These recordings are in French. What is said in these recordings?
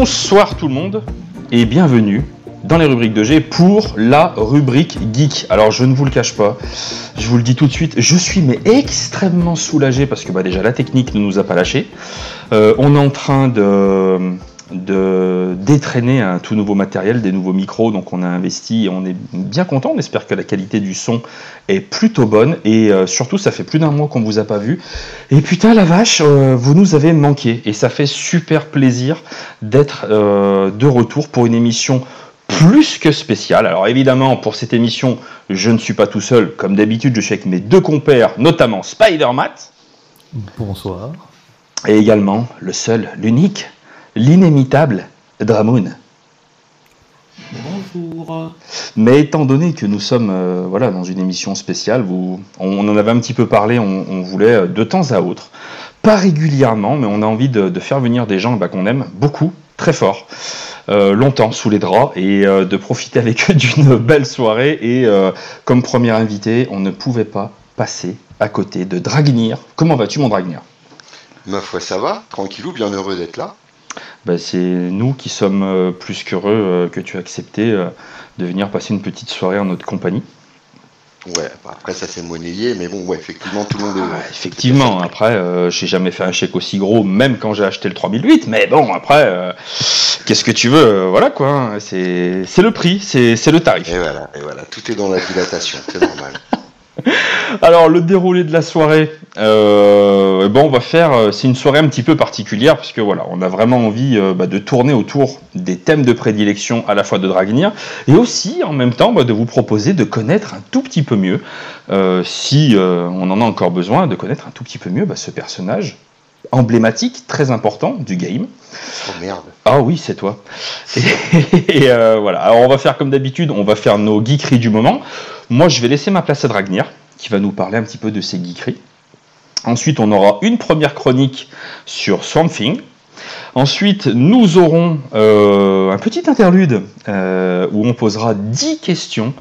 Bonsoir tout le monde et bienvenue dans les rubriques de G pour la rubrique geek. Alors je ne vous le cache pas, je vous le dis tout de suite, je suis mais extrêmement soulagé parce que bah, déjà la technique ne nous a pas lâché. Euh, on est en train de de détraîner un tout nouveau matériel, des nouveaux micros, donc on a investi et on est bien content, on espère que la qualité du son est plutôt bonne et euh, surtout ça fait plus d'un mois qu'on vous a pas vu et putain la vache, euh, vous nous avez manqué et ça fait super plaisir d'être euh, de retour pour une émission plus que spéciale. Alors évidemment pour cette émission je ne suis pas tout seul, comme d'habitude je suis avec mes deux compères, notamment Spider-Mat. Bonsoir. Et également le seul, l'unique, l'inimitable Dramoun. Bonjour. Mais étant donné que nous sommes euh, voilà, dans une émission spéciale, vous, on, en avait un petit peu parlé, on, on, voulait euh, de temps à autre, pas régulièrement, mais on a envie de, de faire venir des gens bah, qu'on aime beaucoup, très fort, euh, longtemps sous les draps, et euh, de profiter avec eux d'une belle soirée. Et euh, comme premier invité, on ne pouvait pas passer à côté de Dragnir. Comment vas-tu mon Dragnir? Ma foi, ça va, tranquillou, bien heureux d'être là. Bah, c'est nous qui sommes euh, plus qu'heureux euh, que tu as accepté euh, de venir passer une petite soirée en notre compagnie. Ouais, bah, après ça c'est monnayé, mais bon, ouais, effectivement, tout le monde. Ah, effectivement, après, euh, j'ai jamais fait un chèque aussi gros, même quand j'ai acheté le 3008, mais bon, après, euh, qu'est-ce que tu veux, voilà quoi, hein, c'est le prix, c'est c'est le tarif. Et voilà, et voilà, tout est dans la dilatation, c'est normal. Alors, le déroulé de la soirée, euh, bon, on va faire, euh, c'est une soirée un petit peu particulière, parce que voilà, on a vraiment envie euh, bah, de tourner autour des thèmes de prédilection à la fois de Dragnir, et aussi en même temps bah, de vous proposer de connaître un tout petit peu mieux, si on en a encore besoin, de connaître un tout petit peu mieux bah, ce personnage emblématique, très important du game. Oh merde. Ah oui, c'est toi. Et, et, euh, voilà. Alors on va faire comme d'habitude, on va faire nos geekeries du moment. Moi, je vais laisser ma place à Dragnir, qui va nous parler un petit peu de ses geekeries. Ensuite, on aura une première chronique sur Swamp Thing. Ensuite, nous aurons euh, un petit interlude euh, où on posera 10 questions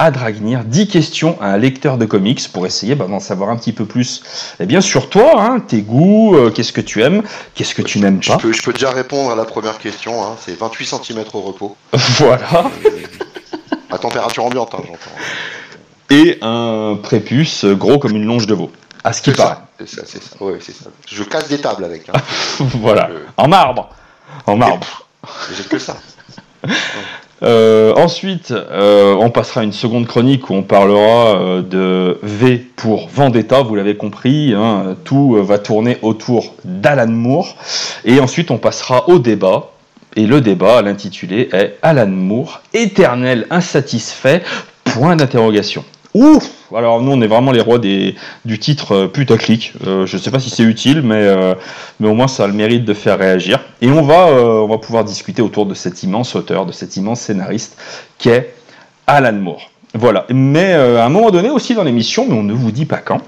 à Dragnir, 10 questions à un lecteur de comics pour essayer bah, d'en savoir un petit peu plus eh bien, sur toi, hein, tes goûts, euh, qu'est-ce que tu aimes, qu'est-ce que tu n'aimes Je pas. peux, je peux déjà répondre à la première question, hein, c'est 28 cm au repos. voilà. À température ambiante, hein, j'entends. Et un prépuce gros comme une longe de veau. À ce qui C'est paraît. ça, c'est ça, c'est ça. Ouais, c'est ça. Je casse des tables avec. Hein. voilà. En marbre. En marbre. J'ai que ça. Euh, ensuite, euh, on passera à une seconde chronique où on parlera euh, de V pour Vendetta, vous l'avez compris, hein, tout va tourner autour d'Alan Moore. Et ensuite, on passera au débat. Et le débat, l'intitulé est Alan Moore, éternel insatisfait, point d'interrogation. Ouf Alors nous, on est vraiment les rois des, du titre euh, putaclic. Euh, je ne sais pas si c'est utile, mais, euh, mais au moins ça a le mérite de faire réagir. Et on va, on va pouvoir discuter autour de cet immense auteur, de cet immense scénariste qu'est Alan Moore. Voilà. Mais à un moment donné aussi dans l'émission, mais on ne vous dit pas quand,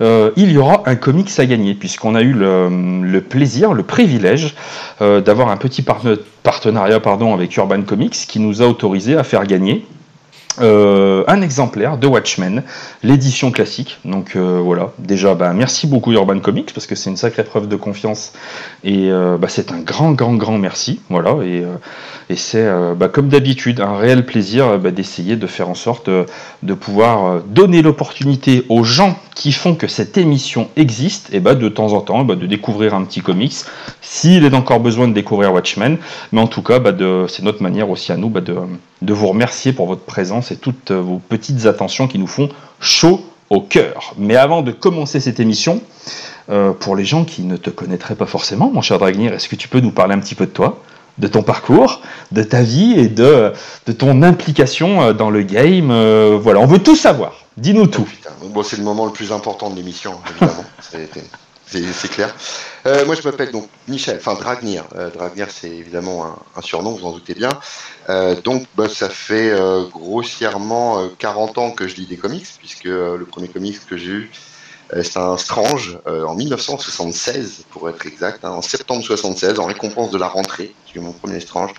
il y aura un comics à gagner, puisqu'on a eu le, plaisir, le privilège d'avoir un petit partenariat pardon, avec Urban Comics qui nous a autorisé à faire gagner euh, un exemplaire de Watchmen, l'édition classique. Donc euh, voilà, déjà bah, merci beaucoup Urban Comics parce que c'est une sacrée preuve de confiance et euh, bah, c'est un grand grand grand merci. Voilà et, c'est bah, comme d'habitude un réel plaisir bah, d'essayer de faire en sorte de pouvoir donner l'opportunité aux gens qui font que cette émission existe et bah, de temps en temps de découvrir un petit comics s'il est encore besoin de découvrir Watchmen mais en tout cas bah, c'est notre manière aussi à nous bah, de, de vous remercier pour votre présence et toutes euh, vos petites attentions qui nous font chaud au cœur. Mais avant de commencer cette émission, euh, pour les gens qui ne te connaîtraient pas forcément, mon cher Dragnir, est-ce que tu peux nous parler un petit peu de toi, de ton parcours, de ta vie et de, de ton implication euh, dans le game euh, Voilà, on veut tout savoir. Dis-nous tout. Putain. Bon, c'est le moment le plus important de l'émission, évidemment. C'est- clair. Euh, moi, je m'appelle donc Michel, enfin Dragnir. Euh, Dragnir, c'est évidemment un, surnom, vous en doutez bien. Euh, donc, bah, ça fait euh, grossièrement euh, 40 ans que je lis des comics, puisque le premier comics que j'ai eu, c'est un Strange en 1976, pour être exact, hein, en septembre 76, en récompense de la rentrée. J'ai eu mon premier Strange.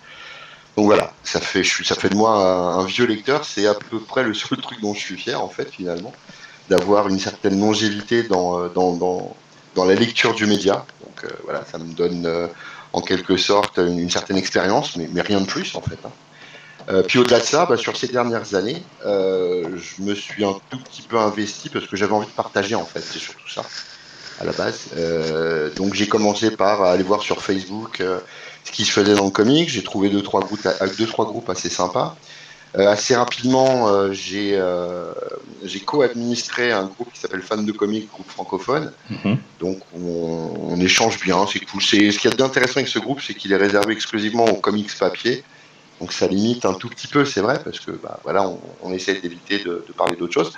Donc voilà, ça fait, ça fait de moi un, vieux lecteur. C'est à peu près le seul truc dont je suis fier, en fait, finalement, d'avoir une certaine longévité dans, dans, dans la lecture du média. Donc euh, voilà, ça me donne euh, en quelque sorte une, certaine expérience, mais, mais, rien de plus en fait. Hein. Euh, puis au-delà de ça, bah, sur ces dernières années, je me suis un tout petit peu investi parce que j'avais envie de partager en fait, c'est surtout ça à la base. Donc j'ai commencé par aller voir sur Facebook ce qui se faisait dans le comic. J'ai trouvé deux trois groupes, deux trois groupes assez sympas. Assez rapidement, j'ai j'ai co-administré un groupe qui s'appelle Fan de Comics, groupe francophone. Mhm. Donc on, on, échange bien, c'est cool. Ce qu'il y a d'intéressant avec ce groupe, c'est qu'il est réservé exclusivement aux comics papier. Donc ça limite un tout petit peu, c'est vrai, parce que bah, voilà, on, essaie d'éviter de, parler d'autre chose.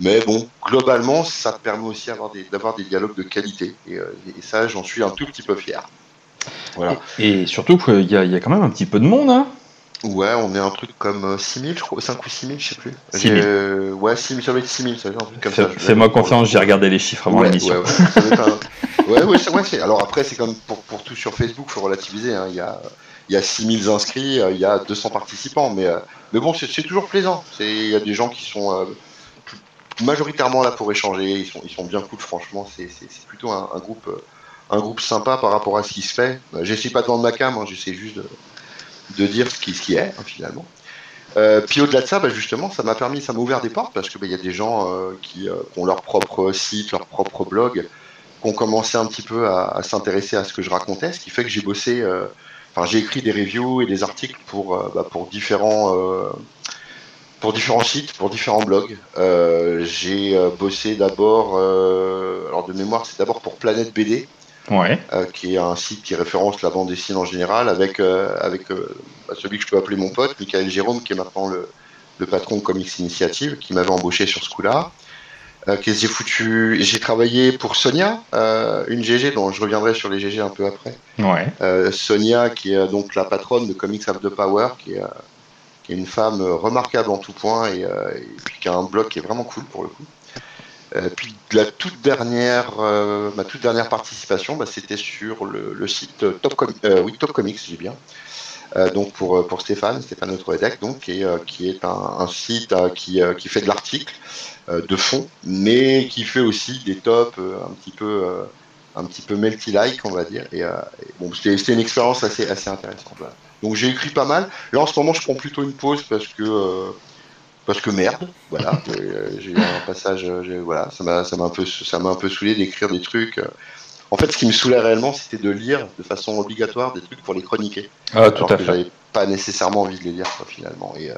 Mais bon, globalement, ça permet aussi d'avoir des, dialogues de qualité. Euh, et, ça, j'en suis un tout petit peu fier. Voilà. Et, surtout qu'il y, a quand même un petit peu de monde, hein Ouais, on est un truc comme 6000, euh, je crois, 5 ou 6000, je sais plus. 6 000. Euh, ouais, 6 000, ça va être 6000, ça va être un truc comme ça. Fais-moi confiance, j'ai regardé les chiffres avant l'émission. Ouais, ouais, ouais, Alors après, c'est comme pour, pour, tout sur Facebook, il faut relativiser. Hein. Il y a il y a 6000 inscrits, euh, il y a 200 participants, mais, mais bon, c'est toujours plaisant. Il y a des gens qui sont euh, majoritairement là pour échanger, ils sont, ils sont bien cool, franchement, c'est plutôt un, groupe, un groupe sympa par rapport à ce qui se fait. J'essaie pas de vendre ma cam, hein, j'essaie juste de, dire ce qui, est, hein, finalement. puis au-delà de ça, bah, justement, ça m'a permis, ça m'a ouvert des portes parce qu'il bah, y a des gens qui, ont leur propre site, leur propre blog, qui ont commencé un petit peu à, s'intéresser à ce que je racontais, ce qui fait que j'ai bossé j'ai écrit des reviews et des articles pour, euh, bah, différents euh, pour différents sites, pour différents blogs. Euh, j'ai bossé d'abord, alors de mémoire, c'est d'abord pour Planète BD, ouais. qui est un site qui référence la bande dessinée en général, avec, avec bah, celui que je peux appeler mon pote, Michael Jérôme, qui est maintenant le, le patron de Comics Initiative, qui m'avait embauché sur ce coup-là. Euh, que j'ai foutu? J'ai travaillé pour Sonia, euh, une GG dont je reviendrai sur les GG un peu après. Ouais. Euh, Sonia, qui est donc la patronne de Comics of the Power, qui est, qui est une femme remarquable en tout point et, puis qui a un blog qui est vraiment cool pour le coup. Puis la toute dernière, ma toute dernière participation, bah, c'était sur le, site Top, oui, Top Comics, j'ai bien. donc pour, pour Stéphane, Stéphane Notre donc, est, qui est un, site qui, qui fait de l'article, euh, de fond, mais qui fait aussi des tops euh, un petit peu euh, un petit peu melty-like, on va dire. Et, bon, c'était une expérience assez, assez intéressante. Donc j'ai écrit pas mal. Là, en ce moment, je prends plutôt une pause parce que parce que merde, voilà. j'ai eu un passage, voilà, ça m'a ça m'a un peu ça m'a un peu saoulé d'écrire des trucs. En fait, ce qui me saoulait réellement, c'était de lire de façon obligatoire des trucs pour les chroniquer. Ah, tout à fait. J'avais pas nécessairement envie de les lire, finalement. Et,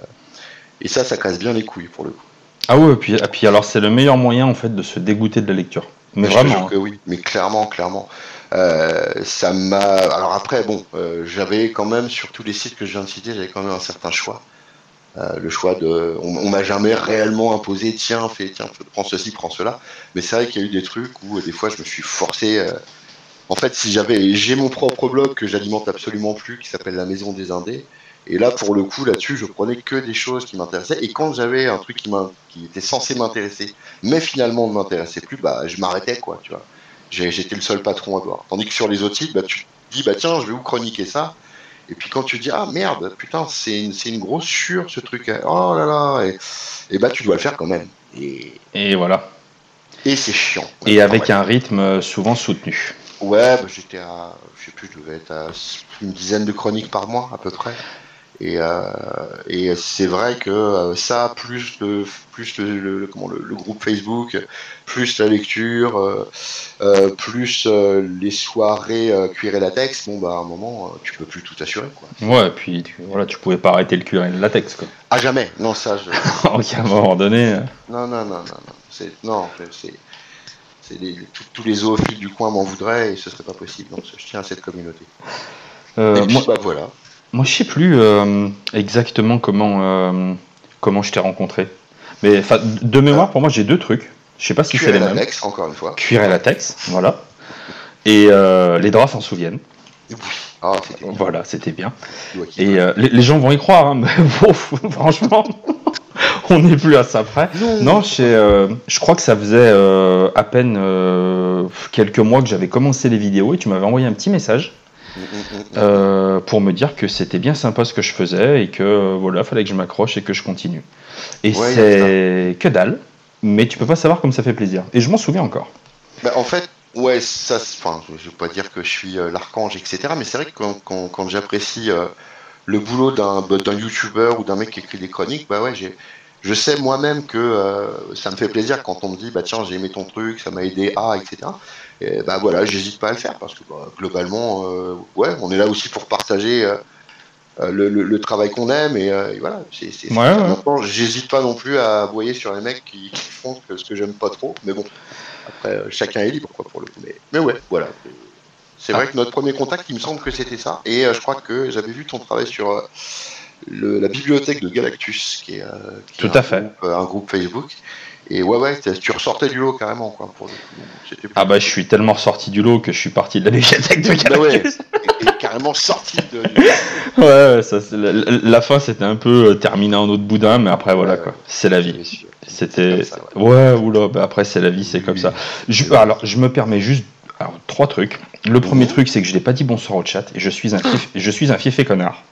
et ça, ça casse bien les couilles pour le coup. Ah ouais, puis, et puis alors c'est le meilleur moyen en fait de se dégoûter de la lecture. Mais, vraiment. Que oui, mais clairement, clairement. Euh, ça m'a. Alors après, bon, euh, j'avais quand même sur tous les sites que je viens de citer, j'avais quand même un certain choix. Euh, le choix de. On, m'a jamais réellement imposé, tiens, fais, tiens, prends ceci, prends cela. Mais c'est vrai qu'il y a eu des trucs où des fois je me suis forcé. En fait, si j'avais, j'ai mon propre blog que j'alimente absolument plus, qui s'appelle La Maison des Indés. Et là, pour le coup, là-dessus, je prenais que des choses qui m'intéressaient. Et quand j'avais un truc qui, qui était censé m'intéresser, mais finalement ne m'intéressait plus, bah, je m'arrêtais, quoi, tu vois. J'étais le seul patron à voir. Tandis que sur les autres sites, bah, tu dis, bah tiens, je vais vous chroniquer ça. Et puis quand tu dis, ah merde, putain, c'est une, une, grosse chure ce truc. Oh là là. Et, et, bah, tu dois le faire quand même. Et, et voilà. Et c'est chiant. Et avec un rythme souvent soutenu. Ouais, bah, j'étais à, je sais plus, je devais être à une dizaine de chroniques par mois à peu près. Et, euh, et c'est vrai que euh, ça, plus le, plus le, comment, le, groupe Facebook, plus la lecture, euh, plus les soirées cuir et latex, bon bah à un moment tu peux plus tout assurer quoi. Ouais, et puis tu, voilà, tu pouvais pas arrêter le cuir et le latex quoi. Ah jamais, non ça. Je... à un moment donné. Non non non non non, c'est non c'est tous les zoophiles du coin m'en voudraient et ce serait pas possible. Donc je tiens à cette communauté. et puis, moi, bah, voilà. Moi, je sais plus euh, exactement comment, euh, comment je t'ai rencontré. Mais de mémoire, pour moi, j'ai deux trucs. Je sais pas si c'est les mêmes. latex, encore une fois. Cuir et latex, voilà. Et euh, les draps s'en souviennent. Ah, voilà, c'était bien. Et les, gens vont y croire, hein, mais franchement, on n'est plus à ça près. Non, je crois que ça faisait à peine quelques mois que j'avais commencé les vidéos et tu m'avais envoyé un petit message euh, pour me dire que c'était bien sympa ce que je faisais et que voilà, fallait que je m'accroche et que je continue. Et c'est que dalle, mais tu peux pas savoir comme ça fait plaisir. Et je m'en souviens encore. Bah, en fait, Ouais, ça, enfin, je vais pas dire que je suis l'archange, etc. Mais c'est vrai que quand, quand, j'apprécie le boulot d'un d'un youtubeur ou d'un mec qui écrit des chroniques, bah ouais, j'ai je sais moi-même que euh, ça me fait plaisir quand on me dit bah tiens j'ai aimé ton truc, ça m'a aidé à etc. Et bah voilà, j'hésite pas à le faire parce que bah, globalement euh, ouais on est là aussi pour partager euh, le, travail qu'on aime et, voilà. C'est, j'hésite pas non plus à aboyer sur les mecs qui, font ce que j'aime pas trop, mais bon après chacun est libre quoi pour le coup. Mais, mais ouais voilà. C'est vrai ah. que notre premier contact, il me semble que c'était ça. Et je crois que j'avais vu ton travail sur la bibliothèque de Galactus, qui est, euh, Tout à fait. Euh, un groupe Facebook. Et ouais, ouais, tu ressortais du lot carrément. Quoi, pour ah bah je suis tellement ressorti du lot que je suis parti de la bibliothèque de bah Galactus. et, carrément sorti de. ouais, ça, la, fin c'était un peu euh, terminé en autre boudin, mais après voilà quoi, c'est la vie. C'était. Ouais. oula, bah après c'est la vie, c'est comme ça. Je, alors je me permets juste alors, trois trucs. Le premier truc, c'est que je n'ai pas dit bonsoir au chat et je suis un, je suis un fiefé connard.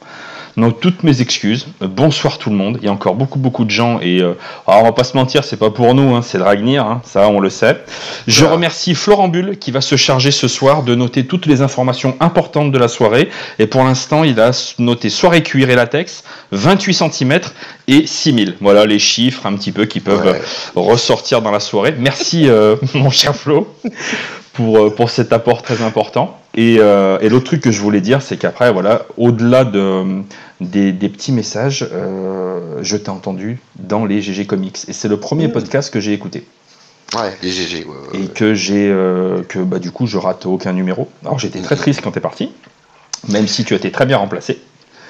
Donc toutes mes excuses. Bonsoir tout le monde. Il y a encore beaucoup beaucoup de gens et euh, alors on va pas se mentir, c'est pas pour nous, hein, c'est Dragnir, hein, ça on le sait. Je remercie Florent Bull qui va se charger ce soir de noter toutes les informations importantes de la soirée. Et pour l'instant, il a noté soirée cuir et latex, 28 cm et 6000. Voilà les chiffres un petit peu qui peuvent ressortir dans la soirée. Merci euh, mon cher Flo pour, euh, pour cet apport très important. Et, et l'autre truc que je voulais dire, c'est qu'après, voilà, au-delà de, des, petits messages, euh, je t'ai entendu dans les GG Comics. Et c'est le premier mmh. podcast que j'ai écouté. Ouais, les GG. et que j'ai, euh, que bah, du coup, je rate aucun numéro. Alors j'étais très mmh. triste quand t'es parti, même si tu as été très bien remplacé.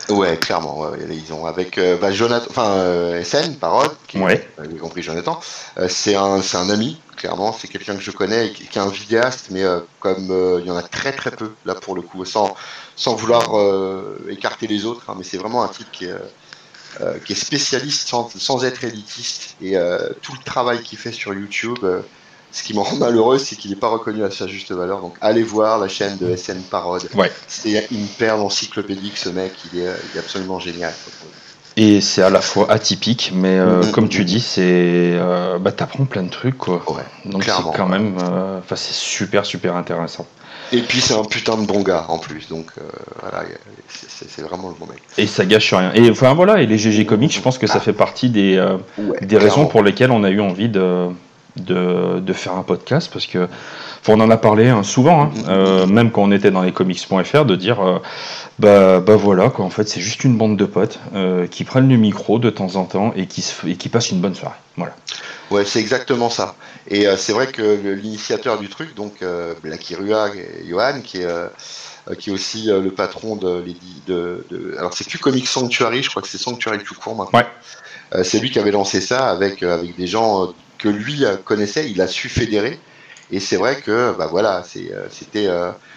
Ouais, clairement. ils ont avec euh, bah, Jonathan, enfin SN, parole, qui ouais. compris Jonathan. c'est un, c'est un ami, clairement. C'est quelqu'un que je connais, qui, qui est un vidéaste, mais comme il y en a très très peu là pour le coup, sans sans vouloir euh, écarter les autres, hein, mais c'est vraiment un type qui est, euh, qui est spécialiste sans, sans, être élitiste. Et euh, tout le travail qu'il fait sur YouTube, ce qui me rend malheureux, c'est qu'il n'est pas reconnu à sa juste valeur. Donc allez voir la chaîne de SN Parode. Ouais. C'est une perle encyclopédique, ce mec, il est, il est absolument génial. Et c'est à la fois atypique, mais mm-hmm. comme tu dis, c'est euh, bah, t'apprends plein de trucs quoi. Ouais, Donc c'est quand même, enfin c'est super super intéressant. Et puis c'est un putain de bon gars en plus, donc euh, voilà, c'est vraiment le bon mec. Et ça gâche rien. Et enfin voilà, et les GG Comics, je pense que ça fait partie des, euh, des raisons pour lesquelles on a eu envie de, de, de faire un podcast, parce que on en a parlé hein, souvent, hein, mm-hmm. euh, même quand on était dans les comics.fr, de dire bah, bah voilà, quoi, en fait c'est juste une bande de potes qui prennent le micro de temps en temps et qui, et qui passent une bonne soirée. Voilà. Ouais, c'est exactement ça. Et euh, c'est vrai que l'initiateur du truc, donc euh, Blacky Rua, Johan, qui est, euh, qui est aussi le patron de, de, de alors c'est plus Comic Sanctuary, je crois que c'est Sanctuary tout court maintenant. Ouais. c'est lui qui avait lancé ça avec avec des gens que lui connaissait, il a su fédérer. Et c'est vrai que bah voilà, c'était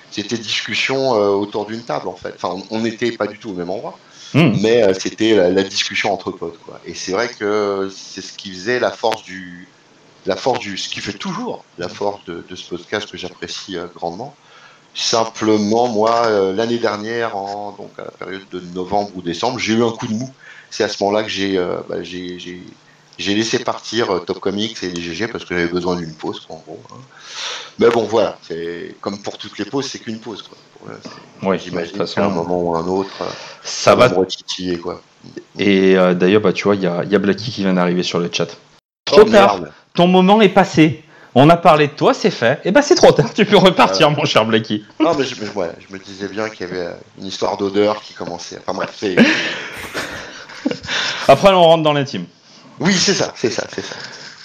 c'était discussion autour d'une table en fait. Enfin, on n'était pas du tout au même endroit. Hmm. Mais c'était la, discussion entre potes, quoi. Et c'est vrai que c'est ce qui faisait la force du, la force du, ce qui fait toujours la force de, ce podcast que j'apprécie euh, grandement. Simplement, moi, euh, l'année dernière, en, donc à la période de novembre ou décembre, j'ai eu un coup de mou. C'est à ce moment-là que j'ai, bah, j'ai laissé partir Top Comics et les GG parce que j'avais besoin d'une pause, en gros. Hein. Mais bon, voilà, c'est comme pour toutes les pauses, c'est qu'une pause. Quoi. Ouais, J'imagine qu'à un moment ou un autre, ça, va me quoi. Et euh, d'ailleurs, bah, tu vois, il y a, y a Blacky qui vient d'arriver sur le chat. Trop oh, tard, ton moment est passé. On a parlé de toi, c'est fait. Et bah c'est trop tard, tu peux repartir, euh, mon cher Blacky. Non, mais je, je me disais bien qu'il y avait une histoire d'odeur qui commençait. Enfin bref, c'est. Après, on rentre dans l'intime. Oui, c'est ça, c'est ça, c'est ça.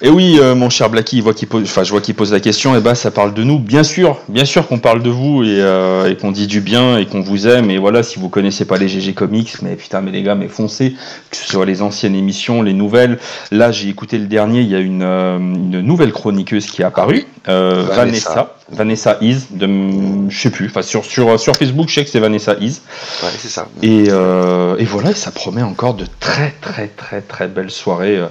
Et oui, euh, mon cher Blacky, je vois qu'il pose la question, et bah ça parle de nous, bien sûr, bien sûr qu'on parle de vous et, euh, qu'on dit du bien et qu'on vous aime. Et voilà, si vous connaissez pas les GG Comics, mais putain, mais les gars, mais foncez, que ce soit les anciennes émissions, les nouvelles. Là, j'ai écouté le dernier, il y a une, euh, une nouvelle chroniqueuse qui est apparue, Vanessa. Vanessa Is, de, je sais plus, enfin sur, sur, sur Facebook, je sais que c'est Vanessa Is. Ouais, c'est ça. Et, et voilà, ça promet encore de très très très très belles soirées.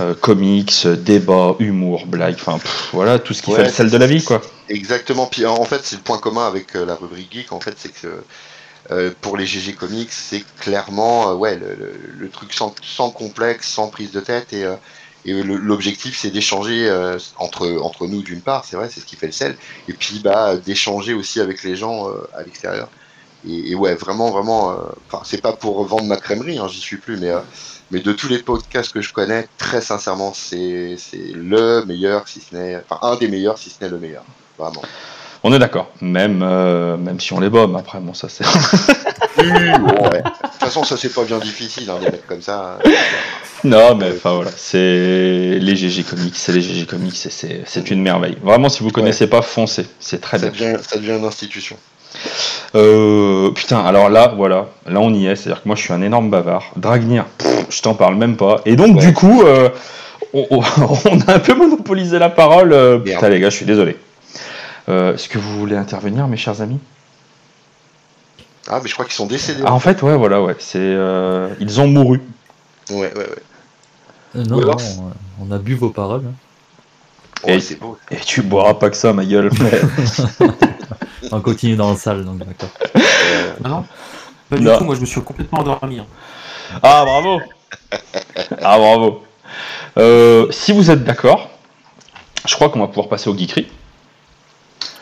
Euh, comics, débat, humour, blague, enfin voilà tout ce qui fait le sel de la vie quoi. Exactement. Puis en fait c'est le point commun avec euh, la rubrique geek en fait c'est que euh, pour les GG comics c'est clairement ouais le, truc sans, complexe, sans prise de tête et Et l'objectif, c'est d'échanger euh, entre, entre nous d'une part, c'est vrai, c'est ce qui fait le sel, et puis bah, d'échanger aussi avec les gens euh, à l'extérieur. Et, ouais, vraiment, vraiment, euh, enfin, c'est pas pour vendre ma crèmerie, hein, j'y suis plus, mais, mais de tous les podcasts que je connais, très sincèrement, c'est le meilleur, si ce n'est, enfin, un des meilleurs, si ce n'est le meilleur, vraiment. On est d'accord, même, même si on les bombe, après, bon, ça c'est. De toute façon, ça c'est pas bien difficile, hein, des mecs comme ça. Non, mais enfin voilà, c'est les GG Comics, c'est les GG Comics, c'est une merveille. Vraiment, si vous connaissez pas, foncez, c'est très ça bien. Devient, ça devient une institution. Euh, putain, alors là, voilà, là on y est, c'est-à-dire que moi je suis un énorme bavard. Dragnir, je t'en parle même pas. Et donc, du coup, euh, on, a un peu monopolisé la parole. Euh, putain, les gars, je suis désolé. Est-ce que vous voulez intervenir, mes chers amis? Ah, mais je crois qu'ils sont décédés. Ah, en fait, ouais, voilà, ouais, c'est ils ont mouru. Ouais, ouais, ouais. Euh, non, non, on a bu vos paroles. Hein. et, c'est beau. Et tu boiras pas que ça, ma gueule. on continue dans la salle, donc d'accord. Ah non Pas du tout, moi je me suis complètement endormi. Hein. Ah, bravo Ah, bravo euh, Si vous êtes d'accord, je crois qu'on va pouvoir passer aux geekeries.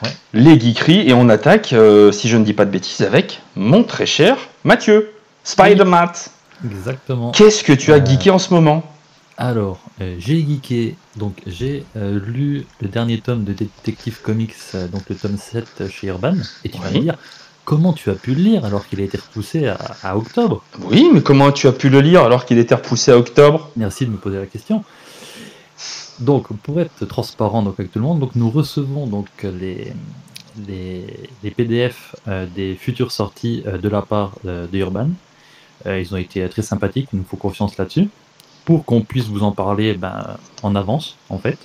Ouais. Les geekeries, et on attaque, euh, si je ne dis pas de bêtises, avec mon très cher Mathieu, Spider-Mat. Exactement. Qu'est-ce que tu as geeké en ce moment? alors, euh, j'ai geeké, donc j'ai euh, lu le dernier tome de Detective Comics, euh, donc le tome 7 chez Urban, et tu vas me dire, comment tu as pu le lire alors qu'il a été repoussé à, octobre? Oui, mais comment tu as pu le lire alors qu'il était repoussé à octobre? Merci de me poser la question. Donc, pour être transparent donc, avec tout le monde, donc, nous recevons donc les, les, PDF des futures sorties de la part de Urban. ils ont été très sympathiques, il nous faut confiance là-dessus pour qu'on puisse vous en parler ben, en avance, en fait.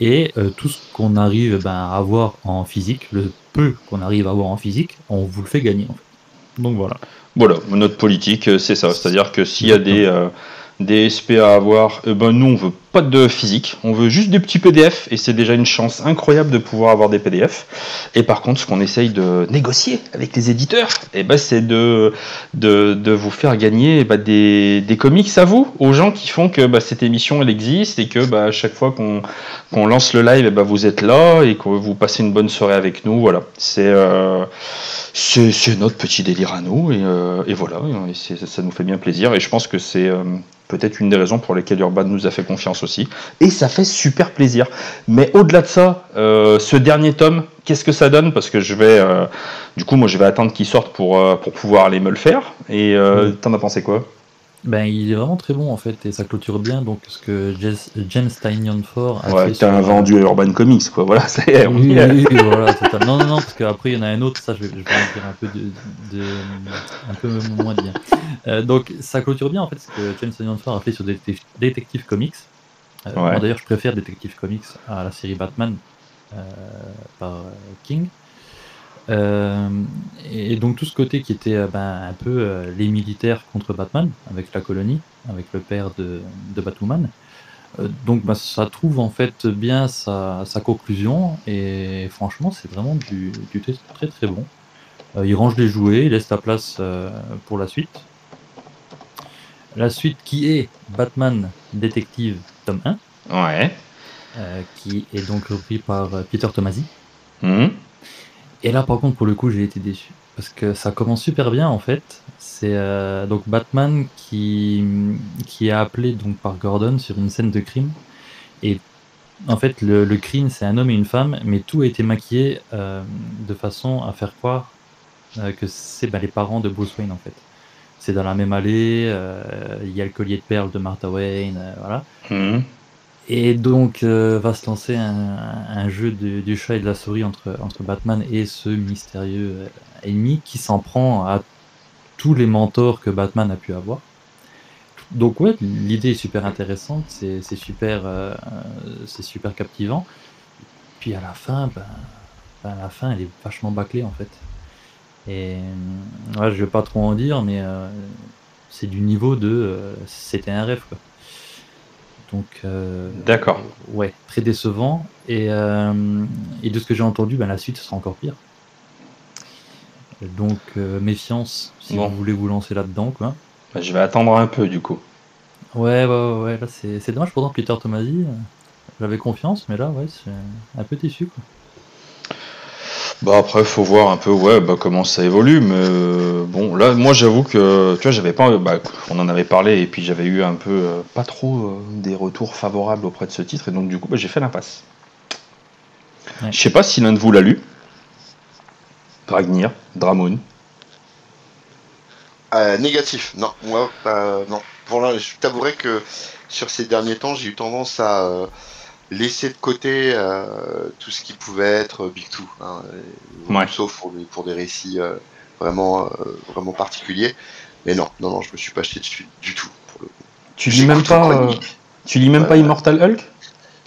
Et euh, tout ce qu'on arrive ben, à avoir en physique, le peu qu'on arrive à avoir en physique, on vous le fait gagner. En fait. Donc voilà. Voilà, notre politique, euh, c'est ça. C'est-à-dire que s'il y a des, euh, des SP à avoir, eh ben nous on veut pas de physique, on veut juste des petits PDF et c'est déjà une chance incroyable de pouvoir avoir des PDF. Et par contre, ce qu'on essaye de négocier avec les éditeurs, et eh ben, c'est de, de, vous faire gagner eh ben, des, des, comics à vous, aux gens qui font que bah, cette émission elle existe et que bah, chaque fois qu'on lance le live, et ben, vous êtes là et que vous passez une bonne soirée avec nous. Voilà, c'est euh, notre petit délire à nous et, euh, voilà, ça nous fait bien plaisir et je pense que c'est euh, peut-être une des raisons pour lesquelles Urban nous a fait confiance aussi. Et ça fait super plaisir. Mais au-delà de ça, euh, ce dernier tome, qu'est-ce que ça donne? Parce que je vais, euh, du coup, moi, je vais attendre qu'il sorte pour, euh, pour pouvoir aller me le faire. Et t'en as pensé quoi? Ben, il est vraiment très bon en fait et ça clôture bien donc ce que James Tynion Ford a ouais, t'as un vendu Urban Comics quoi, voilà, c'est oui, oui, voilà, Non, non, non, parce qu'après il y en a un autre, ça je vais, je vais en dire un peu, de, de un peu moins bien. Euh, donc ça clôture bien en fait ce que James Tynion Ford a fait sur Detective, Comics. Euh, D'ailleurs, je préfère Detective Comics à la série Batman euh, par King. Euh, et donc tout ce côté qui était ben, un peu les militaires contre Batman, avec la colonie, avec le père de, de Batwoman. donc ben, ça trouve en fait bien sa, sa conclusion, et franchement c'est vraiment du, du, très très bon. il range les jouets, il laisse la place pour la suite. La suite qui est Batman Détective tome 1. Ouais. qui est donc repris par Peter Tomasi. Mmh. Et là, par contre, pour le coup, j'ai été déçu. Parce que ça commence super bien, en fait. C'est euh, donc Batman qui, qui est appelé donc, par Gordon sur une scène de crime. Et en fait, le, crime, c'est un homme et une femme, mais tout a été maquillé euh, de façon à faire croire euh, que c'est bah, les parents de Bruce Wayne, en fait. C'est dans la même allée, il y a le collier de perles de Martha Wayne, voilà. Mmh. Et donc euh, va se lancer un, jeu du chat et de la souris entre, entre Batman et ce mystérieux euh, ennemi qui s'en prend à tous les mentors que Batman a pu avoir. Donc ouais, l'idée est super intéressante, c'est super, euh, c'est super captivant. Puis à la fin, ben, ben, à la fin, elle est vachement bâclée en fait. Et ouais, je vais pas trop en dire, mais c'est du niveau de, c'était un rêve quoi. Donc, euh, D'accord. ouais, très décevant. Et, euh, et de ce que j'ai entendu, ben, la suite sera encore pire. Donc, euh, méfiance si vous voulez vous lancer là-dedans. Quoi. Bah, je vais attendre un peu du coup. Ouais, ouais, ouais, là c'est c'est dommage. Pourtant, Peter Tomasi, euh, j'avais confiance, mais là, ouais, c'est un peu déçu. Quoi. Bah après, faut voir un peu, ouais, bah, comment ça évolue, mais euh, bon, là, moi, j'avoue que, tu vois, j'avais pas, bah, on en avait parlé, et puis j'avais eu un peu, euh, pas trop euh, des retours favorables auprès de ce titre, et donc du coup, bah, j'ai fait l'impasse. Ouais. Je sais pas si l'un de vous l'a lu. Dragnir, Dramoun. Euh, négatif, non, moi, euh, non. Pour là, je t'avouerai que sur ces derniers temps, j'ai eu tendance à euh, laisser de côté euh, tout ce qui pouvait être Big Two, hein, Ouais. sauf pour des, pour des récits euh, vraiment, euh, vraiment particuliers. Mais non, non, non, je me suis pas acheté dessus du tout. Pour le coup. Tu lis même pas, euh, tu lis même pas Euh, Immortal Hulk?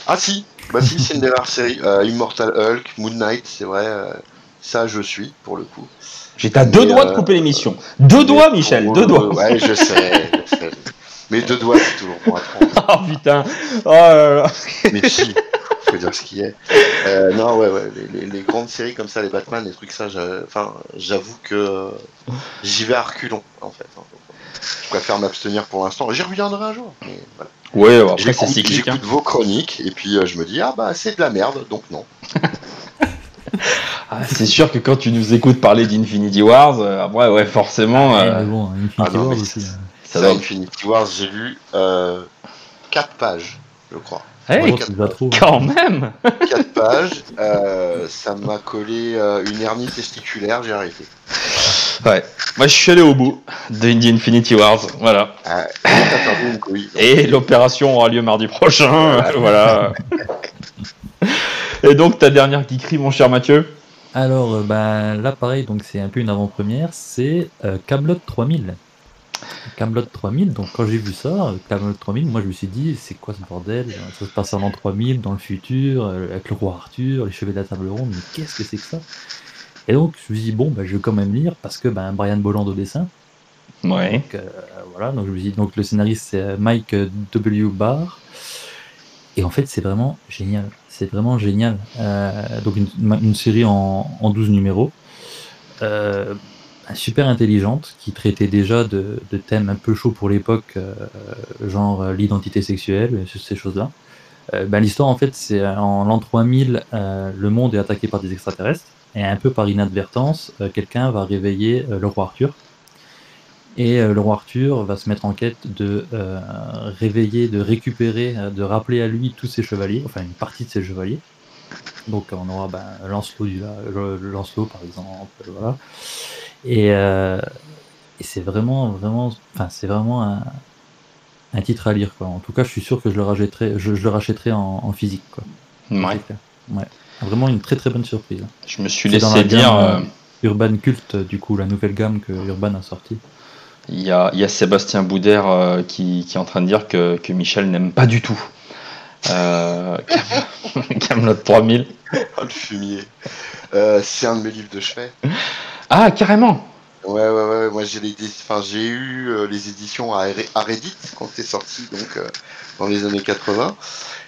Ah si, bah si, c'est une des rares séries. Euh, Immortal Hulk, Moon Knight, c'est vrai. euh, ça, je suis pour le coup. J'étais à deux Mais, doigts de euh, couper l'émission. Deux doigts, Michel, deux doigts. Ouais, je sais, je sais. Mais deux doigts, c'est toujours bon à prendre. Oh putain. Oh là là. Mais si, faut dire ce qui est. Euh, non, ouais, ouais, les, les- les grandes séries comme ça, les Batman, les trucs ça, enfin, j'avoue que j'y vais à reculons, en fait. hein. Je préfère m'abstenir pour l'instant. J'y reviendrai un jour. Mais voilà. Ouais, bon, après c'est J'écoute cyclique. hein. j'écoute vos chroniques et puis euh, je me dis ah bah c'est de la merde, donc non. Ah, c'est sûr que quand tu nous écoutes parler d'Infinity Wars, euh, après, ouais, forcément, Ouais, euh, mais bon, Infinity ah non, War mais aussi. Euh. ça doit. Infinity Wars, j'ai lu euh, 4 pages, je crois. Hey, hein. quand même 4 pages, euh, ça m'a collé euh, une hernie testiculaire, j'ai arrêté. Ouais, moi je suis allé au bout de Indie Infinity Wars, voilà. Ah, et t'as perdu une couille. Et l'opération aura lieu mardi prochain, voilà. Et donc ta dernière geekerie, mon cher Mathieu Alors, euh, bah, là, pareil, donc c'est un peu une avant-première, c'est euh, Camelot 3000. Camelot 3000, donc quand j'ai vu ça, Camelot 3000, moi je me suis dit, c'est quoi ce bordel? Ça se passe en l'an 3000, dans le futur, euh, avec le roi Arthur, les cheveux de la table ronde, mais qu'est-ce que c'est que ça? Et donc je me suis dit, bon, bah, je vais quand même lire, parce que ben Brian Bolland au dessin, Ouais. donc, euh, voilà, donc je me dis, donc le scénariste c'est euh, Mike W. Barr. Et en fait, c'est vraiment génial. C'est vraiment génial. Euh, donc une, une série en, en 12 numéros. Euh, super intelligente, qui traitait déjà de, de thèmes un peu chauds pour l'époque, euh, genre euh, l'identité sexuelle, ces choses-là. Euh, ben, L'histoire, en fait, c'est euh, en l'an 3000, euh, le monde est attaqué par des extraterrestres, et un peu par inadvertance, euh, quelqu'un va réveiller euh, le roi Arthur. Et euh, le roi Arthur va se mettre en quête de euh, réveiller, de récupérer, euh, de rappeler à lui tous ses chevaliers, enfin une partie de ses chevaliers. Donc on aura ben, Lancelot, du, euh, Lancelot par exemple, voilà. Et, euh, et c'est vraiment, vraiment, enfin c'est vraiment un, un titre à lire quoi. En tout cas, je suis sûr que je le rachèterai, je, je le rachèterai en, en physique quoi. Ouais. Clair. Ouais. Vraiment une très très bonne surprise. Je me suis laissé la dire. gamme, euh, Urban Cult, du coup, la nouvelle gamme que Urban a sortie. Il y a, il y a Sébastien Boudère euh, qui, qui est en train de dire que, que Michel n'aime pas du tout euh, Cam- Camelot 3000. Oh, le fumier. Euh, c'est un de mes livres de chevet. Ah, carrément Ouais, ouais, ouais. Moi, j'ai eu euh, les éditions à, à Reddit quand c'est sorti, donc euh, dans les années 80.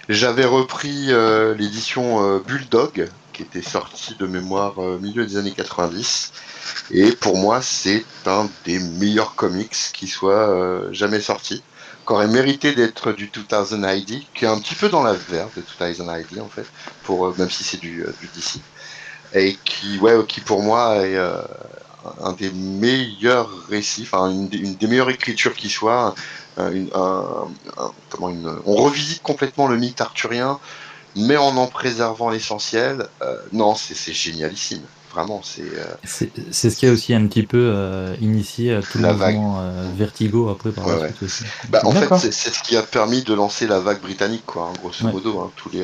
J'avais repris euh, l'édition Bulldog, qui était sortie de mémoire milieu des années 90. Et pour moi, c'est un des meilleurs comics qui soit jamais sorti. Qui aurait mérité d'être du 2000 ID, qui est un petit peu dans la verve de 2000 ID en fait, pour, même si c'est du DC. Et qui, ouais, qui pour moi est euh, un des meilleurs récits, enfin une, des- une des meilleures écritures qui soit. un- une- un- un- comment une, on revisite complètement le mythe arthurien, mais en en préservant l'essentiel. Euh, non, c'est génialissime. Vraiment, c'est. euh, C'est ce qui a aussi un petit peu euh, initié euh, tout le La vague. mouvement euh, Vertigo après par Ouais, la ouais. suite aussi. Bah, en fait, c'est c'est ce qui a permis de lancer la vague britannique, quoi, hein, grosso Ouais. modo. hein. tous les,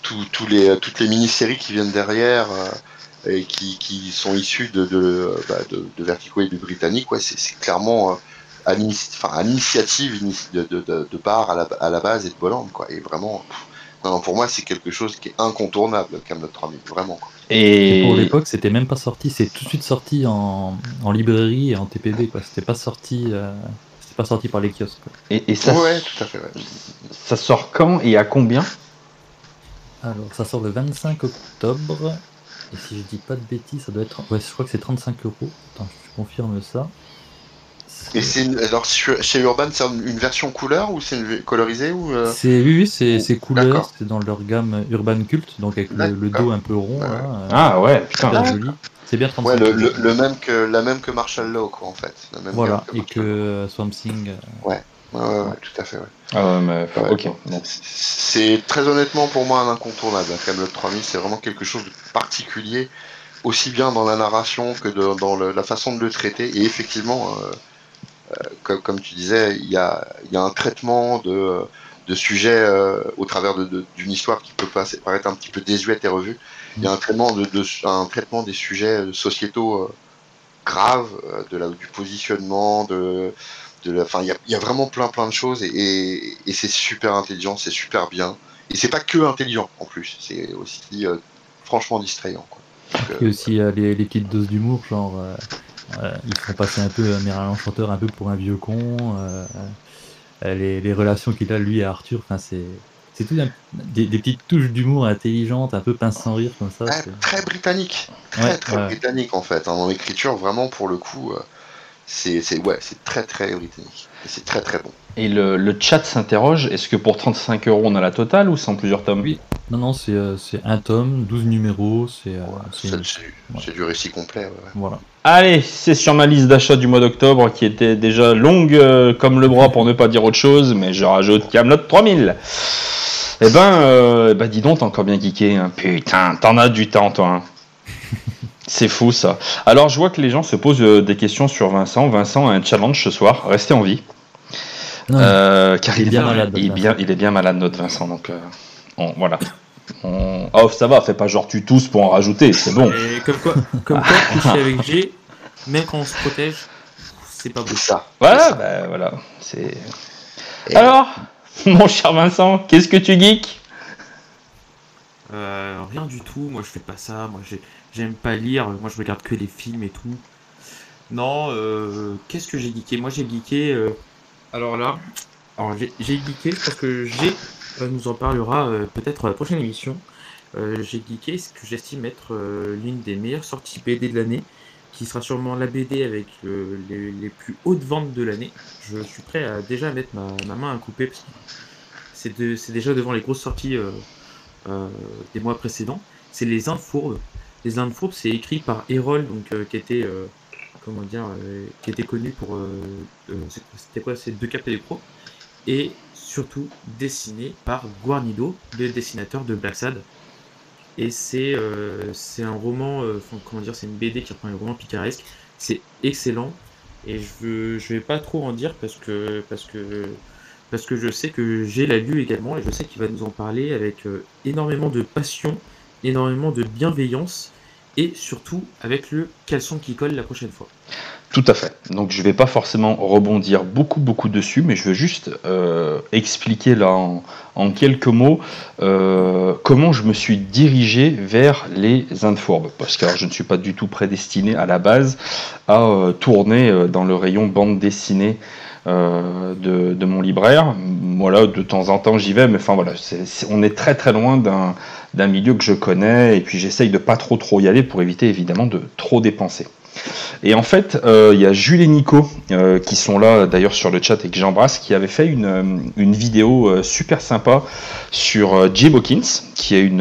euh, tous, tous les, toutes les mini-séries qui viennent derrière euh, et qui, qui sont issues de, de, euh, bah, de, de Vertigo et du britannique, ouais, c'est c'est clairement euh, à l'initiative ini- de, de, de, de Barr à la, à la base et de Bolland, quoi. Et vraiment, pff, non, non, pour moi, c'est quelque chose qui est incontournable, Camelot 3000, vraiment. Quoi. Et Et pour l'époque, c'était même pas sorti, c'est tout de suite sorti en, en librairie et en TPB quoi. C'était pas sorti, euh, sorti par les kiosques. quoi. et, et ça, ouais, tout à fait. Ouais. ça sort quand et à combien? Alors, ça sort le 25 octobre. Et si je dis pas de bêtises, ça doit être. Ouais, je crois que c'est 35 euros. Attends, je confirme ça. Et c'est alors chez Urban, c'est une version couleur ou c'est une colorisée ou euh C'est oui, oui c'est couleur, c'est dans leur gamme Urban Cult, donc avec le, dos un peu rond. ah ouais, putain, joli. C'est bien 35 ouais, le, même que la même que Marshall Law quoi en fait. voilà et que Swamp Thing. Ouais. Ouais, ouais, tout à fait. Mais ok. C'est très honnêtement pour moi un incontournable. Camelot 3000, c'est vraiment quelque chose de particulier, aussi bien dans la narration que dans la façon de le traiter. Et effectivement, euh, euh, comme, comme, tu disais, il y a, y a, un traitement de, de sujets euh, au travers d'une histoire qui peut paraître un petit peu désuète et revue. Il y a un traitement, de, un traitement des sujets sociétaux graves, de la, du positionnement, de Enfin, il y, a vraiment plein plein de choses et, c'est super intelligent, c'est super bien. Et c'est pas que intelligent en plus, c'est aussi euh, franchement distrayant. Quoi. et aussi les, les, petites doses d'humour, genre euh, ils font passer un peu Merlin Enchanteur un peu pour un vieux con. Euh, les, les, relations qu'il a lui et Arthur, enfin c'est c'est tout des, petites touches d'humour intelligentes, un peu pince sans rire comme ça. très britannique, très très britannique en fait. Hein, dans l'écriture, vraiment pour le coup c'est ouais, c'est très très britannique. C'est très très bon. Et le, le chat s'interroge, est-ce que pour 35 euros on a la totale ou c'est en plusieurs tomes? Oui. Non, non, c'est euh, un tome, 12 numéros, c'est euh, du récit complet. Voilà. Allez, c'est sur ma liste d'achat du mois d'octobre qui était déjà longue euh, comme le bras pour ne pas dire autre chose, mais je rajoute Camelot 3000. Eh ben, bah dis donc, t'as encore bien geeké. Hein. Putain, t'en as du temps, toi. Hein. C'est fou ça. Alors je vois que les gens se posent euh, des questions sur Vincent. Vincent a un challenge ce soir, restez en vie. Euh, car il, est bien, malade. Il, est bien malade notre Vincent. Donc euh, voilà. Oh ça va, fais pas genre tu tousses pour en rajouter, c'est bon. comme quoi, comme quoi avec G, même quand on se protège, c'est pas bon. Ça. Voilà, bah, voilà. C'est. Alors, mon cher Vincent, qu'est-ce que tu geeks? Rien du tout. Moi je fais pas ça. Moi j'ai J'aime pas lire, moi je regarde que les films et tout. Non, euh, qu'est-ce que j'ai geeké? Moi j'ai geeké. Euh, alors là, alors j'ai geeké, pense que j'ai euh, nous en parlera peut-être la prochaine émission. j'ai geeké ce que j'estime être l'une des meilleures sorties BD de l'année, qui sera sûrement la BD avec les, plus hautes ventes de l'année. Je suis prêt à déjà mettre ma, main à couper parce que c'est déjà devant les grosses sorties des mois précédents. C'est les Infourbes les Indes fourbes, c'est écrit par Erol, donc euh, qui était euh, comment dire, euh, qui était connu pour c'était quoi, c'est deux cap et des pros, et surtout dessiné par Guarnido, le dessinateur de Black Sad. Et c'est c'est un roman, comment dire, c'est une BD qui reprend un roman picaresque. C'est excellent et je je vais pas trop en dire parce que parce que parce que je sais que j'ai la lu également et je sais qu'il va nous en parler avec énormément de passion énormément de bienveillance et surtout avec le caleçon qui colle la prochaine fois. Tout à fait. Donc je ne vais pas forcément rebondir beaucoup beaucoup dessus, mais je veux juste euh, expliquer là en, quelques mots euh, comment je me suis dirigé vers les Indes fourbes. Parce que je ne suis pas du tout prédestiné à la base à euh, tourner dans le rayon bande dessinée de, de, mon libraire. Voilà, de temps en temps j'y vais, mais enfin voilà, on est très très loin d'un d'un milieu que je connais, et puis j'essaye de pas trop trop y aller pour éviter évidemment de trop dépenser. Et en fait, euh, il y a Jules et Nico euh, qui sont là d'ailleurs sur le chat et que j'embrasse, qui avaient fait une, euh, une vidéo super sympa sur Jay Hawkins, qui est une,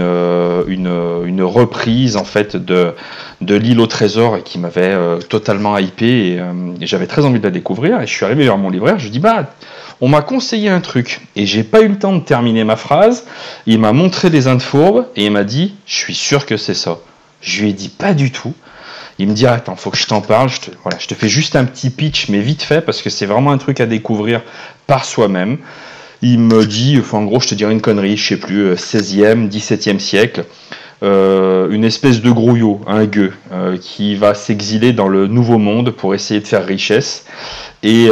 une, une, reprise en fait de, de l'île au trésor et qui m'avait totalement hypé et, j'avais très envie de la découvrir. Et je suis arrivé vers mon libraire, je dis bah on m'a conseillé un truc et j'ai pas eu le temps de terminer ma phrase. Il m'a montré des Indes fourbes et il m'a dit Je suis sûr que c'est ça. Je lui ai dit Pas du tout. Il me dit Attends, faut que je t'en parle. Je te, voilà, je fais juste un petit pitch, mais vite fait, parce que c'est vraiment un truc à découvrir par soi-même. Il me dit enfin, En gros, je te dirais une connerie, je sais plus, 16e, euh, 17e siècle. Euh, une espèce de grouillot, un gueux, euh, qui va s'exiler dans le nouveau monde pour essayer de faire richesse. Et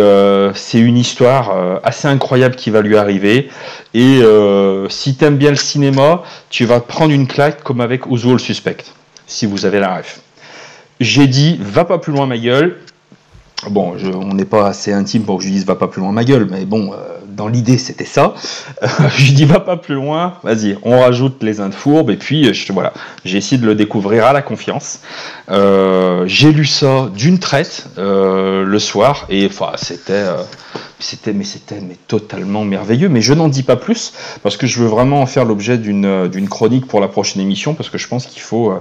c'est une histoire assez incroyable qui va lui arriver. Et si t'aimes bien le cinéma, tu vas prendre une claque comme avec le Suspect, si vous avez la ref. J'ai dit, va pas plus loin ma gueule. Bon, on n'est pas assez intime pour que je dise va pas plus loin ma gueule, mais bon, dans l'idée, c'était ça. je lui dis, va pas plus loin, vas-y, on rajoute les Indes fourbes, et puis je, voilà, j'ai essayé de le découvrir à la confiance. j'ai lu ça d'une traite le soir, et enfin, c'était c'était mais c'était mais totalement merveilleux mais je n'en dis pas plus parce que je veux vraiment en faire l'objet d'une d'une chronique pour la prochaine émission parce que je pense qu'il faut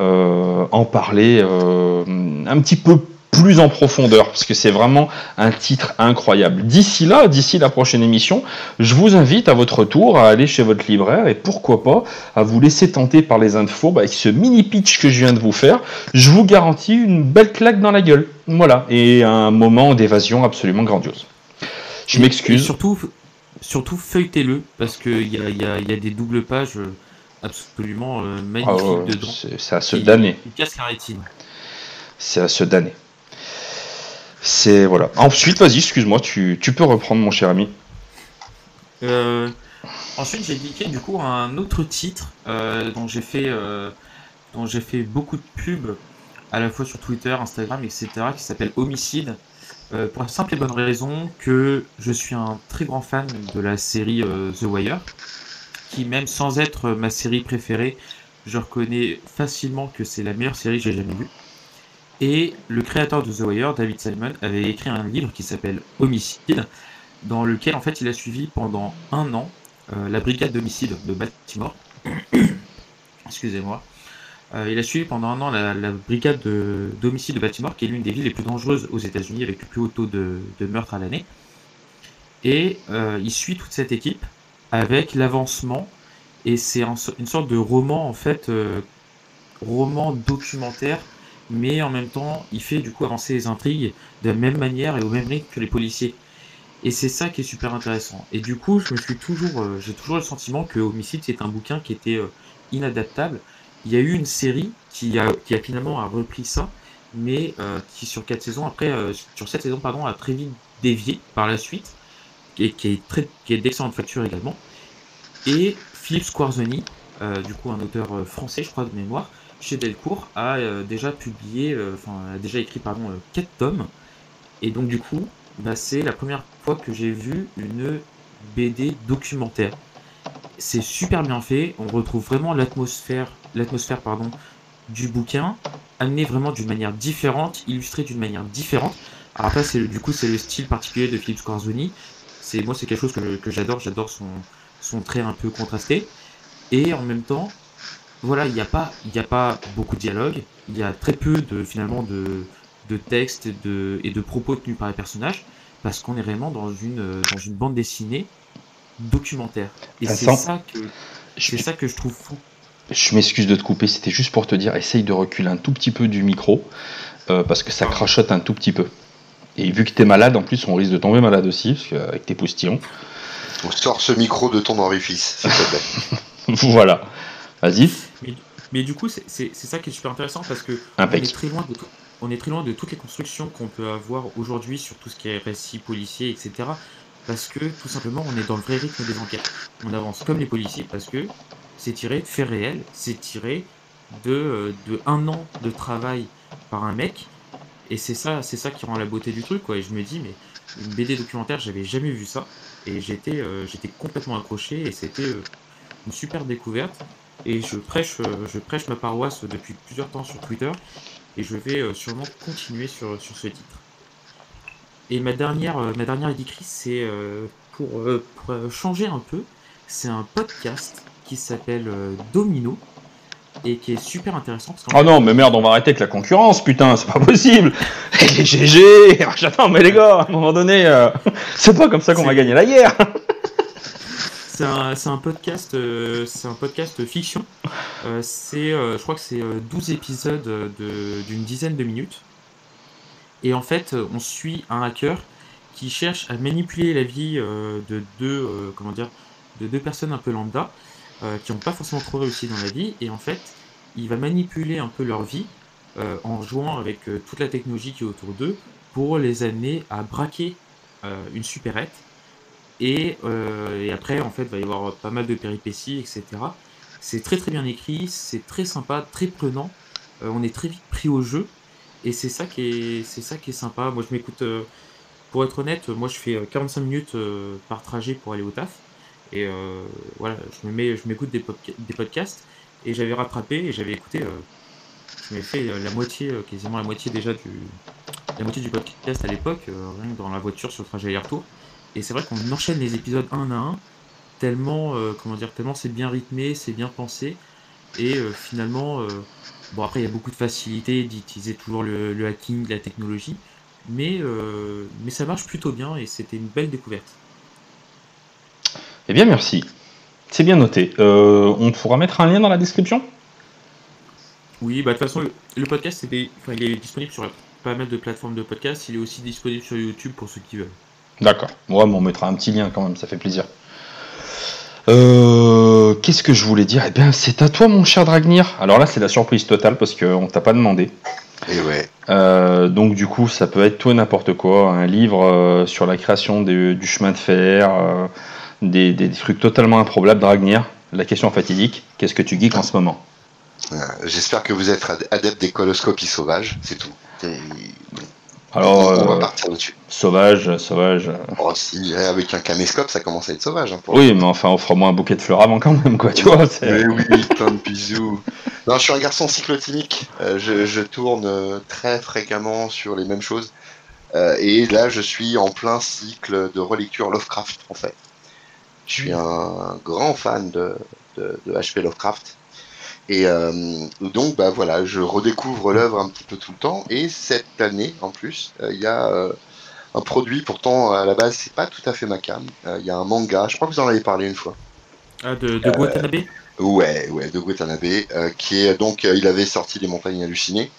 euh, en parler euh, un petit peu plus en profondeur, parce que c'est vraiment un titre incroyable. D'ici là, d'ici la prochaine émission, je vous invite à votre tour à aller chez votre libraire et pourquoi pas à vous laisser tenter par les infos avec ce mini pitch que je viens de vous faire. Je vous garantis une belle claque dans la gueule. Voilà, et un moment d'évasion absolument grandiose. Je m'excuse. Surtout, surtout feuilletez-le, parce qu'il y a, y, a, y a des doubles pages euh, absolument euh, magnifiques ah dedans. C'est à se damner. C'est à se damner. C'est voilà. Ensuite, vas-y, excuse-moi, tu, tu, peux reprendre, mon cher ami. Euh, ensuite, j'ai indiqué du coup un autre titre dont j'ai fait, dont j'ai fait beaucoup de pubs à la fois sur Twitter, Instagram, etc., qui s'appelle Homicide. Euh, pour la simple et bonne raison que je suis un très grand fan de la série euh, The Wire, qui même sans être ma série préférée, je reconnais facilement que c'est la meilleure série que j'ai jamais vue. Et le créateur de The Wire, David Simon, avait écrit un livre qui s'appelle Homicide, dans lequel en fait il a suivi pendant un an euh, la brigade d'homicide de Baltimore. Excusez-moi. Euh, il a suivi pendant un an la, brigade d'homicide de, Baltimore, qui est l'une des villes les plus dangereuses aux États-Unis, avec le plus haut taux de, meurtre à l'année. Et euh, il suit toute cette équipe avec l'avancement, et c'est une sorte de roman, en fait, euh, roman documentaire, mais en même temps, il fait du coup avancer les intrigues de la même manière et au même rythme que les policiers. Et c'est ça qui est super intéressant. Et du coup, je me suis toujours, j'ai toujours le sentiment que Homicide, c'est un bouquin qui était inadaptable il y a eu une série qui a, qui a finalement repris ça, mais euh, qui sur quatre saisons après, euh, sur sept saisons pardon, a très vite dévié par la suite, et qui est très, qui est d'excellente facture également. Et Philippe Squarzoni, euh, du coup un auteur français, je crois de mémoire, chez Delcourt, a déjà publié, enfin a déjà écrit pardon quatre tomes, et donc du coup, bah, c'est la première fois que j'ai vu une BD documentaire. C'est super bien fait, on retrouve vraiment l'atmosphère du bouquin, amené vraiment d'une manière différente, illustré d'une manière différente. Alors après, c'est, du coup, c'est le style particulier de Philippe Scorzoni. C'est, moi, c'est quelque chose que, que j'adore. J'adore son, son trait un peu contrasté. Et en même temps, voilà, il n'y a, pas, il a pas beaucoup de dialogue. Il y a très peu, de, finalement, de, de textes et de, et de propos tenus par les personnages. Parce qu'on est vraiment dans une, dans une bande dessinée documentaire. Et c'est ça que, c'est ça que je trouve fou. Je m'excuse de te couper, c'était juste pour te dire, essaye de reculer un tout petit peu du micro, euh, parce que ça crachote un tout petit peu. Et vu que tu es malade, en plus, on risque de tomber malade aussi, avec tes postillons. On sort ce micro de ton orifice, s'il te plaît. voilà. Vas-y. Mais, du coup, c'est ça qui est super intéressant, parce que on est, très loin de on est très loin de toutes les constructions qu'on peut avoir aujourd'hui sur tout ce qui est récit policier, etc. Parce que, tout simplement, on est dans le vrai rythme des enquêtes. On avance comme les policiers, parce que c'est tiré de faits réels, c'est tiré de, euh, de un an de travail par un mec, et c'est ça, c'est ça qui rend la beauté du truc, quoi. Et je me dis, mais une BD documentaire, j'avais jamais vu ça, et j'étais, euh, j'étais complètement accroché, et c'était euh, une super découverte. Et je prêche, je prêche ma paroisse depuis plusieurs temps sur Twitter, et je vais sûrement continuer sur, sur ce titre. Et ma dernière, ma dernière éditrice, c'est pour, pour changer un peu, c'est un podcast qui s'appelle euh, Domino et qui est super intéressant. oh non, mais merde, on va arrêter avec la concurrence, putain, c'est pas possible. Les GG, j'attends, mais les gars, à un moment donné, euh, c'est pas comme ça qu'on va gagner la guerre. C'est un, podcast, euh, c'est un podcast fiction. c'est, je crois que c'est 12 épisodes d'une dizaine de minutes. Et en fait, on suit un hacker qui cherche à manipuler la vie de deux, comment dire, de deux personnes un peu lambda euh, qui n'ont pas forcément trop réussi dans la vie, et en fait, il va manipuler un peu leur vie euh, en jouant avec euh, toute la technologie qui est autour d'eux pour les amener à braquer une supérette. Et, et, après, en fait, il va y avoir pas mal de péripéties, etc. C'est très très bien écrit, c'est très sympa, très prenant. on est très vite pris au jeu, et c'est ça qui est, c'est ça qui est sympa. Moi, je m'écoute pour être honnête, moi je fais 45 minutes par trajet pour aller au taf. Et voilà, je me mets, je m'écoute des, podcasts et j'avais rattrapé et j'avais écouté. je m'avais fait la moitié, quasiment la moitié déjà du, la moitié du podcast à l'époque, rien que dans la voiture sur le trajet aller-retour. Et c'est vrai qu'on enchaîne les épisodes un à un, tellement, comment dire, tellement c'est bien rythmé, c'est bien pensé. Et finalement, Bon, après, il y a beaucoup de facilité d'utiliser toujours le, hacking, la technologie, mais, euh, mais ça marche plutôt bien et c'était une belle découverte. Eh bien, merci. C'est bien noté. Euh, on pourra mettre un lien dans la description? Oui, bah, de toute façon, le, podcast, il est disponible sur pas mal de plateformes de podcast. Il est aussi disponible sur YouTube pour ceux qui veulent. D'accord. Ouais, on mettra un petit lien quand même, ça fait plaisir. Euh, qu'est-ce que je voulais dire? Eh bien, c'est à toi, mon cher Dragnir. Alors là, c'est la surprise totale parce qu'on t'a pas demandé. Et ouais. Euh, donc du coup, ça peut être tout et n'importe quoi. Un livre euh, sur la création du chemin de fer, des, trucs totalement improbables, Dragnir. La question fatidique, qu'est-ce que tu geeks en ce moment? J'espère que vous êtes adepte des coloscopies sauvages, c'est tout. Alors, on, va partir dessus. Sauvage, sauvage. Oh, si, avec un caméscope, ça commence à être sauvage. Hein, oui, mais enfin, offre-moi un bouquet de fleurs avant quand même, quoi, tu vois. Mais oui, plein de bisous. Non, je suis un garçon cyclotimique. Euh, je, tourne euh, très fréquemment sur les mêmes choses. et là, je suis en plein cycle de relecture Lovecraft, en fait. Je suis un grand fan de, de, de H.P. Lovecraft. Et euh, donc, bah voilà, je redécouvre l'œuvre un petit peu tout le temps. Et cette année, en plus, euh, il y a euh, un produit, pourtant à la base, c'est pas tout à fait ma cam. Il y a un manga, je crois que vous en avez parlé une fois. Ah, de, de Watanabe? Ouais, ouais, de Watanabe, qui est donc, il avait sorti Les Montagnes Hallucinées,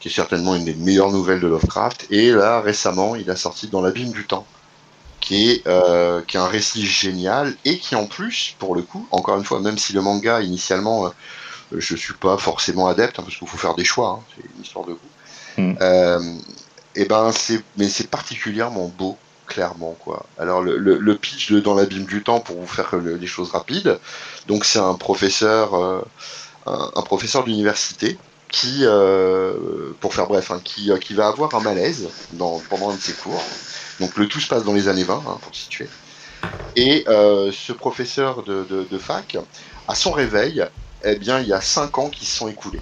qui est certainement une des meilleures nouvelles de Lovecraft. Et là, récemment, il a sorti Dans l'abîme du temps, qui est, qui est un récit génial et qui en plus, pour le coup, encore une fois, même si le manga initialement je suis pas forcément adepte, hein, parce qu'il faut faire des choix, hein, c'est une histoire de goût. Hmm. Euh, et ben c'est, mais c'est particulièrement beau, clairement quoi. Alors le, pitch de Dans l'abîme du temps pour vous faire les choses rapides. Donc c'est un professeur, euh, un, professeur d'université qui, euh, pour faire bref, hein, qui, qui va avoir un malaise dans, pendant un de ses cours. Donc le tout se passe dans les années 20 pour situer. Et ce professeur de, de, fac, à son réveil, eh bien, il y a cinq ans qui se sont écoulés.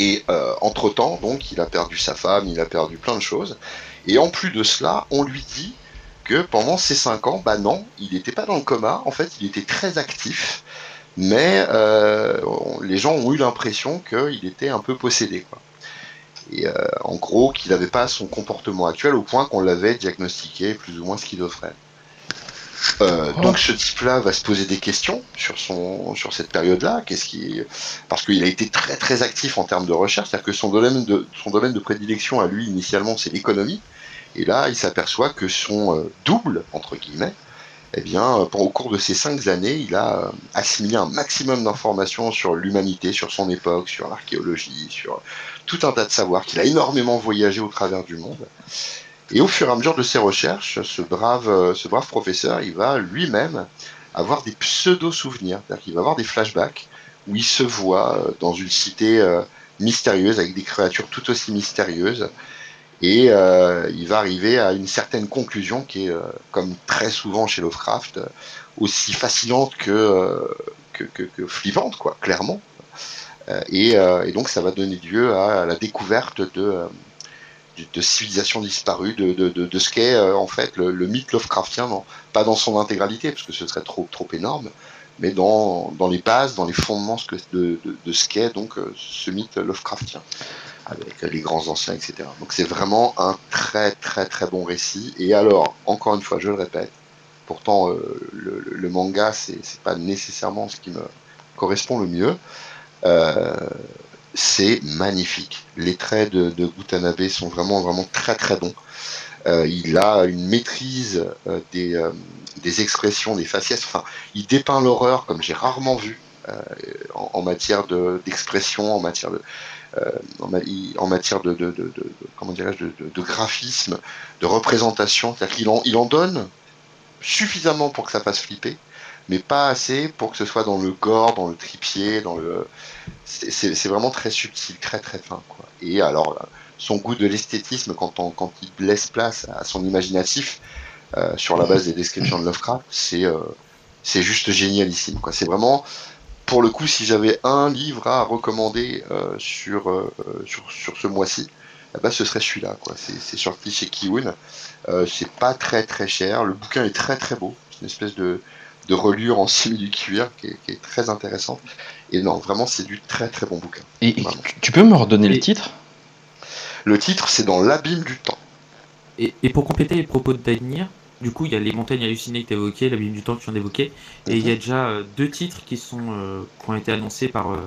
Et euh, entre-temps, donc, il a perdu sa femme, il a perdu plein de choses. Et en plus de cela, on lui dit que pendant ces cinq ans, bah non, il n'était pas dans le coma, en fait, il était très actif, mais euh, les gens ont eu l'impression qu'il était un peu possédé. Et euh, en gros, qu'il n'avait pas son comportement actuel au point qu'on l'avait diagnostiqué plus ou moins schizophrène. Euh, donc ce type-là va se poser des questions sur son sur cette période-là, qu'est-ce qui parce qu'il a été très très actif en termes de recherche, c'est-à-dire que son domaine de son domaine de prédilection à lui initialement c'est l'économie, et là il s'aperçoit que son euh, double entre guillemets, eh bien euh, au cours de ces cinq années il a assimilé un maximum d'informations sur l'humanité, sur son époque, sur l'archéologie, sur tout un tas de savoirs, qu'il a énormément voyagé au travers du monde. Et au fur et à mesure de ses recherches, ce brave, euh, ce brave professeur, il va lui-même avoir des pseudo-souvenirs, c'est-à-dire qu'il va avoir des flashbacks où il se voit euh, dans une cité euh, mystérieuse avec des créatures tout aussi mystérieuses. Et il va arriver à une certaine conclusion qui est, comme très souvent chez Lovecraft, aussi fascinante que, que, que, flippante, quoi, clairement. Et, donc ça va donner lieu à la découverte de de civilisation disparue, de, de, de, ce qu'est euh, en fait le, mythe Lovecraftien, pas dans son intégralité, parce que ce serait trop, trop énorme, mais dans, dans les bases, dans les fondements de, de, ce qu'est donc euh, ce mythe Lovecraftien, avec les grands anciens, etc. Donc c'est vraiment un très très très bon récit. Et alors, encore une fois, je le répète, pourtant euh, le, manga, c'est pas nécessairement ce qui me correspond le mieux. C'est magnifique. Les traits de, de Gutanabe sont vraiment, vraiment très, très bons. Euh, il a une maîtrise euh, des, euh, des, expressions, des faciès. Enfin, il dépeint l'horreur comme j'ai rarement vu en, matière d'expression, en matière de, matière de, de, de, graphisme, de représentation. C'est-à-dire qu'il en, il en donne suffisamment pour que ça fasse flipper, mais pas assez pour que ce soit dans le gore, dans le tripier, dans le. C'est vraiment très subtil, très très fin. Quoi. Et alors, son goût de l'esthétisme quand, quand il laisse place à son imaginatif euh, sur la base des descriptions de Lovecraft, c'est euh, c'est juste génialissime. C'est vraiment, pour le coup, si j'avais un livre à recommander euh, sur, sur, sur ce mois-ci, eh ben, ce serait celui-là. C'est, sorti chez Kiwoon. C'est pas très très cher. Le bouquin est très très beau. C'est une espèce de, de relure en simili-cuir qui est, qui est très intéressante. Et non, vraiment, c'est du très très bon bouquin. Et, tu- peux me redonner le Et- titre? Le titre, c'est Dans l'abîme du temps. Et, et pour compléter les propos de Dagnir, du coup, il y a les montagnes hallucinées que tu évoquées, l'abîme du temps que tu viens d'évoquer, et il y a déjà euh, deux titres qui sont euh, qui ont été annoncés par euh,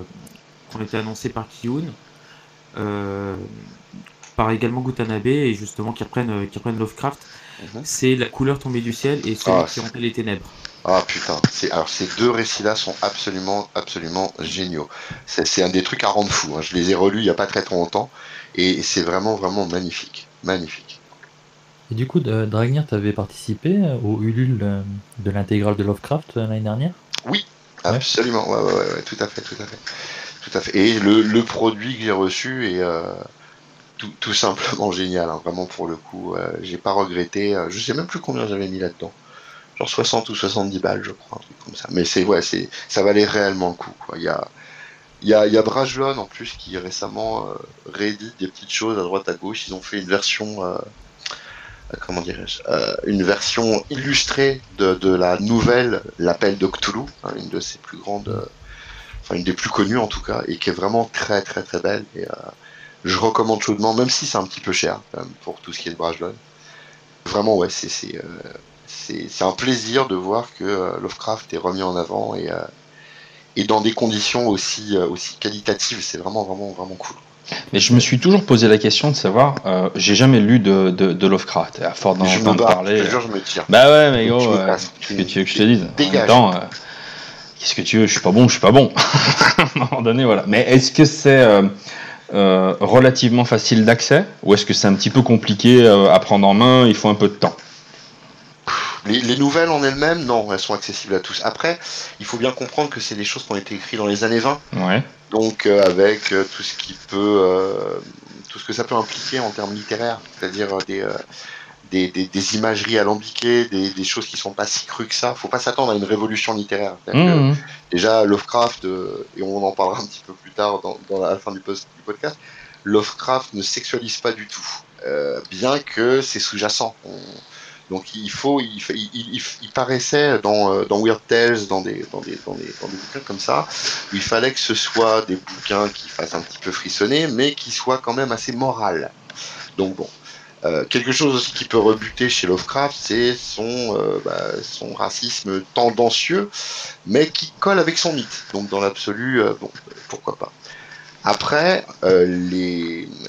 qui ont été annoncés par Kiun, euh, par également Gutanabe et justement qui reprennent euh, qui reprennent Lovecraft. Mhm. C'est la couleur tombée du ciel et celui Ah, qui c'est- hantait les ténèbres. Ah putain, c'est alors ces deux récits-là sont absolument, absolument géniaux. C'est un des trucs à rendre fou. hein. Je les ai relus il y a pas très très longtemps et c'est vraiment, vraiment magnifique, magnifique. Et du coup, Dragnir, tu avais participé euh, au Ulule euh, de l'intégrale de Lovecraft euh, l'année dernière? Absolument, ouais, ouais, ouais, ouais, tout à fait, tout à fait, tout à fait. Et le, le produit que j'ai reçu est euh, tout, tout simplement génial, hein, vraiment pour le coup. Euh, j'ai pas regretté. je sais même plus combien j'avais mis là-dedans. Genre 60 ou 70 balles, je crois, un truc comme ça. Mais c'est ouais, c'est ça valait réellement le coup. Quoi. Il y a il y a, il y a Brajlon en plus qui récemment euh, réédite des petites choses à droite à gauche. Ils ont fait une version, euh, euh, comment euh, une version illustrée de, de la nouvelle L'appel de Cthulhu, hein, une de ses plus grandes, enfin une des plus connues en tout cas, et qui est vraiment très très très belle. Et je recommande chaudement, même si c'est un petit peu cher pour tout ce qui est de Brajlon. Vraiment ouais, c'est c'est un plaisir de voir que euh, Lovecraft est remis en avant et euh, et dans des conditions aussi euh, aussi qualitatives, c'est vraiment vraiment vraiment cool. Mais je me suis toujours posé la question de savoir, euh, j'ai jamais lu de, de, de Lovecraft, à force d'en parler. je te jure, je me tire. Bah ouais, mais gros, euh, qu'est-ce que tu veux que je te dise? En Dégage. même temps, euh, qu'est-ce que tu veux? Je suis pas bon, je suis pas bon. à un moment donné, voilà. Mais est-ce que c'est relativement facile d'accès? Ou est-ce que c'est un petit peu compliqué à prendre en main? Il faut un peu de temps. Les, les nouvelles en elles-mêmes, non, elles sont accessibles à tous. Après, il faut bien comprendre que c'est des choses qui ont été écrites dans les années 20, Ouais. donc euh, avec euh, tout ce qui peut, euh, tout ce que ça peut impliquer en termes littéraires, c'est-à-dire des, des, des, des imageries alambiquées, des, des choses qui sont pas si crues que ça. Faut pas s'attendre à une révolution littéraire. Que, Mmh. déjà Lovecraft, euh, et on en parlera un petit peu plus tard dans, dans la fin du, post, du podcast, Lovecraft ne sexualise pas du tout, euh, bien que c'est sous-jacent. On- Donc il faut, il, paraissait dans, euh, dans Weird Tales, dans des, dans, des, dans, dans des bouquins comme ça, il fallait que ce soit des bouquins qui fassent un petit peu frissonner, mais qui soient quand même assez moral. Donc bon. Euh, quelque chose aussi qui peut rebuter chez Lovecraft, c'est son, euh, bah, son racisme tendancieux, mais qui colle avec son mythe. Donc dans l'absolu, bon, pourquoi pas. Après, euh,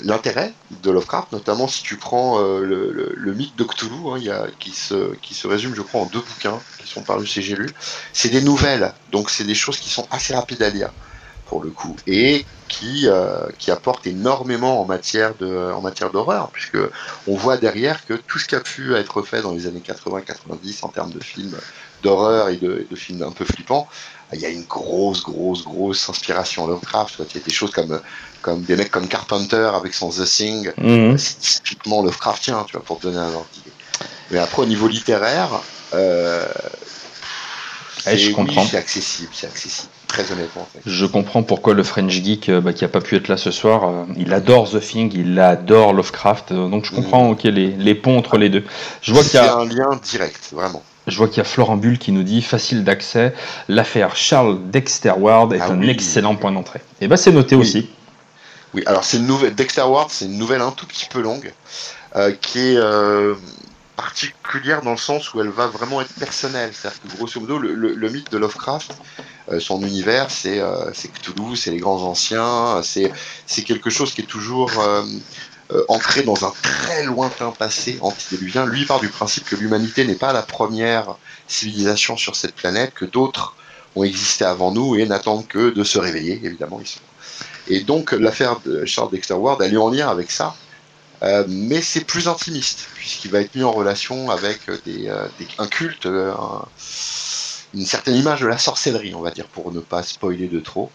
l'intérêt de Lovecraft, notamment si tu prends euh, le, mythe de hein, qui, se, qui se résume, je crois, en deux bouquins qui sont parus chez J'ai lu, c'est des nouvelles, donc c'est des choses qui sont assez rapides à lire, pour le coup, et qui, euh, qui apportent énormément en matière de, en matière d'horreur, puisque on voit derrière que tout ce qui a pu être fait dans les années 80-90 en termes de films d'horreur et de, films un peu flippants, il y a une grosse, grosse, grosse inspiration Lovecraft. Il y a des choses comme, comme des mecs comme Carpenter avec son The Thing, Mmh. c'est typiquement Lovecraftien, tu vois, pour te donner un ordre d'idée. Mais après, au niveau littéraire, euh, je c'est- oui, comprends. c'est accessible, c'est accessible, très honnêtement. c'est. Je comprends pourquoi le French Geek, euh, bah, qui a pas pu être là ce soir, euh, il adore The Thing, il adore Lovecraft, euh, donc je comprends ok, les, les ponts entre les deux. Je vois qu'il y C'est a un lien direct, vraiment. Je vois qu'il y a Florent Bull qui nous dit facile d'accès. L'affaire Charles Dexter Ward est Ah un oui. excellent point d'entrée. Et ben c'est noté Oui. aussi. Oui, alors c'est une nouvelle. Dexter Ward, c'est une nouvelle un tout petit peu longue, euh, qui est euh, particulière dans le sens où elle va vraiment être personnelle. C'est-à-dire que grosso modo, le, le- le mythe de Lovecraft, euh, son univers, c'est Cthulhu, c'est les grands anciens, c'est quelque chose qui est toujours ancré dans un très lointain passé antédiluvien. Lui part du principe que l'humanité n'est pas la première civilisation sur cette planète, que d'autres ont existé avant nous et n'attendent que de se réveiller, évidemment. Ils sont et donc l'affaire de Charles Dexter Ward, elle est en lien avec ça, Euh, mais c'est plus intimiste, puisqu'il va être mis en relation avec euh, des, euh, un culte, euh, un- une certaine image de la sorcellerie, on va dire, pour ne pas spoiler de trop.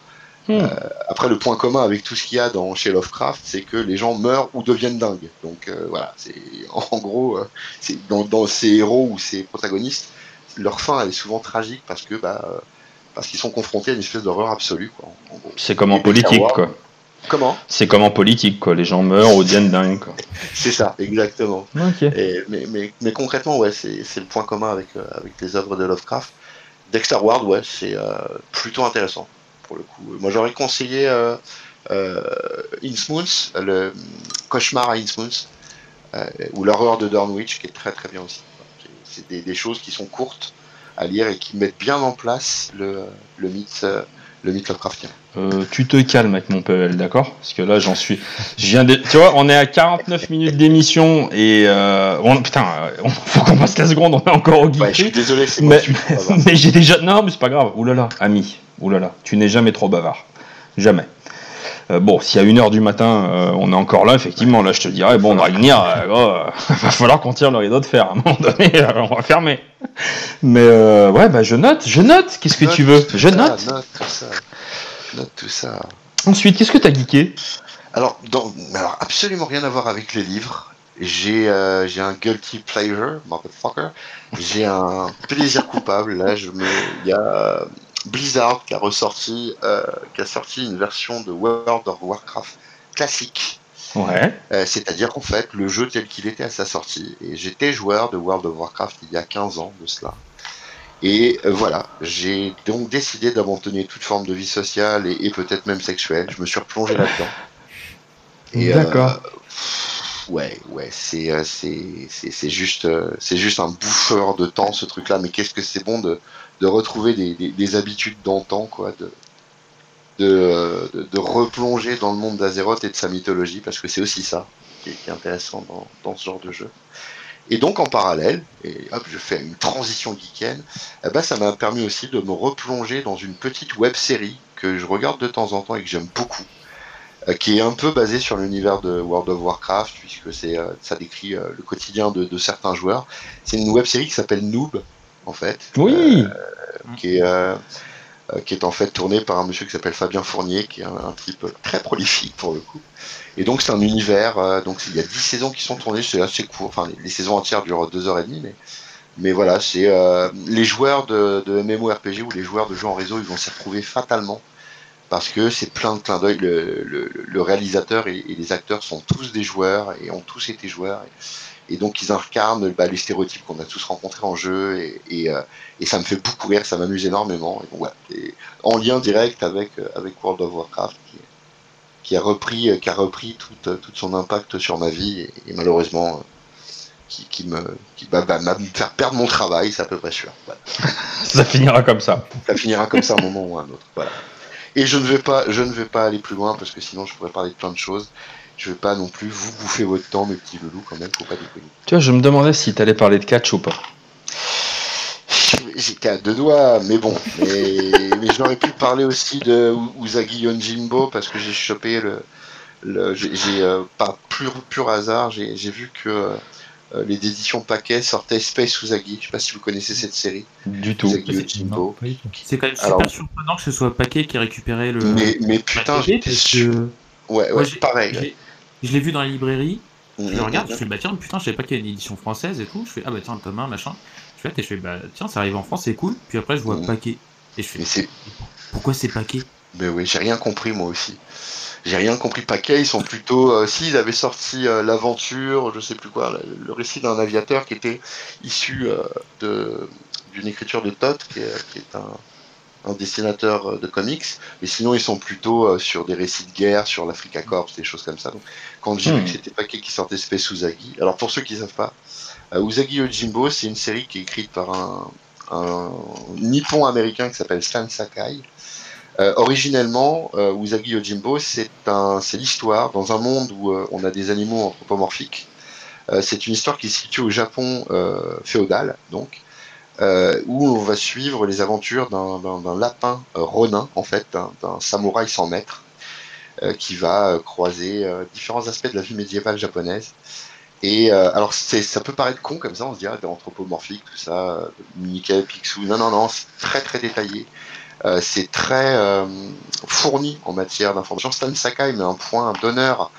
Hmm. après, le point commun avec tout ce qu'il y a dans, chez Lovecraft, c'est que les gens meurent ou deviennent dingues. Donc euh, voilà, c'est en gros, euh, c'est dans, dans ces héros ou ces protagonistes, leur fin elle est souvent tragique parce que bah, euh, parce qu'ils sont confrontés à une espèce d'horreur absolue. Quoi, en gros. C'est comme en politique, quoi. Comment? C'est comme en politique, quoi. Les gens meurent ou deviennent dingues, quoi. C'est ça, exactement. Et, mais, mais, mais concrètement, ouais, c'est c'est le point commun avec, euh, avec les œuvres de Lovecraft. Dexter Ward, ouais, c'est euh, plutôt intéressant pour le coup. Moi, j'aurais conseillé euh, euh, Innsmouth, le cauchemar à Innsmouth, ou l'horreur de Dornwich, qui est très très bien aussi. C'est des, des choses qui sont courtes à lire et qui mettent bien en place le, le mythe, euh, le mythe Lovecraftien. Euh, tu te calmes avec mon PL, d'accord? Parce que là, j'en suis. Je viens de. Tu vois, on est à 49 minutes d'émission et. Euh... on- Putain, on- faut qu'on passe la seconde, on est encore au Ouais, je suis désolé, c'est moi mais mais j'ai déjà. Non, mais c'est pas grave. Oulala, ami. Oulala, tu n'es jamais trop bavard. Jamais. Euh, bon, si à 1h du matin, euh, on est encore là, effectivement, là, je te dirais, bon, Dragnir, euh, gros, euh, va falloir qu'on tire le rideau de fer. À un moment donné, euh, on va fermer. Mais ouais, bah je note, je note. Qu'est-ce que Note tu veux Je ça, note. Note tout ça. Note tout ça. Ensuite, qu'est-ce que t'as geeké? Alors, dans, alors, absolument rien à voir avec les livres. J'ai j'ai un guilty pleasure, motherfucker. J'ai un plaisir coupable. Là, je me, il y a Blizzard qui a ressorti, euh, qui a sorti une version de World of Warcraft classique. Ouais. Euh, C'est-à-dire qu'en fait, le jeu tel qu'il était à sa sortie. Et j'étais joueur de World of Warcraft il y a 15 ans de cela. Et euh, voilà, j'ai donc décidé d'abandonner toute forme de vie sociale et, et peut-être même sexuelle. Je me suis replongé là-dedans. Et, D'accord. ouais, ouais, c'est c'est c'est c'est juste c'est juste un bouffeur de temps ce truc-là. Mais qu'est-ce que c'est bon de de retrouver des, des, des habitudes d'antan, quoi, euh, de de replonger dans le monde d'Azeroth et de sa mythologie, parce que c'est aussi ça qui est, intéressant dans, ce genre de jeu. Et donc en parallèle, et hop, je fais une transition geekenne, eh ben, ça m'a permis aussi de me replonger dans une petite web série que je regarde de temps en temps et que j'aime beaucoup, euh, qui est un peu basée sur l'univers de World of Warcraft, puisque c'est euh, ça décrit le quotidien de certains joueurs. C'est une web série qui s'appelle Noob, en fait, Oui. qui est, euh, euh, qui est en fait tourné par un monsieur qui s'appelle Fabien Fournier, qui est un, un type très prolifique pour le coup. Et donc c'est un univers, euh, donc il y a 10 saisons qui sont tournées, c'est assez court, enfin les, les saisons entières durent 2h30, mais, mais voilà, c'est euh, les joueurs de, de MMORPG ou les joueurs de jeux en réseau, ils vont s'y retrouver fatalement, parce que c'est plein de clins d'œil, le, le, le réalisateur et, et les acteurs sont tous des joueurs et ont tous été joueurs. Et, et donc ils incarnent bah, les stéréotypes qu'on a tous rencontrés en jeu et, et, euh, et ça me fait beaucoup rire, ça m'amuse énormément. Et ouais, et en lien direct avec, euh, avec World of Warcraft qui, qui a repris, euh, qui a repris tout, tout son impact sur ma vie et, malheureusement qui, qui me qui bah, bah, m'a faire perdre mon travail, c'est à peu près sûr. Voilà. Ça finira comme ça. Ça finira comme ça à un moment ou à un autre. Voilà. Et je ne vais pas, je ne vais pas aller plus loin parce que sinon je pourrais parler de plein de choses. Je vais pas non plus vous bouffer votre temps, mes petits loulous, quand même, faut pas déconner. Tu vois, je me demandais si t'allais parler de catch ou pas. J'étais à deux doigts, mais bon. Mais, mais j'aurais pu parler aussi de Usagi Yonjimbo parce que j'ai chopé le. le j'ai, euh, par pur, pur hasard, j'ai, j'ai vu que euh, les éditions Paquet sortaient Space Usagi. Je sais pas si vous connaissez cette série. Du tout. Usagi Yonjimbo. C'est quand même super Alors- surprenant que ce soit Paquet qui récupérait le. Mais, mais putain, j'étais que Ouais, moi, ouais, j'ai- pareil. Je l'ai vu dans la librairie, je le Mhm. regarde, je fais bah tiens, putain, je savais pas qu'il y avait une édition française et tout. Je fais ah bah tiens, le tome 1, machin. Je fais, et je fais bah tiens, ça arrive en France, c'est cool. Puis après, je vois Mhm. Paquet. Et je fais Mais c'est pourquoi c'est Paquet? Mais oui, j'ai rien compris moi aussi. J'ai rien compris. Paquet, ils sont plutôt. Euh, si, ils avaient sorti euh, l'aventure, je sais plus quoi, le, le récit d'un aviateur qui était issu euh, de d'une écriture de Todd, qui est, qui est un, un dessinateur euh, de comics. Mais sinon, ils sont plutôt euh, sur des récits de guerre, sur l'Africa Corps, des choses comme ça. Donc, quand j'ai Hmm. vu que c'était Paquet qui sortait Space Usagi. Alors, pour ceux qui savent pas, euh, Usagi Yojimbo, c'est une série qui est écrite par un, un nippon américain qui s'appelle Stan Sakai. Euh, originellement, euh, Usagi Yojimbo, c'est l'histoire dans un monde où euh, on a des animaux anthropomorphiques. Euh, c'est une histoire qui se situe au Japon euh, féodal, donc, euh, où on va suivre les aventures d'un, lapin euh, ronin, en fait, d'un, samouraï sans maître, euh, qui va croiser différents aspects de la vie médiévale japonaise. Et alors, ça peut paraître con comme ça, on se dirait, anthropomorphique, tout ça, Mickey, Picsou. Non, non, non, c'est très très détaillé. C'est très fourni en matière d'information. Stan Sakai met un point d'honneur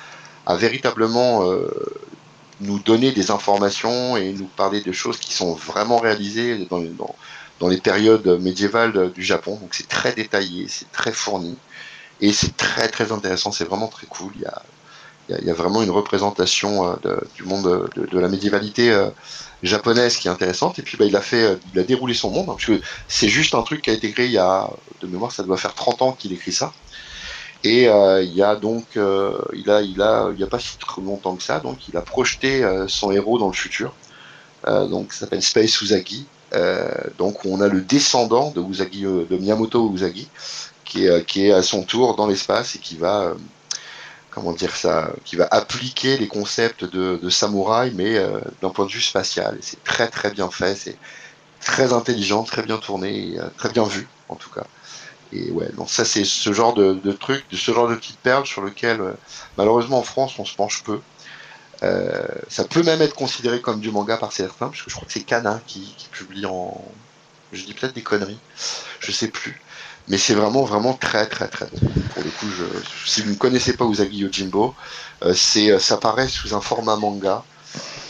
à véritablement nous donner des informations et nous parler de choses qui sont vraiment réalisées dans, dans, les périodes médiévales du Japon. Donc c'est très détaillé, c'est très fourni et c'est très très intéressant. C'est vraiment très cool. Il y a, il y a, vraiment une représentation de, du monde de, la médiévalité japonaise qui est intéressante. Et puis bah, il a fait, il a déroulé son monde, hein, parce que c'est juste un truc qui a été créé il y a, de mémoire, ça doit faire 30 ans qu'il écrit ça. Et euh, il y a donc, euh, il a, il a, il y a pas si longtemps que ça, donc il a projeté euh, son héros dans le futur. Donc ça s'appelle Space Usagi. Donc on a le descendant de Usagi, de Miyamoto Usagi, qui est, à son tour dans l'espace et qui va comment dire ça, qui va appliquer les concepts de, de samouraï, mais d'un point de vue spatial. C'est très très bien fait, c'est très intelligent, très bien tourné, très bien vu en tout cas. Et ouais, donc ça c'est ce genre de, de truc, ce genre de petites perles sur lequel euh, malheureusement en France on se penche peu. Euh, ça peut même être considéré comme du manga par certains, parce que je crois que c'est Kana qui, publie en, je dis peut-être des conneries, je sais plus. Mais c'est vraiment, vraiment très, très, très. Pour le coup, si vous ne connaissez pas Usagi Yojimbo, euh, c'est, ça paraît sous un format manga.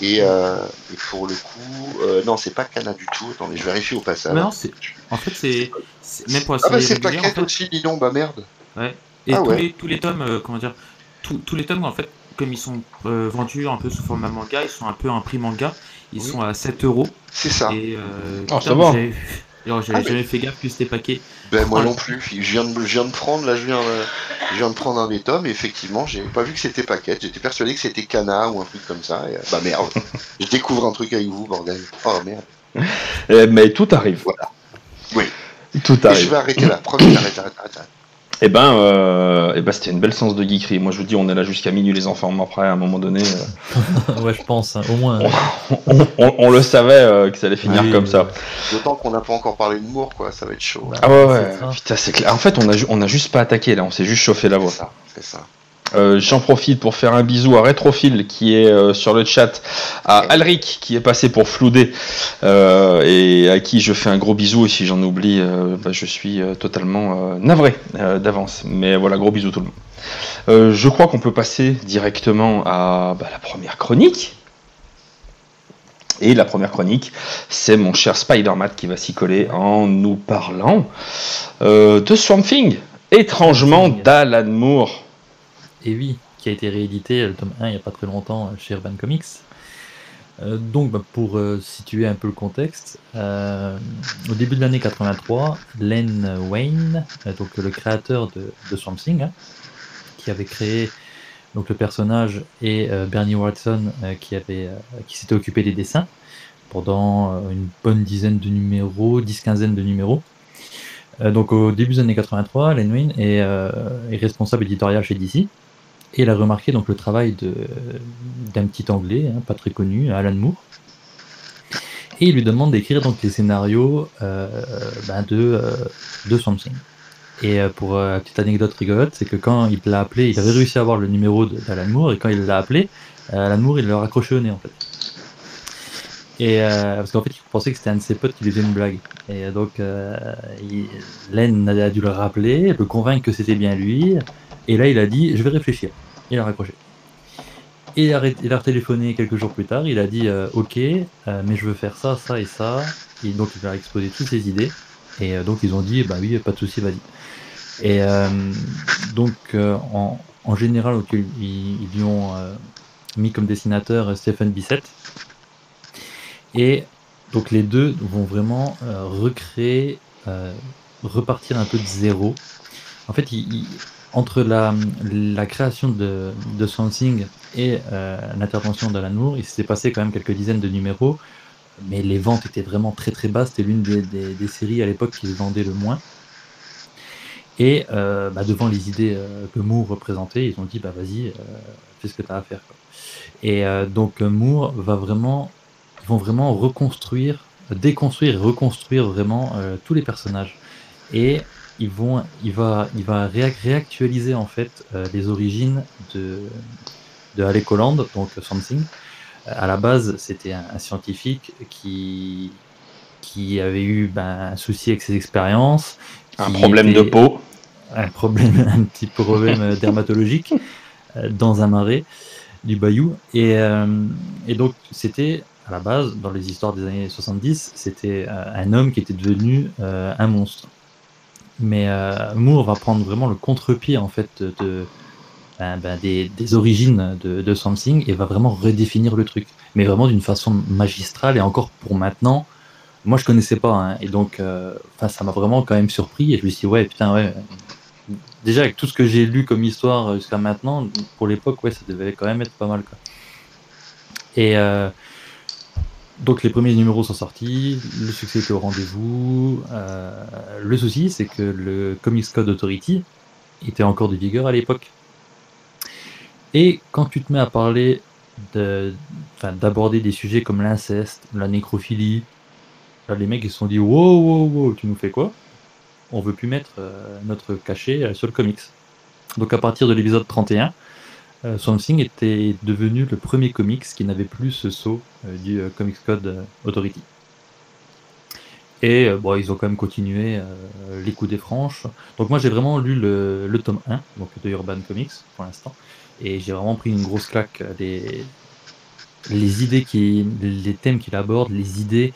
Et, euh, et pour le coup, euh, non, c'est pas Kana du tout. Attendez, je vérifie au passage. Mais non, c'est... En fait, c'est... c'est- Même pour la Ah bah série c'est régulière, Paquette en fait, aussi, dis donc, bah merde. Ouais. Et Ah tous, ouais. les, tous les tomes, euh, comment dire, tous, tous les tomes, en fait, comme ils sont euh, vendus un peu sous format manga, ils sont un peu un prix manga, ils Oui. sont à 7 euros. C'est ça. Et euh, Oh, ça putain, va. j'avais- alors, j'avais Ah, mais- jamais fait gaffe que c'était paquet. Ben moi non plus. Je viens de, je viens de prendre, là, je viens, de- je viens de prendre un des tomes. Et effectivement, j'ai pas vu que c'était Paquette. J'étais persuadé que c'était Kana ou un truc comme ça. Et, euh, bah merde. je découvre un truc avec vous, bordel. Oh merde. Eh, mais tout arrive. Voilà. Oui. Tout Et je arrive. vais arrêter là. Promis, arrête, arrête, arrête. arrête. Eh ben, euh, eh ben c'était une belle séance de geekerie. Moi, je vous dis, on est là jusqu'à minuit, les enfants. Mais après, à un moment donné, euh, ouais, je pense, hein, au moins. on, on- on le savait euh, que ça allait finir Oui, comme ça. D'autant qu'on n'a pas encore parlé d'humour, quoi. Ça va être chaud. Ah ouais, ouais. Putain, c'est clair. En fait, on a, ju- on a juste pas attaqué là. On s'est juste chauffé la voix. ça. C'est ça. Euh, J'en profite pour faire un bisou à Retrophile qui est euh, sur le chat, à Alric qui est passé pour Floudé euh, et à qui je fais un gros bisou. Et si j'en oublie, bah, je suis totalement navré d'avance. Mais voilà, gros bisou tout le monde. Je crois qu'on peut passer directement à bah, la première chronique. Et la première chronique, c'est mon cher Spider-Man qui va s'y coller en nous parlant de Swamp Thing, étrangement d'Alan Moore. Et oui, qui a été réédité, le tome 1, il n'y a pas très longtemps euh, chez Urban Comics. Euh, donc, bah, pour euh, situer un peu le contexte, euh, au début de l'année 83, Len Wayne, euh, donc le créateur de, de Swamp Thing, hein, qui avait créé donc le personnage, et euh, Bernie Watson, euh, qui avait, euh, qui s'était occupé des dessins pendant euh, une bonne dizaine de numéros, dix quinzaine de numéros. Euh, donc au début des années 83, Len euh, est responsable éditorial chez DC. Et il a remarqué donc le travail d'un petit anglais, hein, pas très connu, Alan Moore. Et il lui demande d'écrire donc les scénarios euh, ben, de, euh, de Swamp Thing. Et euh, pour euh, petite anecdote rigolote, c'est que quand il l'a appelé, il avait réussi à avoir le numéro d'Alan Moore, et quand il l'a appelé, euh, Alan Moore, il l'a raccroché au nez en fait. Et parce qu'en fait, il pensait que c'était un de ses potes qui lui faisait une blague. Et donc, Len a dû le rappeler, le convaincre que c'était bien lui. Et là, il a dit Je vais réfléchir. Il a raccroché. Et il a, il retéléphoné quelques jours plus tard. Il a dit euh, Ok, euh, mais je veux faire ça, ça et ça. Et donc, il a exposé toutes ses idées. Et euh, donc, ils ont dit Bah oui, pas de souci, vas-y. Et donc, en, général, ils, lui ont mis comme dessinateur Stephen Bissett. Et donc les deux vont vraiment recréer, repartir un peu de zéro. En fait, il- il- entre la, la création de, de Swamp Thing et euh, l'intervention d'Alan Moore, il s'est passé quand même quelques dizaines de numéros, mais les ventes étaient vraiment très très basses. C'était l'une des, des- des séries à l'époque qui vendait le moins. Et euh, bah, devant les idées euh, que Moore représentait, ils ont dit bah vas-y, euh, fais ce que tu as à faire. quoi. Et euh, donc Moore va vraiment vont vraiment reconstruire, déconstruire reconstruire vraiment tous les personnages. Et ils vont, il va, il va réac- réactualiser en fait euh, les origines de, de Alec Holland, donc Something. À la base, c'était un, un scientifique qui, qui avait eu ben, un souci avec ses expériences, Un problème de peau. un problème, un petit problème euh, dermatologique euh, dans un marais du Bayou. Et, euh, et donc, c'était à la base, dans les histoires des années 70, c'était euh, un homme qui était devenu euh, un monstre. Mais euh, Moore va prendre vraiment le contre-pied en fait de, ben, ben, des, des origines de, de Something et va vraiment redéfinir le truc. Mais vraiment d'une façon magistrale et encore pour maintenant. Moi, je connaissais pas, hein, et donc, euh, enfin, ça m'a vraiment quand même surpris. Et je me suis dit, ouais, putain, ouais, déjà avec tout ce que j'ai lu comme histoire jusqu'à maintenant, pour l'époque, ouais, ça devait quand même être pas mal. Quoi. Et euh, donc les premiers numéros sont sortis, le succès était au rendez-vous. Euh, le souci, c'est que le Comics Code Authority était encore de vigueur à l'époque. Et quand tu te mets à parler d'aborder des sujets comme l'inceste, la nécrophilie, là, les mecs ils se sont dit wow, wow, wow, tu nous fais quoi? On veut plus mettre euh, notre cachet sur le comics. Donc à partir de l'épisode 31, euh, Something était devenu le premier comics qui n'avait plus ce saut euh, du euh, Comics Code Authority. Et bon, ils ont quand même continué les coups des franches. Donc moi j'ai vraiment lu le, tome 1 donc de Urban Comics pour l'instant. Et j'ai vraiment pris une grosse claque. euh, Les, idées qui, les thèmes qu'il aborde, les idées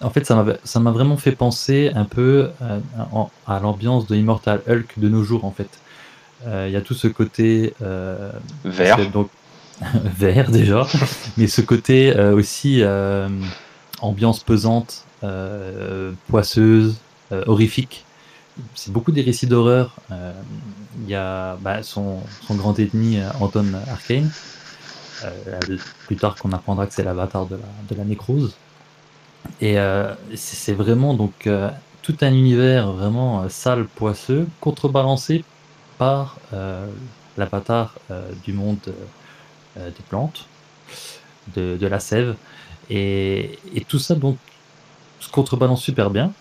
en fait, ça m'a vraiment fait penser un peu en- à l'ambiance de Immortal Hulk de nos jours, en fait. Euh, Il y a tout ce côté euh, Vert. donc vert déjà, mais ce côté euh, aussi ambiance pesante, poisseuse, horrifique. C'est beaucoup des récits d'horreur. Euh, Il y a bah, son, son grand ennemi Anton Arcane. Euh, plus tard qu'on apprendra que c'est l'avatar de la, de la nécrose. Et euh, c'est vraiment donc tout un univers vraiment sale, poisseux, contrebalancé par euh, l'avatar euh, du monde euh, des plantes, de, la sève. Et, tout ça donc se contrebalance super bien.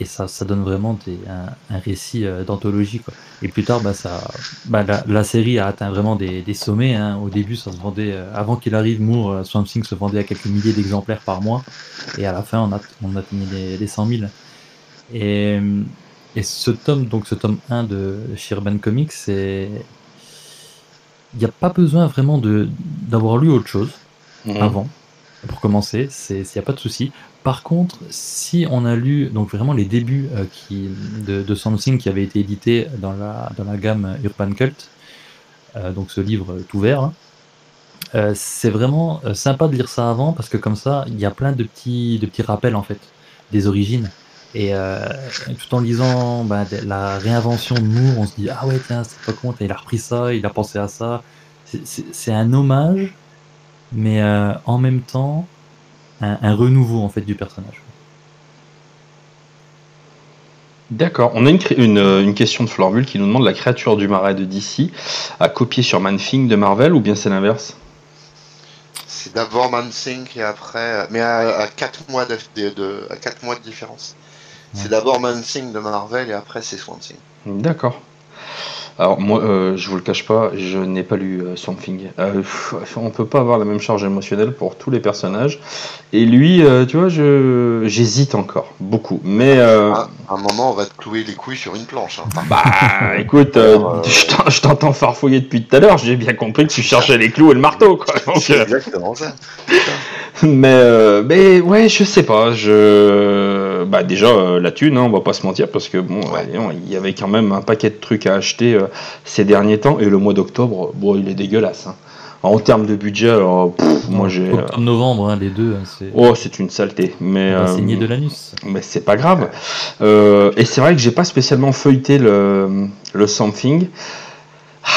Et ça, ça donne vraiment des, un, récit d'anthologie. Et plus tard, bah, ça, bah, la, série a atteint vraiment des, sommets. hein. Au début, ça se vendait, avant qu'il arrive, Moore, Swamp Thing se vendait à quelques milliers d'exemplaires par mois. Et à la fin, on a, on atteignait les, les 100 000. Et, et ce tome, donc ce tome 1 de chez Urban Comics, c'est. Il n'y a pas besoin vraiment de d'avoir lu autre chose Mhm. avant, pour commencer, il n'y a pas de souci. Par contre, si on a lu donc vraiment les débuts euh, qui, de, de Something qui avait été édité dans la, dans la gamme Urban Cult, euh, donc ce livre tout vert, là, euh, c'est vraiment sympa de lire ça avant parce que comme ça, il y a plein de petits, de petits rappels en fait des origines. Et euh, tout en lisant bah, la réinvention de Moore, on se dit ah ouais tiens c'est pas con, il a repris ça, il a pensé à ça. C'est- un hommage, mais euh, en même temps un, un renouveau en fait du personnage. D'accord. On a une, une, euh, une question de Florvule qui nous demande la créature du marais de DC à copier sur Man-Thing de Marvel ou bien c'est l'inverse? C'est d'abord Man-Thing et après. Mais à 4 mois de, de, de- à quatre mois de différence. C'est d'abord Man-Thing de Marvel et après c'est Swamp Thing. D'accord. Alors moi, euh, je vous le cache pas, je n'ai pas lu euh, Swamp Thing. Euh, on peut pas avoir la même charge émotionnelle pour tous les personnages. Et lui, euh, tu vois, je j'hésite encore beaucoup. Mais euh, à un moment, on va te clouer les couilles sur une planche. hein. bah, écoute, euh, je t'en- je t'entends farfouiller depuis tout à l'heure. J'ai bien compris que tu cherchais les clous et le marteau, quoi. Donc, C'est exactement ça. mais, mais ouais, je sais pas. Je, bah déjà euh, la thune, hein, on va pas se mentir, parce que bon, Ouais. il y avait quand même un paquet de trucs à acheter euh, ces derniers temps, et le mois d'octobre, bon, il est dégueulasse. hein. En termes de budget, alors, pff, moi j'ai. euh, Octobre-novembre, hein, les deux, hein, c'est Oh, c'est une saleté, mais. on va euh, saigner de l'anus. mais c'est pas grave. Euh, et c'est vrai que j'ai pas spécialement feuilleté le, le Something. Ah,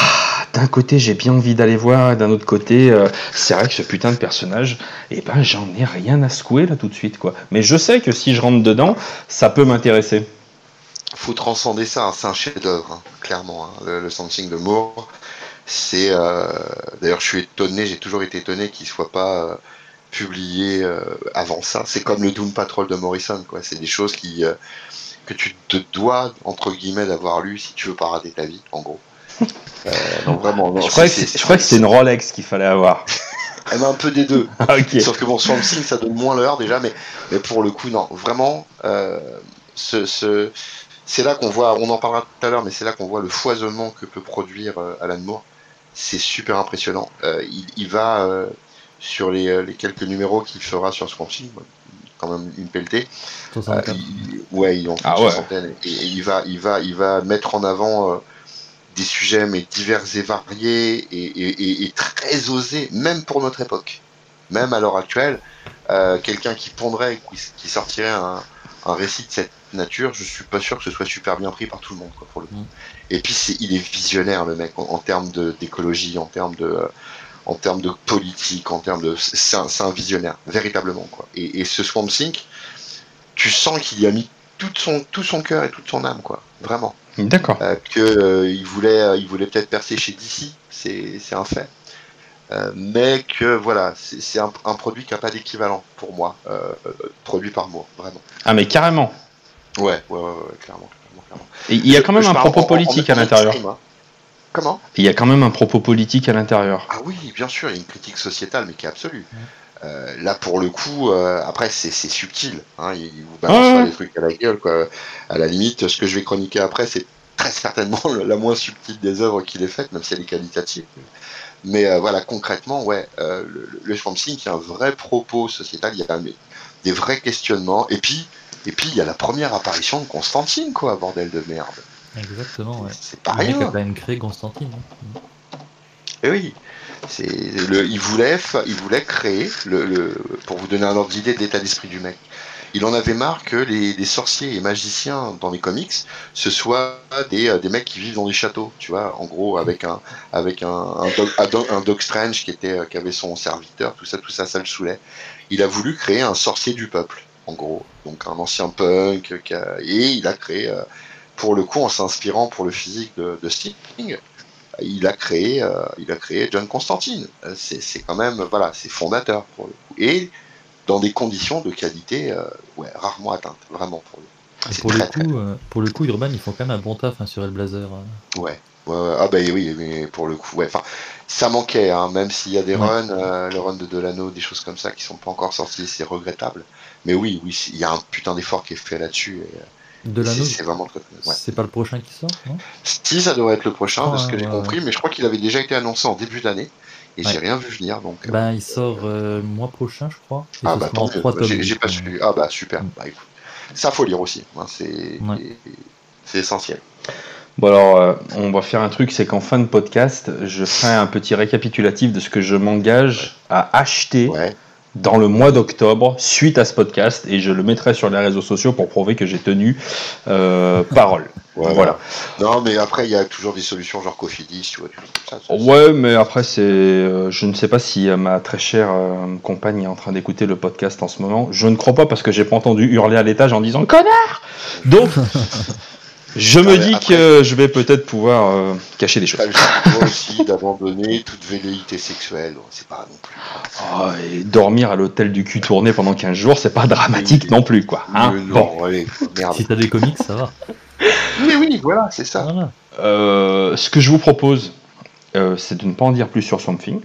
d'un côté, j'ai bien envie d'aller voir, et d'un autre côté, euh, c'est vrai que ce putain de personnage, eh ben, j'en ai rien à secouer là tout de suite, quoi. Mais je sais que si je rentre dedans, ça peut m'intéresser. faut transcender ça, hein, c'est un chef-d'œuvre, hein, clairement. hein, le, Something de Moore, c'est. euh, D'ailleurs, je suis étonné, j'ai toujours été étonné qu'il soit pas euh, publié avant ça. C'est comme le Doom Patrol de Morrison, quoi. C'est des choses qui que tu te dois entre guillemets d'avoir lu si tu veux pas rater ta vie, en gros. Euh, donc vraiment, non, je crois que c'est- c'est je crois que c'est une Rolex qu'il fallait avoir. Elle a un peu des deux. Sauf que bon, Swamp Thing, ça donne moins l'heure déjà, mais, mais pour le coup, non, vraiment, euh, ce, ce- c'est là qu'on voit, on en parlera tout à l'heure, mais c'est là qu'on voit le foisonnement que peut produire euh, Alan Moore. C'est super impressionnant. Euh, il, il va euh, sur les, les quelques numéros qu'il fera sur Swamp Thing, quand même une pelletée. Euh, 64. il- ouais, il en fait Ah une ouais. Et, et il va, il va, il va mettre en avant euh, des sujets mais divers et variés et, et- et- et très osés, même pour notre époque, même à l'heure actuelle. euh, Quelqu'un qui pondrait, qui, qui sortirait un, un récit de cette nature, je suis pas sûr que ce soit super bien pris par tout le monde, quoi, pour le coup. Mm. Et puis il est visionnaire le mec en, en termes d'écologie, en termes de euh, en termes de politique, en termes de, c'est un, c'est un visionnaire, véritablement quoi. Et, et ce Swamp Thing, tu sens qu'il y a mis tout son tout son cœur et toute son âme quoi, vraiment. D'accord. Euh, que euh, il voulait euh, il voulait peut-être percer chez DC, c'est un fait. Euh, mais que voilà, c'est un, un produit qui a pas d'équivalent pour moi, euh, euh, produit par moi, vraiment. Ah, mais carrément. Ouais, ouais, ouais, ouais, clairement, clairement, il y a quand même un propos politique à l'intérieur. hein. Comment? Il y a quand même un propos politique à l'intérieur. Ah oui, bien sûr, il y a une critique sociétale, mais qui est absolue. Euh, là, pour le coup, euh, après, c'est subtil. Hein, il il vous balance Ouais, pas des trucs à la gueule. Quoi. À la limite, ce que je vais chroniquer après, c'est très certainement la moins subtile des œuvres qu'il ait faites, même si elle est qualitative. Mais euh, voilà, concrètement, ouais, le, le Swamp Thing, il y a un vrai propos sociétal, il y a des- des vrais questionnements. Et puis, et puis, il y a la première apparition de Constantine, quoi, bordel de merde. Exactement, ouais. C'est pas Le mec a rien. quand même créé Constantine. hein. Eh oui, il voulait, il voulait créer pour vous donner un ordre d'idée de l'état d'esprit du mec. Il en avait marre que les, sorciers et magiciens dans les comics, ce soient des, euh, des mecs qui vivent dans des châteaux, tu vois, en gros avec un avec un Doc- Strange euh, qui avait son serviteur, tout ça, tout ça, ça le saoulait. Il a voulu créer un sorcier du peuple, en gros, donc un ancien punk, a- et il a créé, euh, pour le coup, en s'inspirant pour le physique de, de il a créé, euh, il a créé John Constantine. Euh, C'est, quand même, voilà, c'est fondateur pour le coup. Et dans des conditions de qualité, euh, ouais, rarement atteintes, vraiment pour le coup. Pour, le très, coup, pour le coup, Urban, ils font quand même un bon taf hein, sur Hellblazer. hein. Ouais. Ouais, ouais. Ah bah oui, mais pour le coup, ouais. Enfin, ça manquait, hein, même s'il y a des Ouais. runs, euh, le run de Delano, des choses comme ça qui sont pas encore sorties, c'est regrettable. Mais oui, oui, il y a un putain d'effort qui est fait là-dessus. et, euh, Delano, c'est, c'est vraiment très, ouais. c'est pas le prochain qui sort, non? Si ça devrait être le prochain, de ce que j'ai ouais, compris, mais je crois qu'il avait déjà été annoncé en début d'année et j'ai Ouais. rien vu venir, donc. euh, Ben, il sort euh, le mois prochain, je crois. Et Ah ce bah tant j'ai j'ai pas suivi. Ah bah super, Mm. bah écoute. Ça faut lire aussi, hein, c'est Ouais. c'est essentiel. Bon alors, euh, on va faire un truc, c'est qu'en fin de podcast, je ferai un petit récapitulatif de ce que je m'engage à acheter Ouais. Dans le mois d'octobre suite à ce podcast et je le mettrai sur les réseaux sociaux pour prouver que j'ai tenu euh, parole. Voilà. Non mais après il y a toujours des solutions genre Cofidis, tu vois, trucs comme ça. ça, Ouais, mais après, c'est, euh, je ne sais pas si euh, ma très chère compagne est en train d'écouter le podcast en ce moment. Je ne crois pas parce que j'ai pas entendu hurler à l'étage en disant connard. Donc, je me mais dis après- que je vais peut-être pouvoir euh, cacher des choses. Choix aussi d'abandonner toute velléité sexuelle, bon, c'est pas non plus. Oh, et dormir à l'hôtel du cul tourné pendant 15 jours, c'est pas dramatique Oui. non plus, quoi. hein. Mais bon, non, allez, merde. Si t'as des comics, ça va. Oui, oui, voilà, c'est ça. Voilà. Euh, ce que je vous propose, euh, c'est de ne pas en dire plus sur Swamp Thing.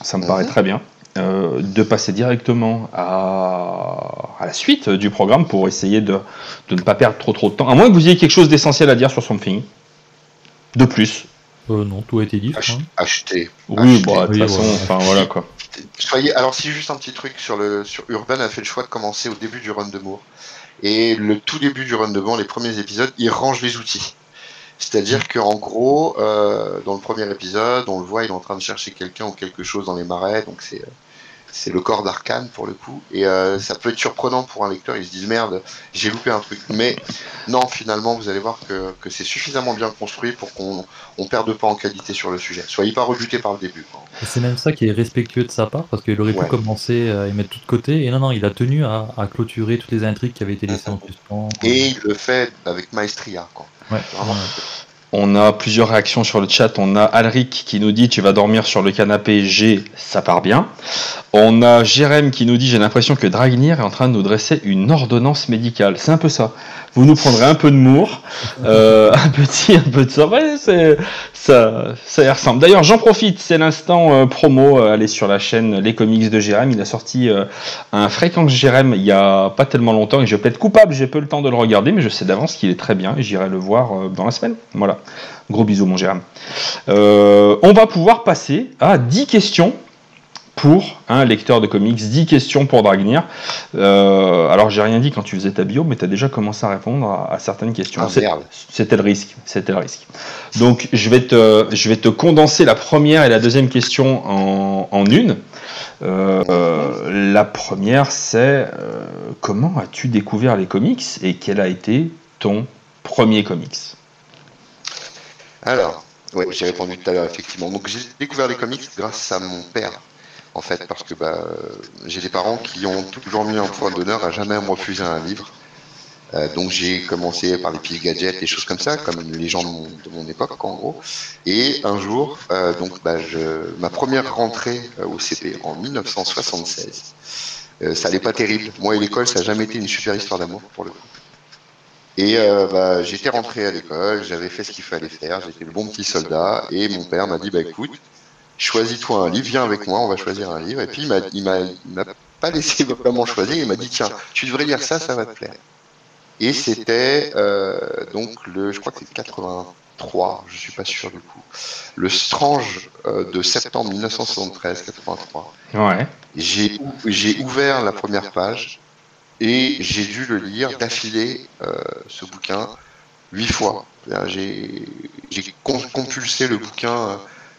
Ça me Mhm. paraît très bien. Euh, de passer directement à, à la suite du programme pour essayer de, de ne pas perdre trop trop de temps. À moins que vous ayez quelque chose d'essentiel à dire sur Swamp Thing. De plus. Euh, non, tout a été dit, Ach- acheter. Oui, bon, de toute façon, voilà. enfin voilà quoi. Soyez, alors si juste un petit truc sur le sur Urban a fait le choix de commencer au début du run de Moore et le tout début du run de Moore, les premiers épisodes, il range les outils. C'est-à-dire qu'en gros, euh, dans le premier épisode, on le voit, il est en train de chercher quelqu'un ou quelque chose dans les marais, donc c'est euh, c'est le corps d'Arkane pour le coup, et euh, ça peut être surprenant pour un lecteur. Ils se disent merde, j'ai loupé un truc. Mais non, finalement, vous allez voir que, que c'est suffisamment bien construit pour qu'on on perde pas en qualité sur le sujet. Soyez pas rebutés par le début. c'est même ça qui est respectueux de sa part, parce qu'il aurait Ouais. pu commencer à y mettre tout de côté, et non, non, il a tenu à, à clôturer toutes les intrigues qui avaient été laissées en suspens. Et il le fait avec maestria. Quoi. Ouais, Vraiment. ouais. On a plusieurs réactions sur le chat. On a Alric qui nous dit tu vas dormir sur le canapé G, ça part bien. On a Jérém qui nous dit j'ai l'impression que Dragnir est en train de nous dresser une ordonnance médicale. C'est un peu ça. Vous nous prendrez un peu de mour, euh, un petit, un peu de c'est, ça, ça y ressemble. D'ailleurs, j'en profite, c'est l'instant euh, promo. euh, allez sur la chaîne Les Comics de Jérém. Il a sorti euh, un fréquence Jérém il y a pas tellement longtemps et je peux être coupable, j'ai peu le temps de le regarder, mais je sais d'avance qu'il est très bien et j'irai le voir dans la semaine. Voilà. Gros bisous, mon Jérém. On va pouvoir passer à 10 questions pour un lecteur de comics, 10 questions pour Dragnir. Euh, alors j'ai rien dit quand tu faisais ta bio, mais tu as déjà commencé à répondre à, à certaines questions. Ah. C'était le risque, c'était le risque. Donc je vais te, je vais te condenser la première et la deuxième question en, en une. Euh, la première c'est euh, comment as-tu découvert les comics et quel a été ton premier comics? Alors, ouais, j'ai répondu tout à l'heure, effectivement. Donc, j'ai découvert les comics grâce à mon père, en fait, parce que bah, j'ai des parents qui ont toujours mis un point d'honneur à jamais me refuser un livre. Euh, donc, j'ai commencé par les piles gadgets, des choses comme ça, comme les gens de mon, époque, en gros. Et un jour, euh, donc, bah, je, ma première rentrée euh, au CP en 1976, euh, ça allait pas terrible. Moi et l'école, ça n'a jamais été une super histoire d'amour, pour le coup. Et bah, j'étais rentré à l'école, j'avais fait ce qu'il fallait faire, j'étais le bon petit soldat, et mon père m'a dit bah écoute, choisis-toi un livre, viens avec moi, on va choisir un livre. Et puis il m'a, pas laissé vraiment choisir, il m'a dit tiens, tu devrais lire ça, ça va te plaire. Et c'était euh, donc le, je crois que c'est 83, je suis pas sûr du coup, le Strange euh, de septembre 1973, 83. Ouais. J'ai, j'ai ouvert la première page et j'ai dû le lire d'affilée, euh, ce bouquin, huit fois. J'ai, compulsé le bouquin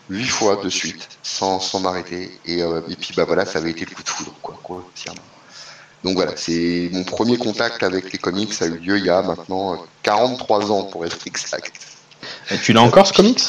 huit fois de suite, sans, sans m'arrêter. Et, euh, et puis, bah voilà, ça avait été le coup de foudre, quoi, grossièrement. Donc voilà, c'est mon premier contact avec les comics a eu lieu il y a maintenant euh, 43 ans, pour être exact. Et tu l'as encore ce comics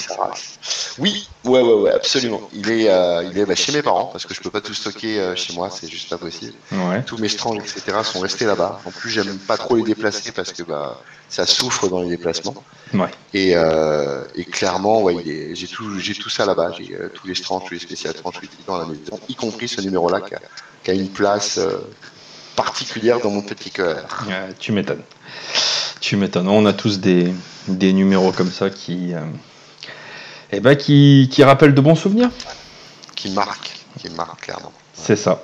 Oui, ouais, ouais, ouais, absolument. Il est, euh, il est bah, chez mes parents, parce que je peux pas tout stocker euh, chez moi, c'est juste pas possible. Ouais. tous mes stranges, etc. sont restés là-bas. En plus, j'aime pas trop les déplacer parce que bah, ça souffre dans les déplacements. Ouais. Et, euh, et clairement, ouais, j'ai tout, j'ai tout ça là-bas. J'ai euh, tous les stranges, tous les spéciales stranges dans la maison, y compris ce numéro-là qui a, qui a une place euh, particulière dans mon petit cœur. Tu m'étonnes. Tu m'étonnes. On a tous des, des numéros comme ça qui, euh, eh ben, qui, qui rappellent de bons souvenirs. Qui marque, qui marque clairement. C'est ça.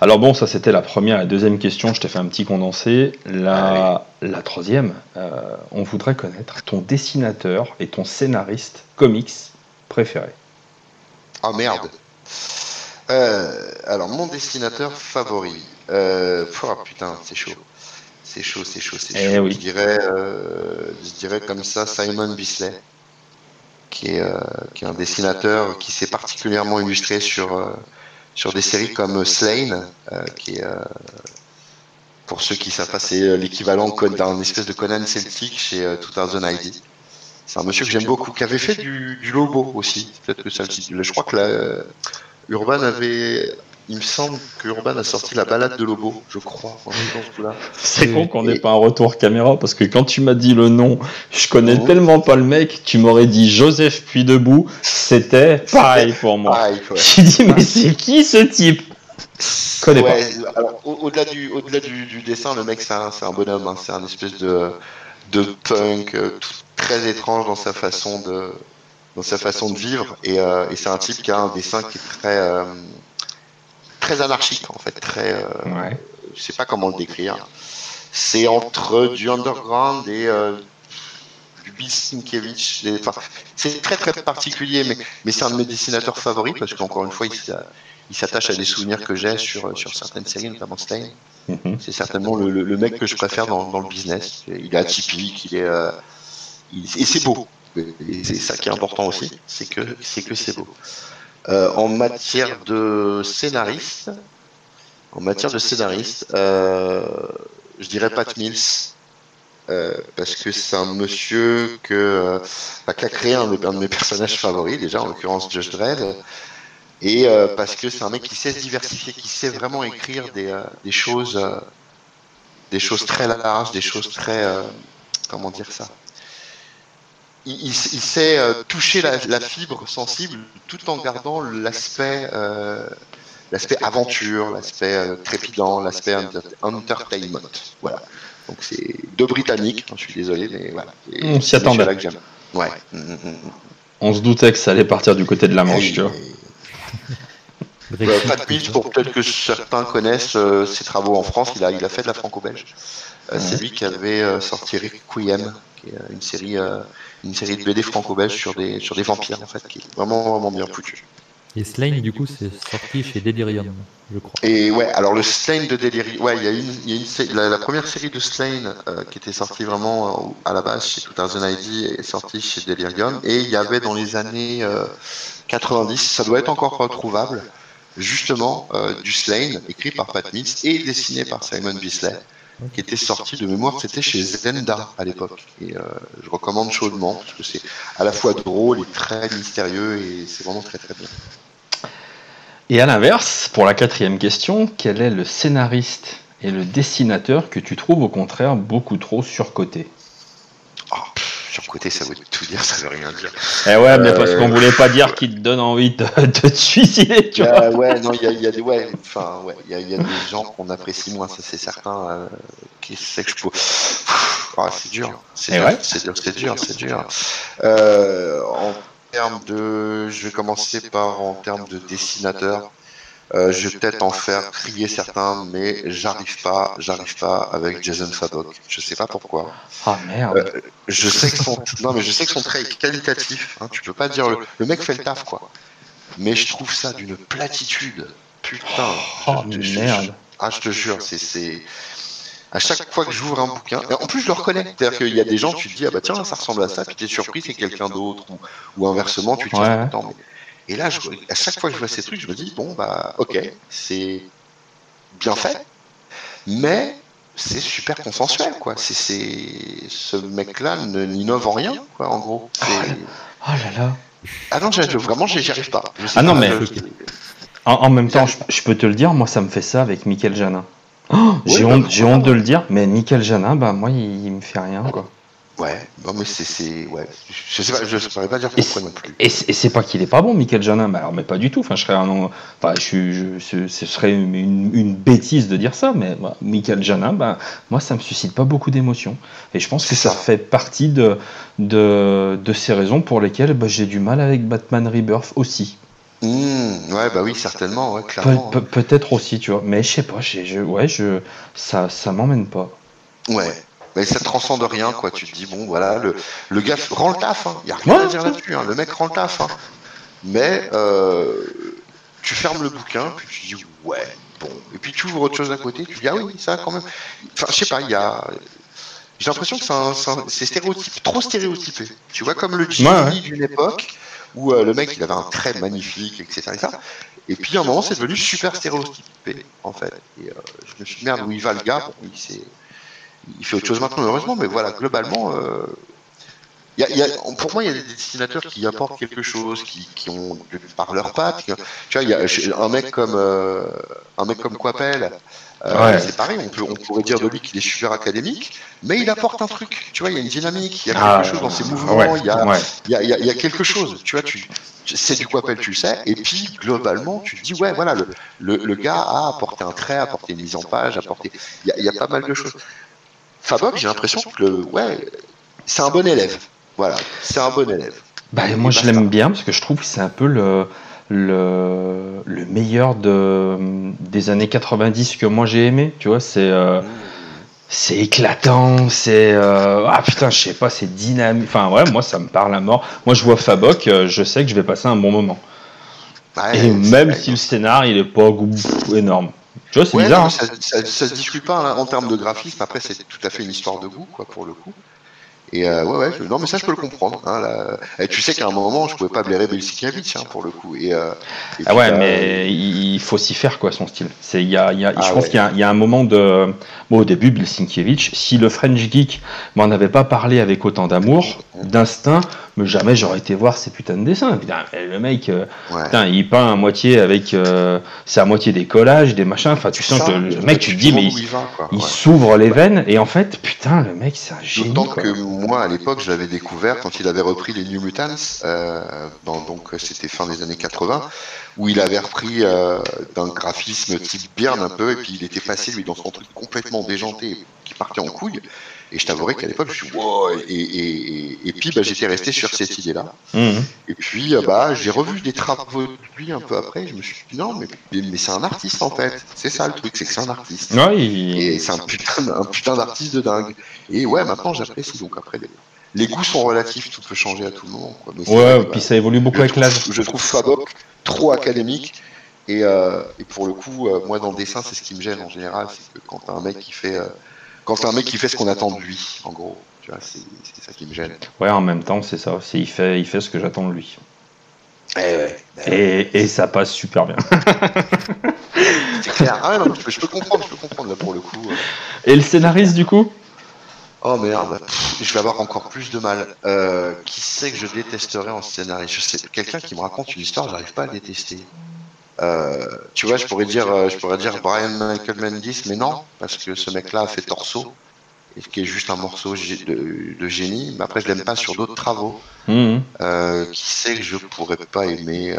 Alors bon, ça c'était la première et la deuxième question. Je t'ai fait un petit condensé. La, la troisième, euh, on voudrait connaître ton dessinateur et ton scénariste comics préféré. Ah merde. Euh, alors mon dessinateur favori. Euh, oh, putain, c'est chaud. C'est chaud, c'est chaud, c'est Eh chaud. oui. Je dirais, euh, je dirais comme ça Simon Bisley, qui est, euh, qui est un dessinateur qui s'est particulièrement illustré sur euh, sur des séries comme euh, qui est pour ceux qui savent pas, c'est l'équivalent d'un espèce de Conan celtique chez euh, 2000 ID. C'est un monsieur que j'aime beaucoup, qui avait fait du, du Lobo aussi. Peut-être que ça le dit. Je crois que la, Urban avait. Il me semble que Urban a sorti la balade de Lobo, je crois. C'est con qu'on n'ait pas un retour caméra parce que quand tu m'as dit le nom, je connais Mhm. tellement pas le mec, tu m'aurais dit Joseph puis debout, c'était pareil pour moi. Pareil, ouais. J'ai dit mais c'est qui ce type? Connais Ouais, alors, au- au-delà du, au-delà du, du dessin, le mec, c'est un, bonhomme. hein. C'est un espèce de, de punk euh, tout- très étrange dans sa façon de, dans sa façon de vivre. Et, euh, et c'est un type qui a un dessin qui est très, euh, très anarchique, en fait. Très, euh, Ouais. je sais pas comment le décrire. C'est entre du underground et euh, du Bill Sienkiewicz. des- enfin, c'est très très particulier, mais, mais c'est un de mes dessinateurs favoris parce qu'encore une fois, il, s'a- il s'attache à des souvenirs que j'ai sur, sur certaines séries, notamment Stein. Mhm. C'est certainement le, le- le mec que je préfère dans, dans le business. Il est atypique, il est, euh, il- et c'est beau. Et c'est ça qui est important aussi, c'est que c'est que c'est beau. Euh, en matière de scénariste, en matière de scénariste, euh, je dirais Pat Mills. euh, parce que c'est un monsieur que, euh, bah, qui a créé un de, un de mes personnages favoris déjà, en l'occurrence Josh Dredd, et euh, parce que c'est un mec qui sait se diversifier, qui sait vraiment écrire des, des choses, des choses très larges, des choses très, comment dire ça, il, il- il sait euh, toucher la, la fibre sensible tout en gardant l'aspect, euh, l'aspect aventure, l'aspect euh, trépidant, l'aspect enter- entertainment. Voilà. Donc c'est deux Britanniques, je suis désolé, mais voilà. Et On s'y c'est attendait. celui-là que j'aime. Ouais. Mm, mm, mm. On se doutait que ça allait partir du côté de la Manche, Et- tu vois. Euh, Pat Mills, pour peut-être que certains connaissent euh, ses travaux en France, il a, il a fait de la franco-belge. Euh, C'est lui qui avait euh, sorti Requiem, qui est euh, une série, euh, une série de BD franco-belge sur des, sur des vampires, en fait, qui est vraiment, vraiment bien foutu. Et Slain, du coup, c'est sorti chez Delirium, je crois. Et ouais, alors le Slain de Delirium, ouais, il y a une, il y a une sé- la, la première série de Slain euh, qui était sortie vraiment euh, à la base chez 2000 ID est sortie chez Delirium, et il y avait dans les années euh, 90, ça doit être encore retrouvable, justement euh, du Slain écrit par Pat Mills et dessiné par Simon Bisley, qui était sorti de mémoire, c'était chez Zenda à l'époque. Et euh, je recommande chaudement parce que c'est à la fois drôle et très mystérieux et c'est vraiment très très bien. Et à l'inverse, pour la quatrième question, quel est le scénariste et le dessinateur que tu trouves au contraire beaucoup trop surcoté? Oh, sur le côté, ça veut tout dire, ça veut rien dire. Eh ouais, mais Euh, parce qu'on voulait pas dire qu'il te donne envie de, de te suicider, tu vois. a- ouais, non, il y a, il y a des, ouais, enfin, ouais, il y a, il y a des gens qu'on apprécie moins, ça c'est certain. Euh, qui c'est que je peux. Ah, c'est dur, c'est dur, ouais. c'est dur, c'est dur, c'est dur. Euh, en termes de, je vais commencer par en termes de dessinateur. Euh, je vais peut-être en faire crier certains, mais j'arrive pas, j'arrive pas avec Jason Fabok. Je sais pas pourquoi. Ah merde. Je sais que son, non mais je sais que son trait est qualitatif. Hein, tu peux pas dire le, le mec fait le taf quoi. Mais je trouve ça d'une platitude. Putain. Oh je- je- merde. je- ah je te jure, c'est c'est à chaque fois que j'ouvre un bouquin. et en plus je le reconnais. C'est-à-dire qu'il y a des gens, tu te dis ah bah tiens ça ressemble à ça, puis t'es surpris c'est quelqu'un d'autre ou, ou inversement tu te dis Ouais. attends mais et là je, à chaque fois que je vois ces trucs je me dis bon bah ok c'est bien fait, mais c'est super consensuel quoi. C'est c'est ce mec-là ne n'innove en rien quoi en gros. C'est- Oh là là. Ah non, j'ai- vraiment, j'y arrive pas. Je Ah non, pas, mais- je- En, en même temps, je, je peux te le dire, moi ça me fait ça avec Michael Janin. Oh, j'ai Ouais, honte, bah, j'ai honte de le dire, mais Michael Janin, bah moi il, il me fait rien quoi. Ouais, non mais c'est, ouais, je sais pas, je saurais pas dire pourquoi non plus. Et c'est pas qu'il est pas bon, Michael Janin, mais alors mais pas du tout. Enfin, je serais un, enfin, je, je- ce, serait une, une- bêtise de dire ça, mais bah, Michael Janin, bah, moi ça me suscite pas beaucoup d'émotions. Et je pense que ça, ça. fait partie de, de, de ces raisons pour lesquelles bah, j'ai du mal avec Batman Rebirth aussi. Hmm, ouais, bah oui, certainement, ouais, clairement. pe- Peut-être aussi, tu vois. Mais je sais pas, je, ouais, je, ça, ça m'emmène pas. Ouais. Mais ça transcende rien, quoi. Tu te dis, bon, voilà, le, le gars rend le taf, hein. Y a rien Ouais. à dire là-dessus, hein. Le mec rend le taf, hein. Mais, euh, tu fermes le bouquin, puis tu dis, ouais, bon. Et puis tu ouvres autre chose à côté, tu dis, ah oui, oui, ça quand même. Enfin, je sais pas, il y a. J'ai l'impression que c'est c'est c'est stéréotype, trop stéréotypé. Tu vois, comme le Jimmy Ouais, ouais. d'une époque où euh, le mec il avait un trait magnifique, etc. Et, ça. et puis à un moment, c'est devenu super stéréotypé, en fait. Et euh, je me suis dit, merde, où il va le gars? Bon, il, s'est- il fait autre chose maintenant, heureusement, mais voilà, globalement. euh, il y a- il y a- pour moi, il y a des dessinateurs qui apportent quelque chose, qui, qui ont par leurs pattes. qui- tu vois, il y a un mec comme euh, un mec comme euh, Ouais. C'est pareil, on, peut, on pourrait dire de lui qu'il est super académique, mais il apporte un truc. Tu vois, il y a une dynamique, il y a quelque Ah, chose dans ses mouvements, ouais, il, y a, ouais. il, y a, il y a- il y a quelque chose. Tu vois, tu, c'est du Coppel, tu le sais, et puis globalement, tu te dis, ouais, voilà, le, le, le gars a apporté un trait, a apporté une mise en page, a apporté. Il y a, il y a pas mal de choses. Fabok, j'ai l'impression que le, ouais, c'est un bon élève. Voilà, c'est un bon élève. Bah, moi, je l'aime bien parce que je trouve que c'est un peu le, le, le meilleur de, des années 90 que moi j'ai aimé. Tu vois, c'est euh, c'est éclatant, c'est. euh, ah putain, je sais pas, c'est dynamique. Enfin, ouais, moi ça me parle à mort. Moi, je vois Fabok, euh, je sais que je vais passer un bon moment. Ouais, Et même si le scénar il est pas énorme. Tu vois, c'est Ouais, bizarre. non, hein. ça, ça, ça se discute pas hein, en termes de graphisme. Après, c'est tout à fait une histoire de goût, quoi, pour le coup. Et euh, ouais, ouais, je- non, mais ça, je peux le comprendre. Hein, là. Et tu sais qu'à un moment, je pouvais pas blairer Belsikevich, hein, pour le coup. Et, euh, et Ah ouais, bah, mais il il faut s'y faire quoi, son style. C'est, il y a, y a- Ah je pense ouais. qu'il y a, y a un moment de, au début, Bill Sienkiewicz, si le French Geek m'en avait pas parlé avec autant d'amour, d'instinct, mais jamais j'aurais été voir ces putains de dessins. Putain, le mec, euh, Ouais. putain, il peint à moitié avec. euh, c'est à moitié des collages, des machins. Enfin, tu sens Ça, que le mec, tu te dis, mais il, Ouais. s'ouvre les veines, et en fait, putain, le mec, c'est un génie. D'autant que moi, à l'époque, je l'avais découvert quand il avait repris les New Mutants, euh, dans- donc c'était fin des années 80, où il avait repris euh, d'un graphisme type Byrne un peu, et puis il était passé lui dans son truc complètement déjanté, qui partait en couille. Et je t'avouerai qu'à l'époque, je suis wow, et, et, et, et puis bah, j'étais resté sur cette idée-là. Mhm. Et puis euh, bah j'ai revu des travaux de lui un peu après, je me suis dit non mais, mais, c'est un artiste en fait, c'est ça le truc, c'est que c'est un artiste. Ouais, il- Et c'est un putain, un putain d'artiste de dingue. Et ouais, maintenant j'apprécie. Donc après, les, les goûts sont relatifs, tout peut changer à tout moment. Quoi. Mais Ouais, puis bah, ça évolue beaucoup avec l'âge. je trouve Fabok trop académique. Et, euh, et pour le coup, euh, moi dans le dessin, c'est ce qui me gêne en général, c'est que quand t'as un mec qui fait, euh, quand un mec qui fait ce qu'on attend de lui, en gros, tu vois, c'est ça qui me gêne. Ouais, en même temps, c'est ça. C'est, il, fait, il fait ce que j'attends de lui. Eh ouais, Et, et ça passe super bien. c'est clair. Ah non, je, peux, je peux comprendre, je peux comprendre là pour le coup. Et le scénariste, du coup? Oh merde, Pff, je vais avoir encore plus de mal. Euh, qui c'est que je détesterais en scénario? Je sais, quelqu'un qui me raconte une histoire, j'arrive pas à détester. Euh, tu vois, je pourrais dire, euh, je pourrais dire Brian Michael Bendis, mais non, parce que ce mec-là a fait Torso, et qui est juste un morceau de, de génie. Mais après, je l'aime pas sur d'autres travaux. Euh, qui c'est que je pourrais pas aimer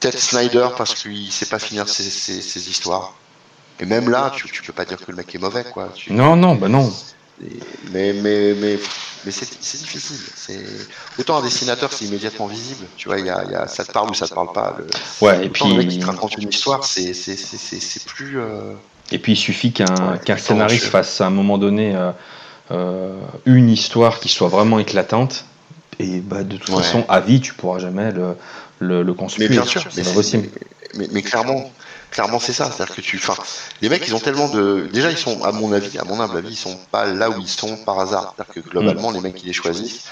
Peut-être Snyder parce qu'il sait pas finir ses, ses- ses histoires. Et même là, tu, tu peux pas dire que le mec est mauvais, quoi. Tu- Non, non, bah non. Mais, mais, mais, mais c'est difficile. C'est autant un dessinateur, c'est immédiatement visible. Tu vois, il y a, il y a, ça te parle ou ça te parle pas. Le, Ouais, et autant le mec qui puis, te raconte une histoire, c'est c'est- c'est- c'est- c'est plus. euh, et puis il suffit qu'un, Ouais, scénariste je- fasse à un moment donné euh, euh, une histoire qui soit vraiment éclatante. Et bah, de toute Ouais. façon, à vie, tu pourras jamais le, le, le Mais construire. bien sûr, c'est mais pas c'est- possible. Mais, mais clairement, clairement c'est ça. C'est-à-dire que tu, enfin, les mecs, ils ont tellement de. Déjà, ils sont, à mon avis, à mon humble avis, ils sont pas là où ils sont par hasard. C'est-à-dire que globalement, les mecs qui les choisissent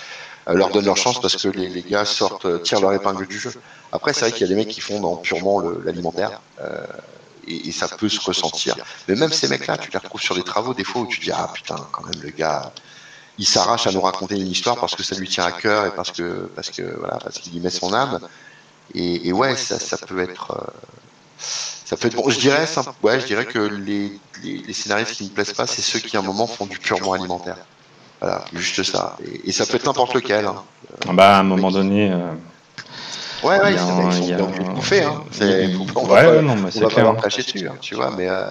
euh, leur donnent leur chance parce que les, les gars sortent, euh, tirent leur épingle du jeu. Après, c'est vrai qu'il y a des mecs qui font dans purement l'alimentaire. euh, et, et ça peut se ressentir. Mais même ces mecs-là, tu les retrouves sur des travaux des fois où tu te dis ah putain, quand même le gars, il s'arrache à nous raconter une histoire parce que ça lui tient à cœur et parce que parce que voilà parce qu'il y met son âme. Et, et ouais, ça, ça peut être euh, ça peut être bon. Je dirais ça, ouais, je dirais que les, les, les scénaristes qui me plaisent pas, c'est ceux qui à un moment font du purement alimentaire. Voilà, juste ça. Et, et ça peut être n'importe lequel. hein. Bah, à un moment donné. euh, Ouais, ouais, il y a ils, sont il y a bien bouffer. Hein. On va Ouais, pas- non, mais on c'est va pas clair. leur cracher dessus, hein, tu vois, mais, euh,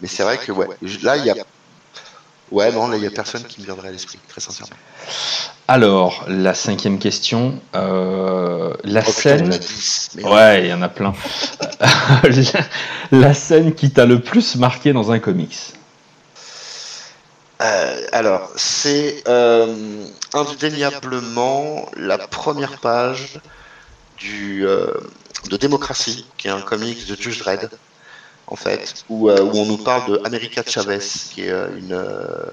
mais c'est vrai que ouais, là il y a, ouais non, là il y a personne qui me viendrait à l'esprit, très sincèrement. Alors, la cinquième question. euh, la Oh, putain, scène. a 10, mais Ouais, il y en a plein. la, la scène qui t'a le plus marqué dans un comics. Euh, alors, c'est euh, indéniablement la première page du, euh, de Démocratie, qui est un comics de Judge Dredd, en fait, où, euh, où on nous parle de America Chavez, qui est euh, une, euh,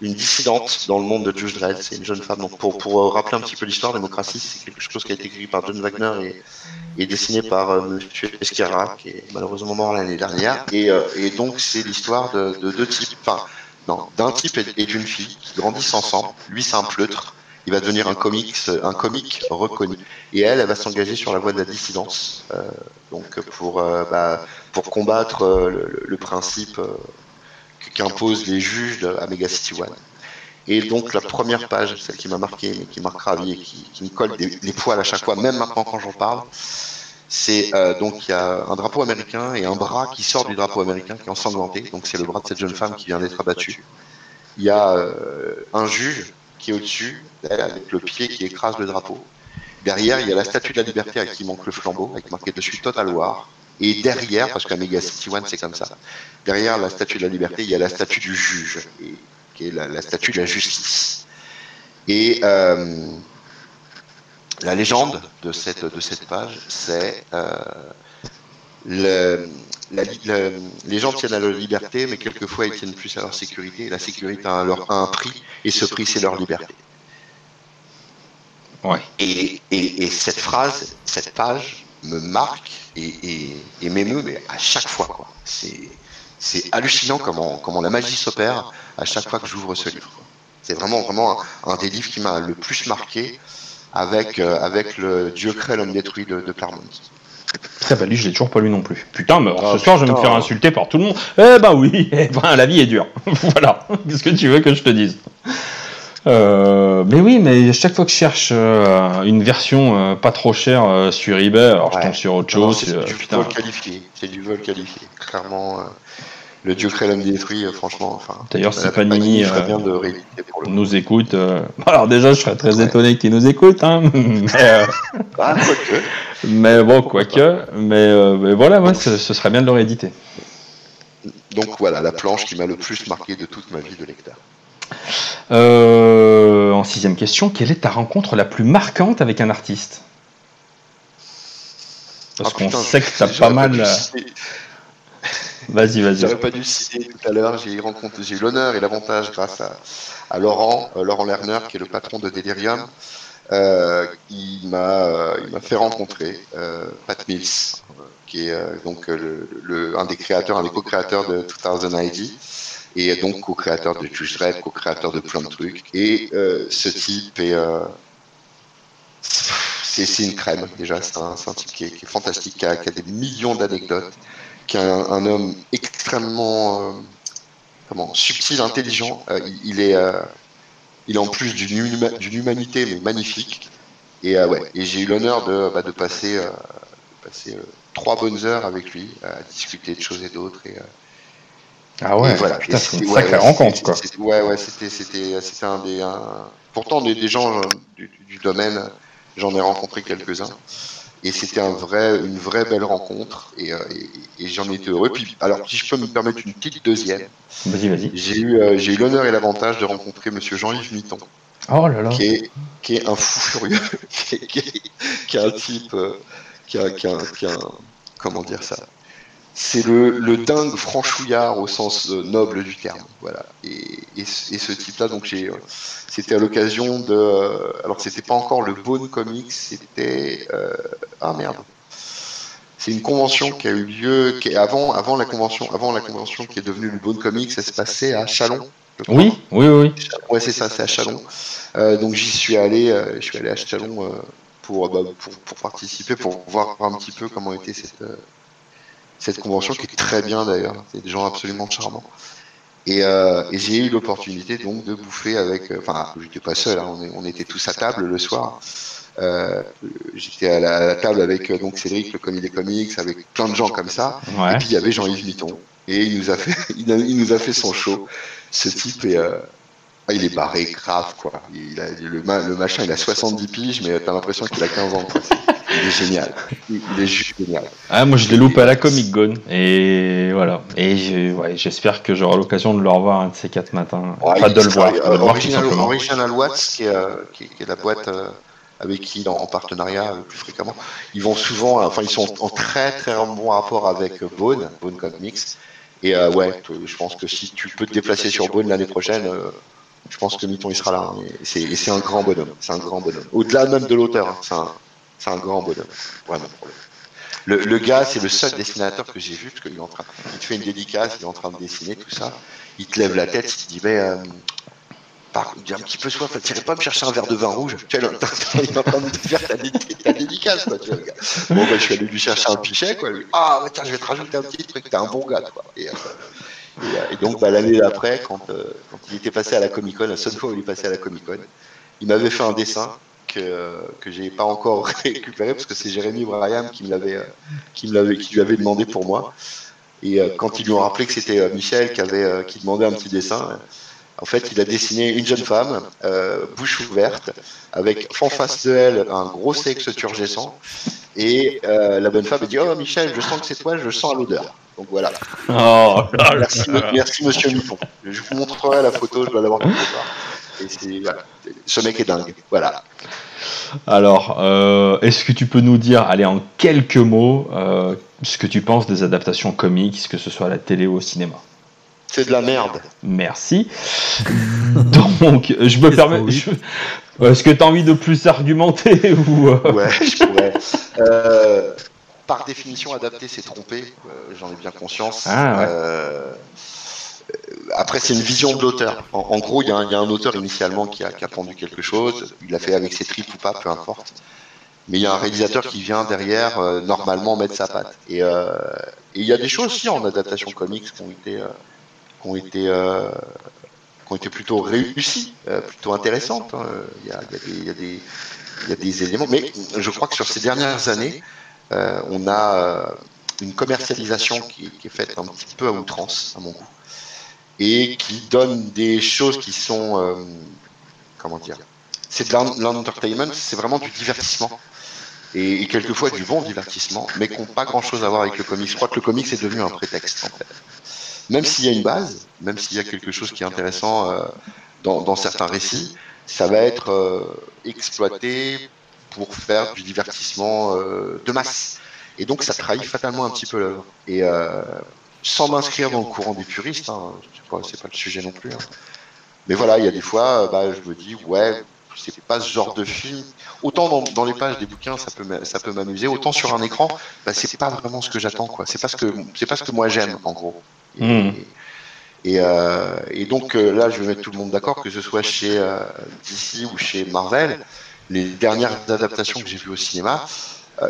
une dissidente dans le monde de Judge Dredd. C'est une jeune femme. Donc, pour, pour rappeler un petit peu l'histoire, Démocratie, c'est quelque chose qui a été écrit par John Wagner et, et dessiné par euh, Monsieur qui est malheureusement mort l'année dernière. Et, et donc, c'est l'histoire de, de deux types. Enfin, non, d'un type et d'une fille qui grandissent ensemble. Lui, c'est un pleutre. Il va devenir un comics, un comique reconnu. Et elle, elle va s'engager sur la voie de la dissidence. euh, donc pour euh, bah, pour combattre euh, le, principe qu'imposent les juges à Mega City One. Et donc la première page, celle qui m'a marqué, mais qui marquera et qui, qui me colle des, les poils à chaque fois, même maintenant quand j'en parle, c'est euh, donc il y a un drapeau américain et un bras qui sort du drapeau américain qui est ensanglanté. Donc c'est le bras de cette jeune femme qui vient d'être abattue. Il y a un juge qui est au-dessus, avec le pied qui écrase le drapeau. Derrière, il y a la statue de la liberté avec qui manque le flambeau, avec marqué dessus Total War. Et derrière, parce qu'à Mega City One, c'est comme ça, derrière la statue de la liberté, il y a la statue du juge, qui est la, statue de la justice. Et euh, la légende de cette, page, c'est euh, les gens tiennent à leur liberté, mais quelquefois ils tiennent plus à leur sécurité. La sécurité a un prix, et ce prix, c'est leur liberté. Ouais. Et, et, et cette phrase, cette page me marque et, et, et m'émeut mais à chaque fois. quoi. C'est, c'est hallucinant comment, comment la magie s'opère à chaque fois que j'ouvre ce livre. C'est vraiment, vraiment un, des livres qui m'a le plus marqué avec, euh, avec le Dieu crée l'homme détruit de, de Claremont. Très bah lui, je l'ai toujours pas lu non plus. Putain, mais ce soir, je vais me faire insulter par tout le monde. Eh ben oui, eh ben, la vie est dure. voilà. Qu'est-ce que tu veux que je te dise? Euh, mais oui, mais chaque fois que je cherche euh, une version euh, pas trop chère sur eBay, alors je tombe sur autre chose. C'est du vol qualifié. C'est du vol qualifié. Clairement, le dieu crée l'homme détruit, franchement. Enfin, D'ailleurs, si Panini, nous écoute, alors déjà, je serais très étonné qu'il nous écoute. Hein, mais, ah, mais bon, quoique. Mais, mais voilà, ouais, ce, ce, serait bien de le rééditer. Donc voilà, la planche qui m'a le plus marqué de toute ma vie de lecteur. Euh, en sixième question, quelle est ta rencontre la plus marquante avec un artiste? Parce ah, qu'on sait que t'as pas mal. Euh, vas-y, vas-y. J'aurais pas dû citer tout à l'heure. J'ai eu l'honneur et l'avantage grâce à, Laurent, euh, Laurent Lerner, qui est le patron de Delirium. il m'a fait rencontrer Pat Mills, qui est donc le, un des créateurs, un des co-créateurs de 2000 ID et donc co-créateur de Juice Dread, co-créateur de plein de trucs. Et euh, ce type est. Euh, c'est une crème, déjà. C'est un, type qui est, fantastique, qui a, des millions d'anecdotes, qui est un, homme extrêmement. Euh, comment Subtil, intelligent. il, est. il est en plus d'une humanité, magnifique. Et, ouais, et j'ai eu l'honneur de, bah, passer, trois bonnes heures avec lui, à discuter de choses et d'autres. Ah ouais, voilà. putain, c'est une sacrée rencontre, quoi. Ouais, ouais, c'était, c'était, c'était un des. Pourtant, des, des gens euh, du, domaine, j'en ai rencontré quelques-uns. Et c'était un vrai, une vraie belle rencontre. Et, euh, et, j'en étais heureux. Puis, alors, si je peux me permettre une petite deuxième. Vas-y, vas-y. J'ai eu, euh, j'ai eu l'honneur et l'avantage de rencontrer monsieur Jean-Yves Mitton. Oh là là. Qui est, qui est un fou furieux. qui, est, qui, est, un type. qui a, qui a, qui a comment dire ça? C'est le, le, dingue franchouillard au sens euh, noble du terme. Voilà. Et, et, ce type-là, donc j'ai, euh, c'était à l'occasion de, euh, alors c'était pas encore le Bone Comics, c'était ah merde. C'est une convention qui a eu lieu, qui est avant, avant la convention, avant la convention qui est devenue le Bone Comics, ça se passait à Chalon. Oui, oui, oui. Ouais, c'est ça, c'est à Chalon. donc j'y suis allé, je suis allé à Chalon pour, bah, pour, pour, participer, pour voir un petit peu comment était cette cette convention qui est très bien d'ailleurs. C'est des gens absolument charmants. Et, euh, j'ai eu l'opportunité donc de bouffer avec. Euh, enfin, j'étais pas seul, hein, on, était tous à table le soir. Euh, j'étais à, la, table avec donc Cédric, le commis des comics, avec plein de gens comme ça. Et puis il y avait Jean-Yves Mitton. Et il nous a fait, il, nous a fait son show. Ce type est, ah, il est barré grave quoi. Il a, le, le, machin, il a 70 piges, mais t'as l'impression qu'il a 15 ans. Il est génial. Il est juste génial. Ah, moi, je l'ai loupé à la Comic Gone. Et voilà. Et j'espère que j'aurai l'occasion de le revoir un de ces quatre matins. pas de le voir. Original, Watts, qui est, euh, qui, est, la boîte euh, avec qui il est en partenariat le plus fréquemment. Ils vont souvent, enfin, ils sont en très très bon rapport avec Bone, Bone Comics. Et euh, ouais, je pense que si tu peux te déplacer sur Bone l'année prochaine, je pense que Mitton il sera là. Hein. Et c'est un grand bonhomme. C'est un grand bonhomme. Au-delà même de l'auteur, hein. c'est un, un grand bonhomme. Vraiment. Le, le gars, c'est le seul dessinateur que j'ai vu, parce qu'il est en train, il te fait une dédicace, il est en train de dessiner tout ça. Il te lève la tête, il te dit, mais, euh, par, il dit un petit peu soif, tu pas me chercher un verre de vin rouge? Tu vois, il va pas me faire ta, ta dédicace, quoi, tu vois, gars. Bon, bah, je suis allé lui chercher un pichet, quoi. ah, bah, tiens, je vais te rajouter un petit truc, t'es un bon gars, quoi. Et, euh, et, donc, bah, l'année d'après, quand, euh, quand il était passé à la Comic Con, la seule fois où il est passé à la Comic Con, il m'avait fait un dessin que, que j'ai pas encore récupéré parce que c'est Jérémy Braham qui me l'avait qui me l'avait qui lui avait demandé pour moi. Et euh, quand ils lui ont rappelé que c'était euh, Michel qui avait euh, qui demandait un petit dessin en fait il a dessiné une jeune femme bouche ouverte avec en face de elle un gros sexe turgescent. Et la bonne femme a dit oh Michel je sens que c'est toi je sens l'odeur. Donc voilà. Oh, merci, merci, monsieur Miffon je vous montrerai la photo je dois l'avoir quelque part ce mec est dingue. Voilà. Alors, euh, est-ce que tu peux nous dire, allez, en quelques mots, euh, ce que tu penses des adaptations comiques, que ce soit à la télé ou au cinéma? C'est de la merde. Merci. Donc, je me permets. Est-ce que tu as envie de plus argumenter ou euh? Ouais, je pourrais. par définition, adapter, c'est tromper. J'en ai bien conscience. Ah, après, c'est une vision de l'auteur. En, gros, il y, a un auteur initialement qui a, qui a pendu quelque chose. Il l'a fait avec ses tripes ou pas, peu importe. Mais il y a un réalisateur qui vient derrière, normalement, mettre sa patte. Et, il y a des choses aussi en adaptation comics qui ont été, qui ont été plutôt réussies, euh, plutôt intéressantes. Il, y a, des, éléments, mais je crois que sur ces dernières années, euh, on a euh, une commercialisation qui, est faite un petit peu à outrance, à mon goût, et qui donne des choses qui sont, comment dire, c'est de l'entertainment, c'est vraiment du divertissement. Et, quelquefois du bon divertissement, mais qui n'ont pas grand chose à voir avec le comics. Je crois que le comics est devenu un prétexte, en fait même s'il y a une base, même s'il y a quelque chose qui est intéressant euh, dans, certains récits, ça va être euh, exploité pour faire du divertissement euh, de masse. Et donc ça trahit fatalement un petit peu l'œuvre. Et sans m'inscrire dans le courant des puristes, hein, c'est pas, le sujet non plus. Hein. Mais voilà, il y a des fois, bah, je me dis, ouais, c'est pas ce genre de film. Autant dans, les pages des bouquins, ça peut, ça peut m'amuser, autant sur un écran, bah, c'est pas vraiment ce que j'attends, quoi. C'est pas ce que, c'est pas ce que moi j'aime, en gros. Et, hmm. euh, et, donc euh, là, je vais mettre tout le monde d'accord, que ce soit chez euh, DC ou chez Marvel, les dernières adaptations que j'ai vues au cinéma,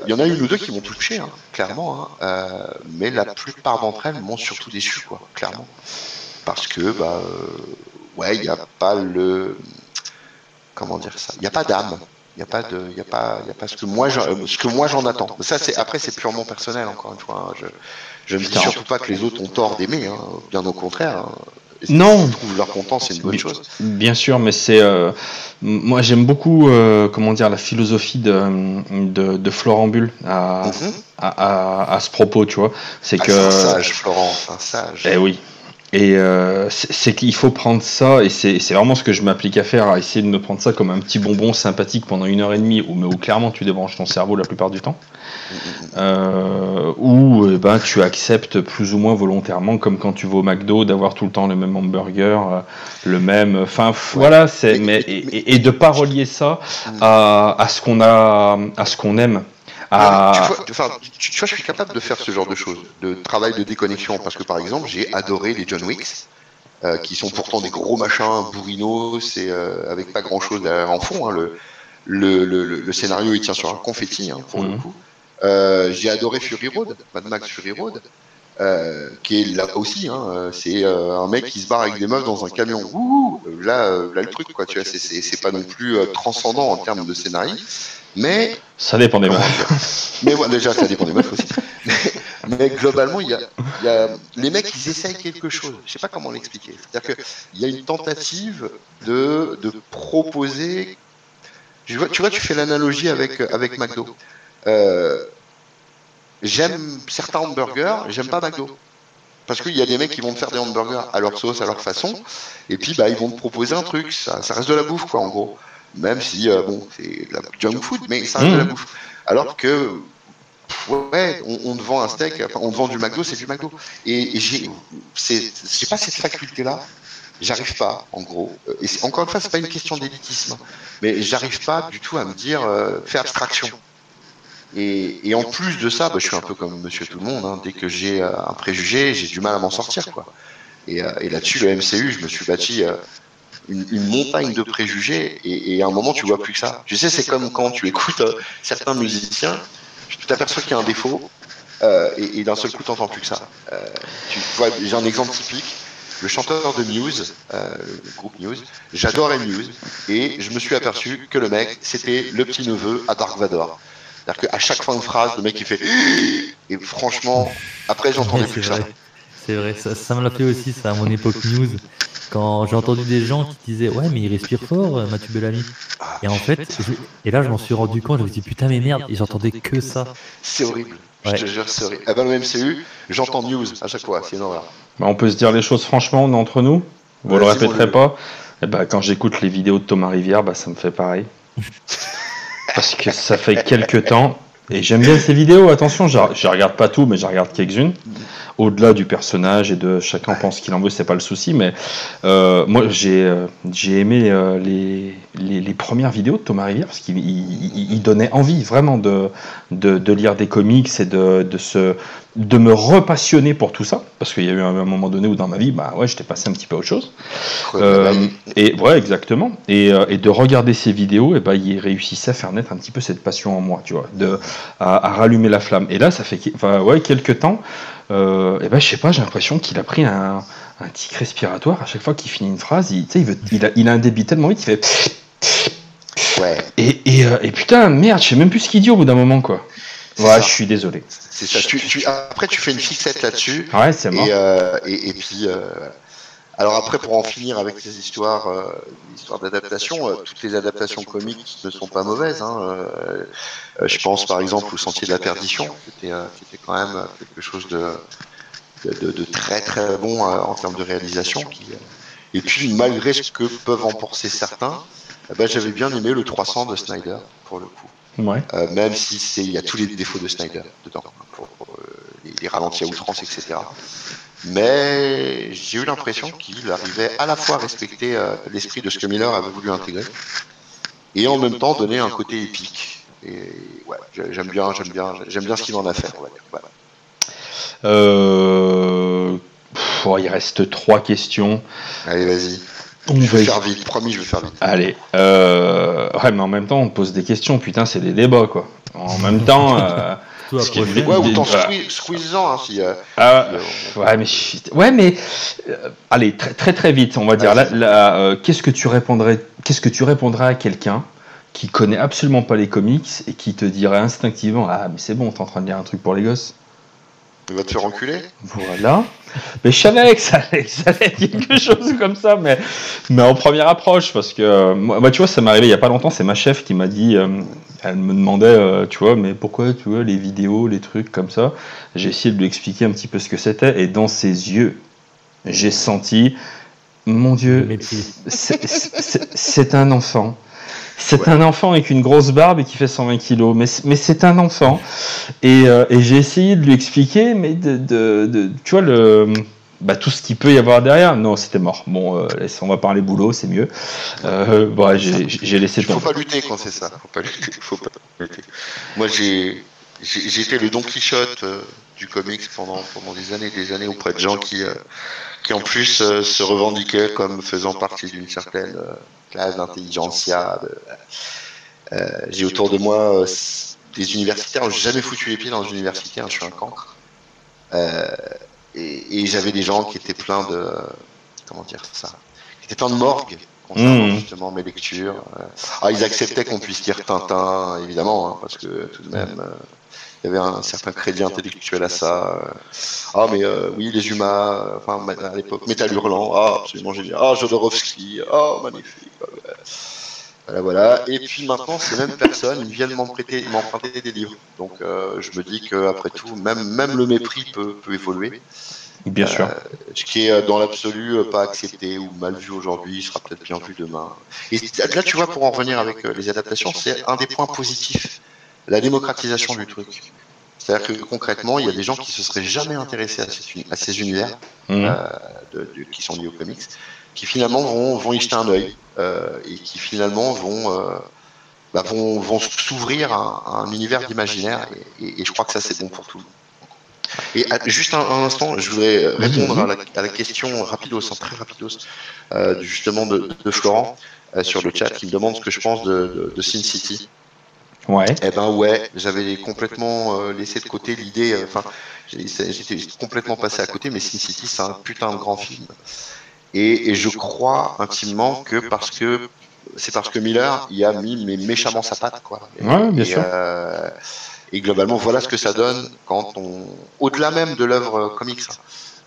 il y en a une ou deux qui m'ont touché, hein, clairement, hein, mais la plupart d'entre elles m'ont surtout déçu, quoi, clairement. Parce que, bah, ouais, il n'y a pas le. Comment dire ça Il n'y a pas d'âme. Il n'y a pas de, il a pas, il a pas ce que moi, ce que moi j'en attends. Ça, c'est après, c'est purement personnel, encore une fois. Hein, je, je ne dis surtout pas que les autres ont tort d'aimer, hein, bien au contraire. Hein. Non. Ils trouvent leur content, c'est une bonne chose. Bien sûr, mais c'est. Euh, moi, j'aime beaucoup, euh, comment dire, la philosophie de, de, Florent Bull à, mhm. à, à, ce propos, tu vois. C'est ah, que. un sage, Florent, un sage. Eh oui, et euh, c'est qu'il faut prendre ça, et c'est vraiment ce que je m'applique à faire, à essayer de me prendre ça comme un petit bonbon sympathique pendant une heure et demie, où, où clairement tu débranches ton cerveau la plupart du temps, euh, ou eh ben, tu acceptes plus ou moins volontairement, comme quand tu vas au McDo, d'avoir tout le temps le même hamburger, euh, le même. Enfin, voilà, c'est. Mais, et, et, de pas relier ça à, à ce qu'on a, à ce qu'on aime. Ah. tu, vois, tu, vois, je suis capable de faire ce genre de choses, de travail de déconnexion, parce que par exemple, j'ai adoré les John Wicks, euh, qui sont pourtant des gros machins bourrinos, et euh, avec pas grand chose en fond. Hein, le, le, le, le, scénario il tient sur un confetti hein, pour le mhm. coup. Euh, j'ai adoré Fury Road, Mad Max Fury Road, euh, qui est là aussi. Hein, c'est euh, un mec qui se barre avec des meufs dans un camion. Ouh, là, là le truc quoi. Tu vois, c'est pas non plus transcendant en termes de scénario. Mais. Ça dépend des meufs. Mais voilà, déjà, ça dépend des meufs aussi. Mais, globalement, il y, a, y, a, les mecs, ils essayent quelque chose. Je sais pas comment l'expliquer. C'est-à-dire qu'il y a une tentative de, de proposer. Tu vois, tu, vois, tu fais l'analogie avec, avec McDo. Euh, j'aime certains hamburgers, j'aime pas McDo. Parce qu'il y a des mecs qui vont te faire des hamburgers à leur sauce, à leur façon, et puis bah, ils vont te proposer un truc. Ça, ça reste de la bouffe, quoi, en gros même si euh, bon, c'est de la junk food, mais ça reste de la mmh. bouffe. Alors que ouais, on, te vend un steak, on te vend du McDo, c'est du McDo. Et, j'ai, j'ai pas cette faculté-là. J'arrive pas, en gros. Et encore une fois, c'est pas une question d'élitisme, mais j'arrive pas du tout à me dire euh, faire abstraction. Et, et, en plus de ça, bah, je suis un peu comme Monsieur Tout le Monde. Hein. dès que j'ai euh, un préjugé, j'ai du mal à m'en sortir, quoi. Et, et là-dessus, le MCU, je me suis bâti une, montagne de préjugés et, à un moment tu vois plus que ça. Tu sais, c'est comme quand tu écoutes euh, certains musiciens, tu t'aperçois qu'il y a un défaut euh, et, d'un seul coup tu n'entends plus que ça. Euh, tu vois, j'ai un exemple typique. Le chanteur de Muse, le groupe Muse, j'adorais Muse et je me suis aperçu que le mec c'était le petit neveu à Dark Vador. C'est-à-dire qu'à chaque fin de phrase, le mec il fait et franchement, après j'entendais plus que ça. C'est vrai, ça, ça me l'a fait aussi, ça, à mon époque news. Quand j'ai entendu des gens qui disaient Ouais, mais il respire fort, euh, Mathieu Bellamy. Et en fait, et là, je m'en suis rendu compte, je me suis dit Putain, mais merde, et j'entendais que ça. C'est horrible. Je te jure, c'est horrible. Eh ben, le MCU, j'entends news à chaque fois, c'est énorme. Bah, on peut se dire les choses franchement, entre nous? Vous le répéterez pas? Et eh ben, quand j'écoute les vidéos de Thomas Rivière, bah, ça me fait pareil. Parce que ça fait quelques temps Et j'aime bien ces vidéos, attention, je, je regarde pas tout, mais je regarde quelques-unes. Au-delà du personnage et de chacun pense qu'il en veut, c'est pas le souci, mais euh, moi j'ai euh, j'ai aimé euh, les, les, les premières vidéos de Thomas Rivière parce qu'il il, il donnait envie vraiment de, de, de lire des comics et de, de, se, de me repassionner pour tout ça, parce qu'il y a eu un, un moment donné où dans ma vie, bah ouais, j'étais passé un petit peu à autre chose. Euh, et ouais, exactement. Et, euh, et de regarder ces vidéos, et ben il réussissait à faire naître un petit peu cette passion en moi, tu vois, de, à, à rallumer la flamme. Et là, ça fait enfin, ouais, quelques temps, euh, et ben je sais pas, j'ai l'impression qu'il a pris un, un tic respiratoire à chaque fois qu'il finit une phrase. Il, il, veut, il, a, il a un débit tellement vite, il fait. Ouais. Et, et, euh, et putain, merde, je sais même plus ce qu'il dit au bout d'un moment, quoi. Ouais, ça. je suis désolé. C'est ça. Tu, tu- après, tu fais une fixette là-dessus. Ouais, c'est mort. Et, euh, et, et puis, euh, alors après, pour en finir avec ces histoires, euh, histoires d'adaptation, euh, toutes les adaptations comiques ne sont pas mauvaises. Hein. Euh, je pense par exemple au Sentier de la Perdition, qui était, euh, qui était quand même quelque chose de, de, de- de très très bon euh, en termes de réalisation. Qui, et puis, malgré ce que peuvent en penser certains, ben, j'avais bien aimé le 300 de Snyder, pour le coup. Ouais. Euh, même si c'est il y a tous les défauts de Snyder dedans, pour, euh, les, les ralentis à outrance, etc. Mais j'ai eu l'impression qu'il arrivait à la fois à respecter euh, l'esprit de ce que Miller avait voulu intégrer, et en même temps donner un côté épique. Et ouais, j'ai- j'aime bien, j'aime bien, j'aime bien ce qu'il en a fait. Voilà. Euh... pff, oh, il reste trois questions. Allez, vas-y. On Je va vais faire vite. Promis, je vais faire vite. Allez. Euh... Ouais, mais en même temps, on pose des questions. Putain, c'est des débats, quoi. En même temps. Euh... Tout Ce qui est Ouais, t'en voilà. squeeze- squeeze-en, hein, si. euh, ah, si, euh, ouais, mais ouais, mais euh, allez, très très très vite, on va dire. Là, euh, qu'est-ce que tu répondrais Qu'est-ce que tu répondrais à quelqu'un qui connaît absolument pas les comics et qui te dirait instinctivement ah mais c'est bon, t'es en train de lire un truc pour les gosses. Il va te faire enculer. Voilà. Mais je savais que ça allait, ça allait être quelque chose comme ça, mais, mais en première approche, parce que moi, tu vois, ça m'est arrivé il y a pas longtemps, c'est ma chef qui m'a dit, euh, elle me demandait, euh, tu vois, mais pourquoi, tu vois, les vidéos, les trucs comme ça? J'ai essayé de lui expliquer un petit peu ce que c'était, et dans ses yeux, j'ai senti, mon Dieu, c'est un enfant. C'est un enfant avec une grosse barbe et qui fait 120 kilos, mais, c'est- mais c'est un enfant. Et, euh, et j'ai essayé de lui expliquer, mais de, de- de- tu vois, le, bah, tout ce qu'il peut y avoir derrière. Non, c'était mort. Bon, euh, on va parler boulot, c'est mieux. Euh, bon, j'ai j'ai laissé Il faut pas lutter quand c'est ça. Faut pas lutter. Faut pas lutter. Moi, j'ai été le Don Quichotte euh, du comics pendant pendant des années, et des années auprès de gens qui euh, qui en plus euh, se revendiquaient comme faisant partie d'une certaine euh, classe d'intelligentsia. j'ai autour de moi des universitaires. J'ai jamais foutu les pieds dans une université. hein, je suis un cancre. Et et j'avais des gens qui étaient pleins de comment dire ça, qui étaient pleins de morgue concernant Mmh. justement mes lectures. Ah, ils acceptaient qu'on puisse dire Tintin, évidemment, hein, parce que tout de même, euh, il y avait un certain crédit intellectuel à ça. euh. Ah, mais euh, oui, les humains, euh, enfin, à l'époque, Métal Hurlant, ah, absolument génial. Ah, Jodorowsky, ah, magnifique. euh. Voilà, voilà. Et puis maintenant, ces mêmes personnes, viennent m'emprunter, m'emprunter des livres. Donc, euh, je me dis qu'après tout, même, même le mépris peut, peut évoluer. Bien sûr. Ce qui est dans l'absolu pas accepté ou mal vu aujourd'hui sera peut-être bien vu demain. Et là, tu vois, pour en revenir avec les adaptations, c'est un des points positifs, la démocratisation du truc. C'est-à-dire que concrètement, il y a des gens qui se seraient jamais intéressés à, ces univers Mmh. euh, de- de- qui sont liés aux comics, qui finalement vont, vont y jeter un œil euh, et qui finalement vont, euh, bah, vont, vont s'ouvrir à, à un univers d'imaginaire et, et- et je crois que ça c'est bon pour tout. le monde. Et à- juste un, un instant, je voudrais répondre à la, à la question rapidos, hein, très rapidos, justement de, de Florent sur le chat qui me demande ce que je pense de, de, de Sin City. Ouais. Eh ben ouais, j'avais complètement euh, laissé de côté l'idée. euh, Enfin, j'étais complètement passé à côté, mais Sin City, c'est un putain de grand film. Et, et je crois intimement que parce que c'est parce que Miller y a mis mais méchamment sa patte, quoi. Et, Ouais, bien et, sûr. euh, et globalement, voilà ce que ça donne quand on, au-delà même de l'œuvre comics,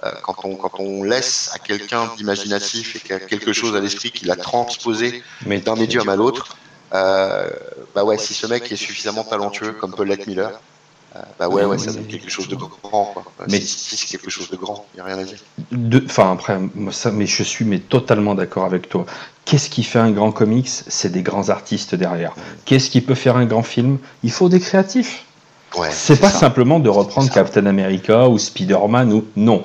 hein, quand on quand on laisse à quelqu'un d'imaginatif et qui a quelque chose à l'esprit qu'il a transposé d'un médium à l'autre, bah ouais, si ce mec est suffisamment talentueux comme peut l'être Miller, euh, bah ouais, ouais, ça donne quelque chose de grand, quoi. Mais- si c'est quelque chose de grand, y a rien à dire. Enfin, après, moi, ça, mais je suis mais totalement d'accord avec toi. Qu'est-ce qui fait un grand comics? C'est des grands artistes derrière. Qu'est-ce qui peut faire un grand film? Il faut des créatifs. Ouais, c'est pas ça. simplement de reprendre. Captain America ou Spider-Man ou non.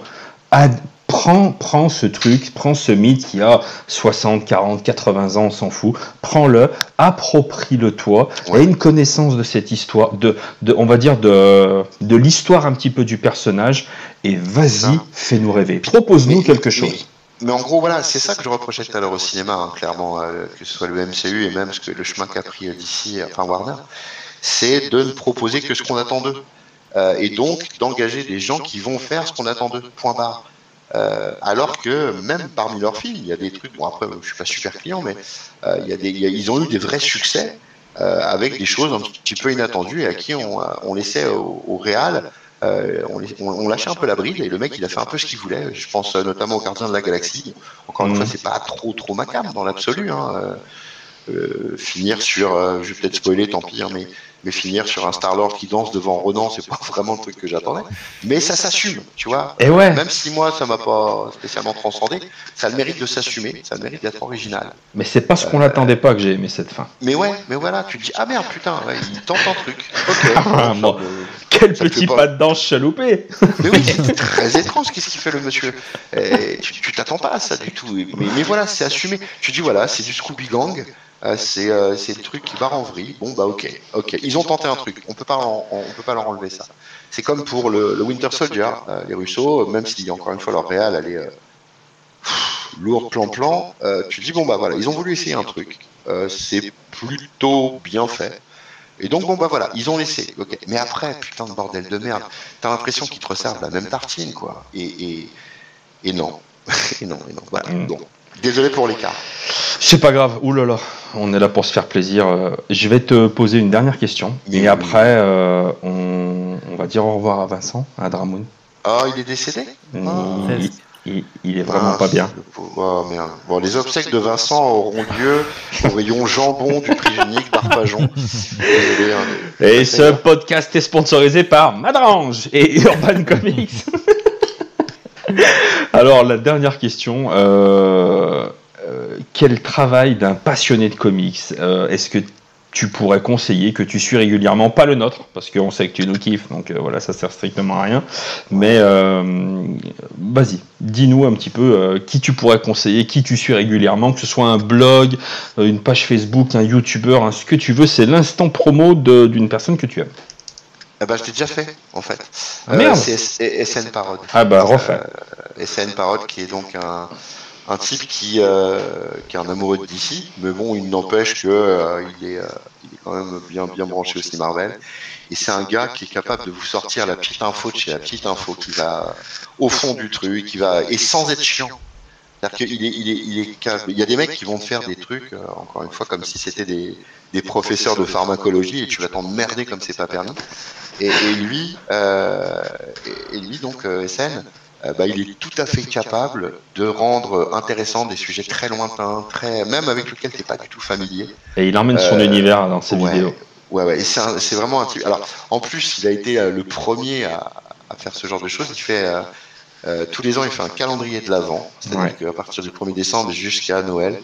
Ad- prends, prends ce truc, prends ce mythe qui a 60, 40, 80 ans, on s'en fout. Prends-le, approprie-le toi, Ouais. et une connaissance de cette histoire, de, de on va dire de, de l'histoire un petit peu du personnage, et vas-y, Ça. fais-nous rêver. Propose-nous quelque mais- chose. Mais en gros, voilà, c'est ça que je reprochais tout à l'heure au cinéma, hein, clairement, euh, que ce soit le MCU et même ce que le chemin qu'a pris euh, d'ici, enfin Warner, c'est de ne proposer que ce qu'on attend d'eux. Euh, et donc d'engager des gens qui vont faire ce qu'on attend d'eux, point barre. Euh, alors que même parmi leurs films, il y a des trucs, bon après je suis pas super client, mais euh, il y a des, il y a- ils ont eu des vrais succès euh, avec des choses un petit peu inattendues et à qui on, on laissait au, au réal euh, on, les- on- on lâchait un peu la bride et le mec il a fait un peu ce qu'il voulait. Je pense notamment au Gardien de la Galaxie. Encore une Mhm. fois, c'est pas trop trop macabre dans l'absolu. Hein. Finir sur, je vais peut-être spoiler, tant pis, hein, mais, mais finir sur un Star Lord qui danse devant Ronan, c'est pas vraiment le truc que j'attendais. Mais ça s'assume, tu vois. Et ouais, Même si moi ça m'a pas spécialement transcendé, ça a le mérite de s'assumer, ça a le mérite d'être original. mais c'est pas ce qu'on n'attendait pas que j'ai aimé cette fin. Mais ouais, mais voilà, tu te dis ah merde putain, ouais, il tente un truc. Ok. Ah, Bon, Quel petit pas- pas de danse chaloupé Mais oui, c'est très étrange, qu'est-ce qu'il fait le monsieur? Tu t'attends pas à ça du tout. Mais, mais voilà, c'est assumé. Tu dis voilà, c'est du Scooby Gang, euh, c'est euh, c'est le truc qui part en vrille. Bon bah ok, ok. Ils ont tenté un truc, on peut pas, en- on peut pas leur enlever ça. C'est comme pour le, le Winter Soldier, euh, les Russos, même si encore une fois leur réal elle est euh, lourde plan-plan, euh, tu dis bon bah voilà, ils ont voulu essayer un truc. Euh, c'est plutôt bien fait. Et donc bon bah voilà, ils ont laissé. Ok. Mais après, putain de bordel de merde, t'as l'impression qu'ils te resservent la même tartine quoi. Et et, et non, et non, et non. Voilà. Mm. Bon, désolé pour l'écart. C'est pas grave, oulala, on est là pour se faire plaisir. Euh, Je vais te poser une dernière question, et après, euh, on, on va dire au revoir à Vincent, à Dramoun. Ah, il est décédé? Il, Ah. il- il- il est vraiment Ah, pas bien. Oh, merde. Bon, les obsèques de Vincent auront lieu au rayon jambon du prix unique d'Arpajon. Désolé. hein, Et ce podcast est sponsorisé par Madrange et Urban Comics. Alors, la dernière question. euh, euh, quel travail d'un passionné de comics euh, est-ce que tu pourrais conseiller, que tu suis régulièrement? Pas le nôtre, parce qu'on sait que tu nous kiffes, donc voilà, ça sert strictement à rien. Mais vas-y, dis-nous un petit peu qui tu pourrais conseiller, qui tu suis régulièrement, que ce soit un blog, une page Facebook, un YouTuber, hein, ce que tu veux. C'est l'instant promo d'une personne que tu aimes. Ah bah, je l'ai déjà fait, en fait. Ah, merde. c'est S- SN Parode. Ah bah, refait. Euh, SN Parode, qui est donc un, un type qui, euh, qui est un amoureux de DC, mais bon, il n'empêche que euh, est, euh, il est quand même bien, bien branché aussi Marvel. Et c'est un gars qui est capable de vous sortir la petite info de chez la petite info, qui va au fond du truc, qui va et sans être chiant. C'est-à-dire qu'il est, il est, il est il y a des mecs qui vont te faire des trucs, euh, encore une fois, comme si c'était des, des professeurs de pharmacologie et tu vas t'emmerder comme c'est pas permis. Et, et lui, euh, et, et lui donc euh, SN, euh, bah, il est tout à fait capable de rendre intéressant des sujets très lointains, très même avec lesquels t'es pas du tout familier. Et il emmène son univers dans ses ouais. vidéos. Ouais, ouais, et c'est vraiment un type. Alors, en plus, il a été le premier à, à faire ce genre de choses. Il fait euh, tous les ans, il fait un calendrier de l'avant, c'est-à-dire Ouais. qu'à partir du 1er décembre jusqu'à Noël,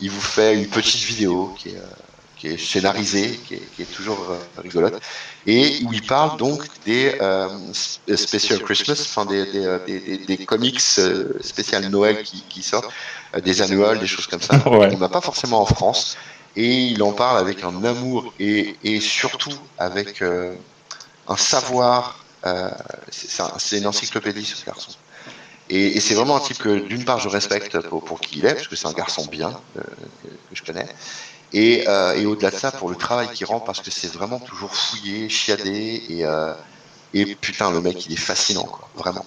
il vous fait une petite vidéo qui est, euh, qui est scénarisée, qui est, qui est toujours euh, rigolote, et où il parle donc des euh, sp- Special Christmas, enfin des, des, euh, des, comics spécial Noël qui, qui sortent, des annuals, des choses comme ça. Ouais. On n'a pas forcément en France et il en parle avec un amour et, et surtout avec un savoir. c'est c'est un- c'est une encyclopédie ce garçon. Et, et c'est vraiment un type que d'une part je respecte pour, pour qui il est, parce que c'est un garçon bien euh, que je connais. Et, euh, et au-delà de ça, pour le travail qu'il rend, parce que c'est vraiment toujours fouillé, chiadé, et, euh, et putain, le mec, il est fascinant, quoi. Vraiment.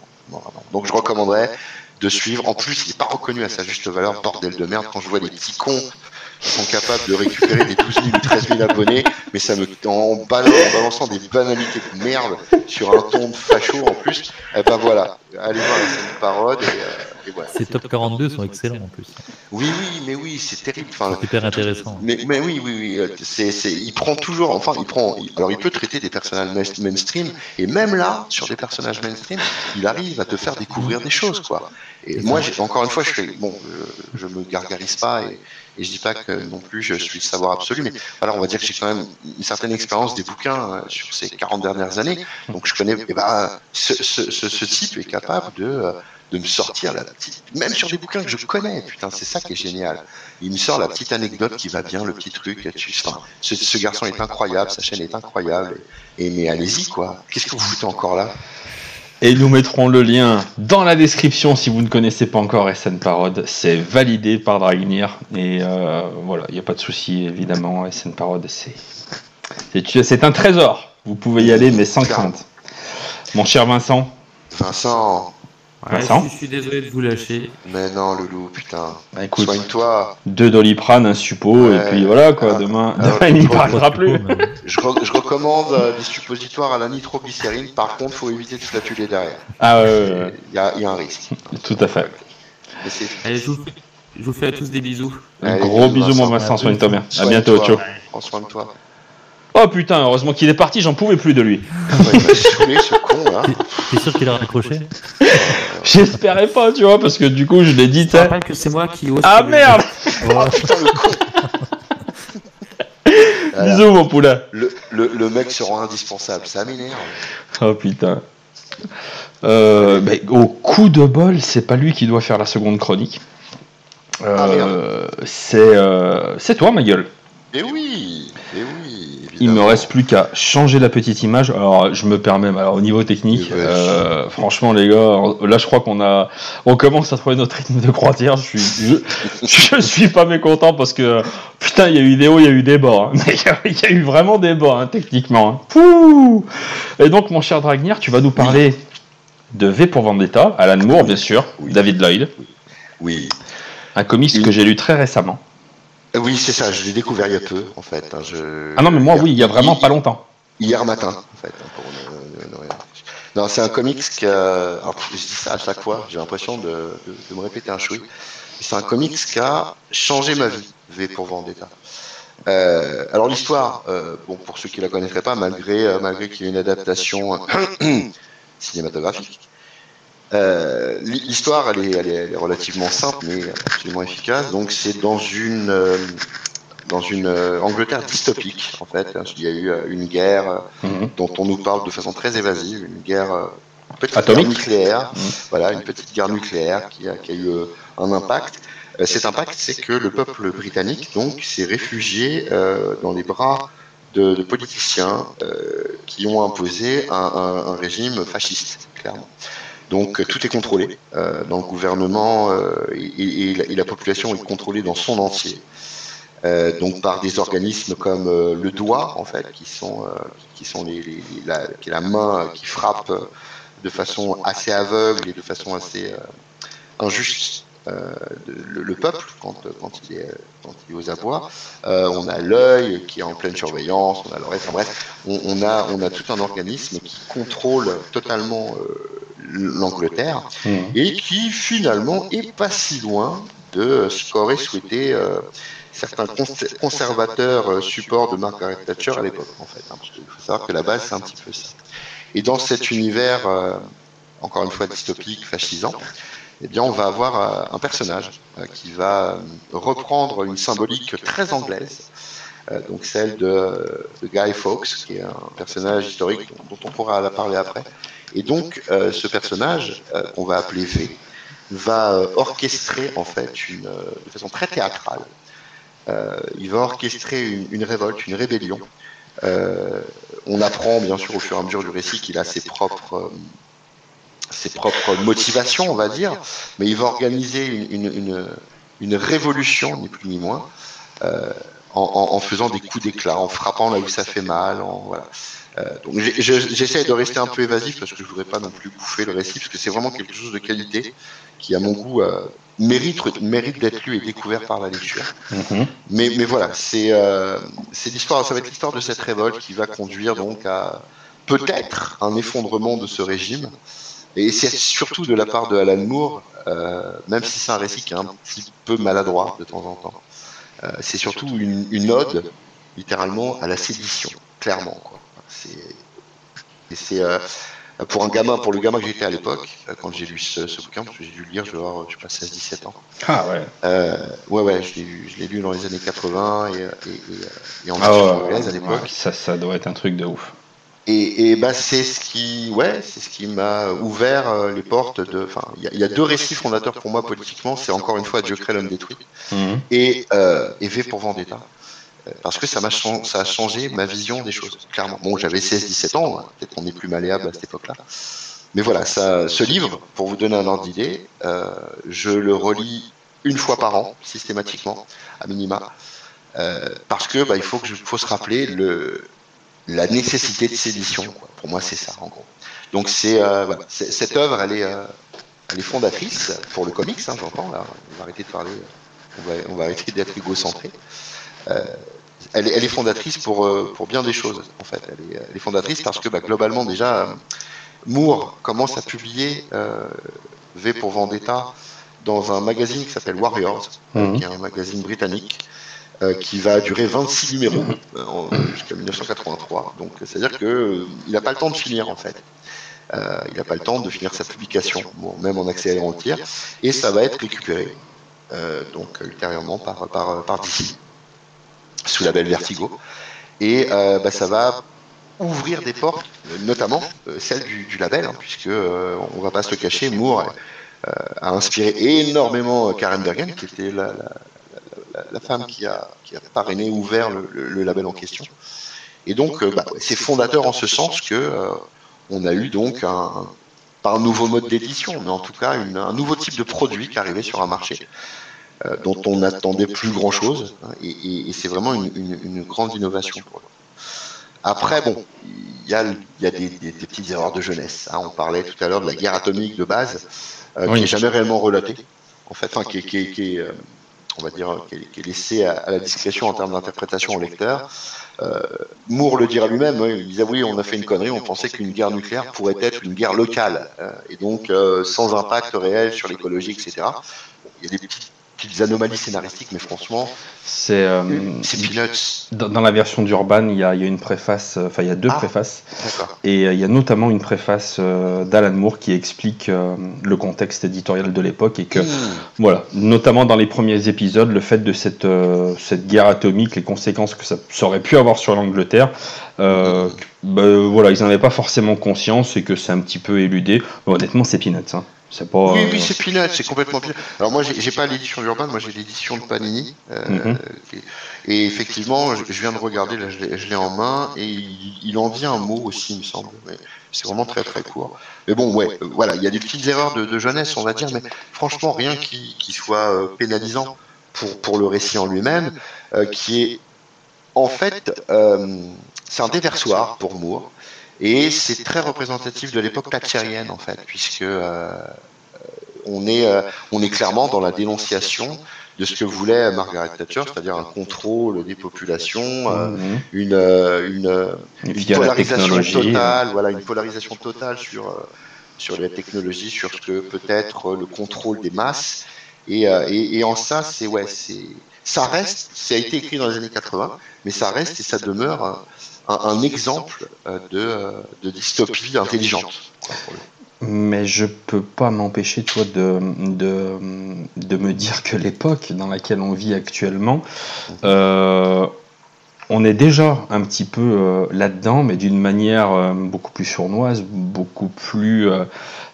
Donc je recommanderais de suivre. En plus, il n'est pas reconnu à sa juste valeur, bordel de merde, quand je vois les petits cons qui sont capables de récupérer des 12 000 ou 13 000 abonnés, mais ça me, en, balan- en balançant des banalités de merde sur un ton de facho en plus, eh ben voilà, allez voir la scène parode et, euh, voilà. Ces top 42 sont excellents en plus. Oui, oui, mais oui, c'est terrible. Enfin, C'est hyper intéressant. mais, mais oui, oui, oui. euh, C'est, c'est, il prend toujours, enfin, il prend. Alors, il peut traiter des personnages main- mainstream, et même là, sur des personnages mainstream, il arrive à te faire découvrir des choses, quoi. Et moi, j'ai, encore une fois, je fais, bon, je, je me gargarise pas, et, et je dis pas que non plus je suis le savoir absolu, mais voilà, on va dire que j'ai quand même une certaine expérience des bouquins euh, sur ces 40 dernières années, donc je connais. Et ben, ce, ce, ce, ce type est capable de. De me sortir la petite, même sur des bouquins que je connais, putain, c'est ça qui est génial. Il me sort la petite anecdote qui va bien, le petit truc. Tu, enfin, ce, ce garçon est incroyable, sa chaîne est incroyable. Et, mais allez-y, quoi. Qu'est-ce que vous foutez encore là? Et nous mettrons le lien dans la description si vous ne connaissez pas encore SN Parod. C'est validé par Dragnir. Et euh, voilà, il n'y a pas de souci, évidemment. SN Parod, c'est un trésor. Vous pouvez y aller, mais sans crainte. Mon cher Vincent, Vincent, Ouais, Vincent je, suis désolé de vous lâcher. mais non, Loulou, putain. bah, écoute, Soigne-toi. deux doliprane, un suppo, et puis voilà, quoi. Ah. Demain, Ah, demain il n'y parlera plus. Je, re- je recommande euh, des suppositoires à la nitroglycérine. Par contre, faut éviter de flatuler derrière. Ah ouais, ouais, ouais, Il y, a, il y a un risque. tout à fait. Mais Allez, je vous, je vous fais à tous des bisous. Un Allez, gros bisous, mon Vincent. Soigne-toi bien. À bientôt, ciao. Prends soin de toi. Oh putain, heureusement qu'il est parti, j'en pouvais plus de lui. Ouais, il m'a saoulé, ce con, là. T'es sûr qu'il a raccroché? J'espérais pas, tu vois, parce que du coup, je l'ai dit, Je tu sais. rappelle que c'est moi qui ose. Ah merde Oh putain, le con Voilà. Bisous, mon poulet. Le, le, le mec se rend indispensable, ça m'énerve. Oh putain. Euh, mais au coup de bol, c'est pas lui qui doit faire la seconde chronique. Euh, Ah, c'est euh, c'est toi, ma gueule. Et oui, et oui. Il me reste plus qu'à changer la petite image. Alors, je me permets, alors, au niveau technique, Ouais. euh, franchement, les gars, là, je crois qu'on a, on commence à trouver notre rythme de croisière. Je suis, je, je suis pas mécontent parce que, putain, il y a eu des hauts, il y a eu des bas. hein. Il y a- il y, a eu vraiment des bas, hein, techniquement. hein. Pouh Et donc, mon cher Dragnir, tu vas nous parler de V pour Vendetta, Alan Moore, bien sûr, Oui. David Lloyd, Oui. un comics Oui. que j'ai lu très récemment. Euh, Oui, c'est ça, je l'ai découvert il y a peu, en fait. hein, je- Ah non, mais moi, oui, il y a vraiment pas longtemps. Hier matin, en fait. hein, pour ne- ne- ne rien- Non, c'est un comics qui a... alors, je dis ça à chaque fois, j'ai l'impression de, de- de me répéter un chouï. C'est un comics qui a changé ma vie, V pour Vendetta. Euh, alors l'histoire, euh, bon pour ceux qui la connaîtraient pas, malgré euh, malgré qu'il y ait une adaptation cinématographique, euh, l'histoire elle est, elle, est, elle est relativement simple mais absolument efficace. Donc c'est dans une euh, dans une euh, Angleterre dystopique en fait. Il y a eu une guerre Mhm. dont on nous parle de façon très évasive, une guerre une petite Atomique. guerre nucléaire, Mhm. voilà, une petite guerre nucléaire qui a, qui a eu un impact. Cet impact, c'est que le peuple britannique donc s'est réfugié dans les bras de, de politiciens qui ont imposé un, un- un régime fasciste, clairement. Donc euh, tout est contrôlé euh, dans le gouvernement euh, et, et la, et la population est contrôlée dans son entier. Euh, donc par des organismes comme euh, le doigt en fait, qui sont euh, qui sont les, les- les- la, qui est la main qui frappe euh, de façon assez aveugle et de façon assez euh, injuste euh, de- le, le peuple quand, quand il est quand il est aux abois. Euh, on a l'œil qui est en pleine surveillance, on a l'oreille, enfin bref, on, on a on a tout un organisme qui contrôle totalement euh, l'Angleterre Mhm. et qui finalement est pas si loin de ce qu'auraient souhaité euh, certains cons- conservateurs euh, supports de Margaret Thatcher à l'époque, en fait. hein, parce qu'il faut savoir que la base, c'est un petit peu ça. Et dans cet univers, euh, encore une fois dystopique, fascisant, eh bien, on va avoir un personnage qui va reprendre une symbolique très anglaise, donc celle de, de Guy Fawkes, qui est un personnage historique dont, dont on pourra la parler après. Et donc, euh, ce personnage, euh, qu'on va appeler V, va euh, orchestrer en fait une, de façon très théâtrale. Il va orchestrer une, révolte, une rébellion. On apprend bien sûr au fur et à mesure du récit qu'il a ses propres, ses propres motivations, on va dire, mais il va organiser une, une, révolution, ni plus ni moins, en, en- en faisant des coups d'éclat, en frappant là où ça fait mal. En, voilà. Euh, donc j'essaie de rester un peu évasif parce que je voudrais pas non plus bouffer le récit, parce que c'est vraiment quelque chose de qualité qui, à mon goût, euh, mérite, mérite d'être lu et découvert par la lecture. Mhm. Mais, mais voilà, c'est euh, c'est l'histoire, ça va être l'histoire de cette révolte qui va conduire donc à peut-être un effondrement de ce régime. Et c'est surtout de la part de Alan Moore euh, même si c'est un récit qui est un petit peu maladroit de temps en temps. Euh, c'est surtout une, une, ode, littéralement, à la sédition, clairement. Quoi. C'est, et c'est euh, pour un gamin, pour le gamin que j'étais à l'époque, euh, quand j'ai lu ce, ce, bouquin, parce que j'ai dû le lire, je vais avoir, je sais pas, 16-17 ans. Ah ouais. Euh, ouais, ouais, je l'ai, lu, dans les années 80 et, et, et, et en ah ouais, anglaise à l'époque. Ouais, ça, ça doit être un truc de ouf. Et, bah, c'est ce qui, ouais, c'est ce qui m'a ouvert les portes de. Enfin, il y, y, a deux récits fondateurs pour moi politiquement. C'est encore une fois Dieu crée l'homme détruit mmh. et, euh, et V pour Vendetta. Parce que ça m'a ça a changé ma vision des choses, clairement. Bon, j'avais 16-17 ans, hein, peut-être qu'on est plus malléable à cette époque-là. Mais voilà, ça, ce livre, pour vous donner un ordre d'idée, euh, je le relis une fois par an, systématiquement, à minima, euh, parce que bah, il faut que je, faut se rappeler le, la nécessité de sédition. Quoi. Pour moi, c'est ça, en gros. Donc, c'est euh, voilà, cette œuvre, elle est, elle est fondatrice pour le comics, hein, j'entends. Là, on va arrêter de parler, on va, on va arrêter d'être égocentré. Elle, est, elle, est, fondatrice pour, euh, pour bien des choses, en fait. Elle est, elle est fondatrice parce que bah, globalement, déjà, euh, Moore commence à publier euh, V pour Vendetta dans un magazine qui s'appelle Warriors, mmh. qui est un magazine britannique. Euh, qui va durer 26 numéros jusqu'à 1983. Donc, c'est-à-dire qu'il n'a pas le temps de finir, en fait. Euh, il n'a pas le temps de finir sa publication, bon, même en accès à entière, et ça va être récupéré euh, donc ultérieurement par, par, par DC sous la belle Vertigo. Et euh, bah, ça va ouvrir des portes, notamment euh, celle du, label, hein, puisque euh, va pas se le cacher, Moore a inspiré énormément Karen Bergen, qui était la, femme qui a, parrainé, ouvert le, label en question. Et donc, bah, c'est fondateur en ce sens que on a eu donc un, pas un nouveau mode d'édition, mais en tout cas un nouveau type de produit qui arrivait sur un marché euh, dont on n'attendait plus grand chose. Hein, et, et, et c'est vraiment une, une, une, grande innovation pour eux. Après, bon, il y a, y a des, des, des, petites erreurs de jeunesse. Hein. On parlait tout à l'heure de la guerre atomique de base, euh, oui. qui n'est jamais réellement relatée, en fait, qui, qui, qui est, euh, on va dire, qui est, qui est laissée à, à, la discrétion en termes d'interprétation au lecteur. Euh, Moore le dira lui-même, hein, il disait oui, on a fait une connerie, on pensait qu'une guerre nucléaire pourrait être une guerre locale, euh, et donc euh, sans impact réel sur l'écologie, etc. Il y a des petites petites anomalies scénaristiques, mais franchement, c'est euh, dans, dans, la version d'Urban, il y, y, a une préface, euh, enfin il y a deux ah, préfaces, et euh, il y a notamment une préface euh, d'Alan Moore qui explique euh, le contexte éditorial de l'époque et que, mmh. voilà, notamment dans les premiers épisodes, le fait de cette, cette guerre atomique, les conséquences que ça, ça aurait pu avoir sur l'Angleterre, mmh. bah, voilà, ils n'en avaient pas forcément conscience et que c'est un petit peu éludé. Bon, honnêtement, c'est peanuts. Hein. C'est pas. Oui, oui, c'est Peanut, c'est complètement Peanut. Alors moi, j'ai pas l'édition d'Urban, moi j'ai l'édition de Panini. Euh, mm -hmm. et, et, effectivement, je, je, viens de regarder, là, je l'ai en main, et il, il, en dit un mot aussi, il me semble. C'est vraiment très très court. Mais bon, ouais, euh, voilà, il y a des petites erreurs de, de, jeunesse, on va dire, mais franchement, rien qui, qui soit euh, pénalisant pour, pour le récit en lui-même, euh, qui est en fait, euh, c'est un déversoir pour Moore. Et c'est très représentatif de l'époque thatchérienne, en fait, puisque euh, on, est, euh, on est clairement dans la dénonciation de ce que voulait Margaret Thatcher, c'est-à-dire un contrôle des populations, euh, mmh. une, une, une, polarisation totale, voilà, une polarisation totale sur, sur les technologies, sur ce que peut être le contrôle des masses. Et, et, et en ça, c'est ouais, c'est ça reste, ça a été écrit dans les années 80, mais ça reste et ça demeure un, un exemple euh, de, euh, de, dystopie intelligente. Mais je peux pas m'empêcher, toi, de, de, de, me dire que l'époque dans laquelle on vit actuellement, mhm. euh, on est déjà un petit peu euh, là-dedans, mais d'une manière euh, beaucoup plus sournoise, beaucoup plus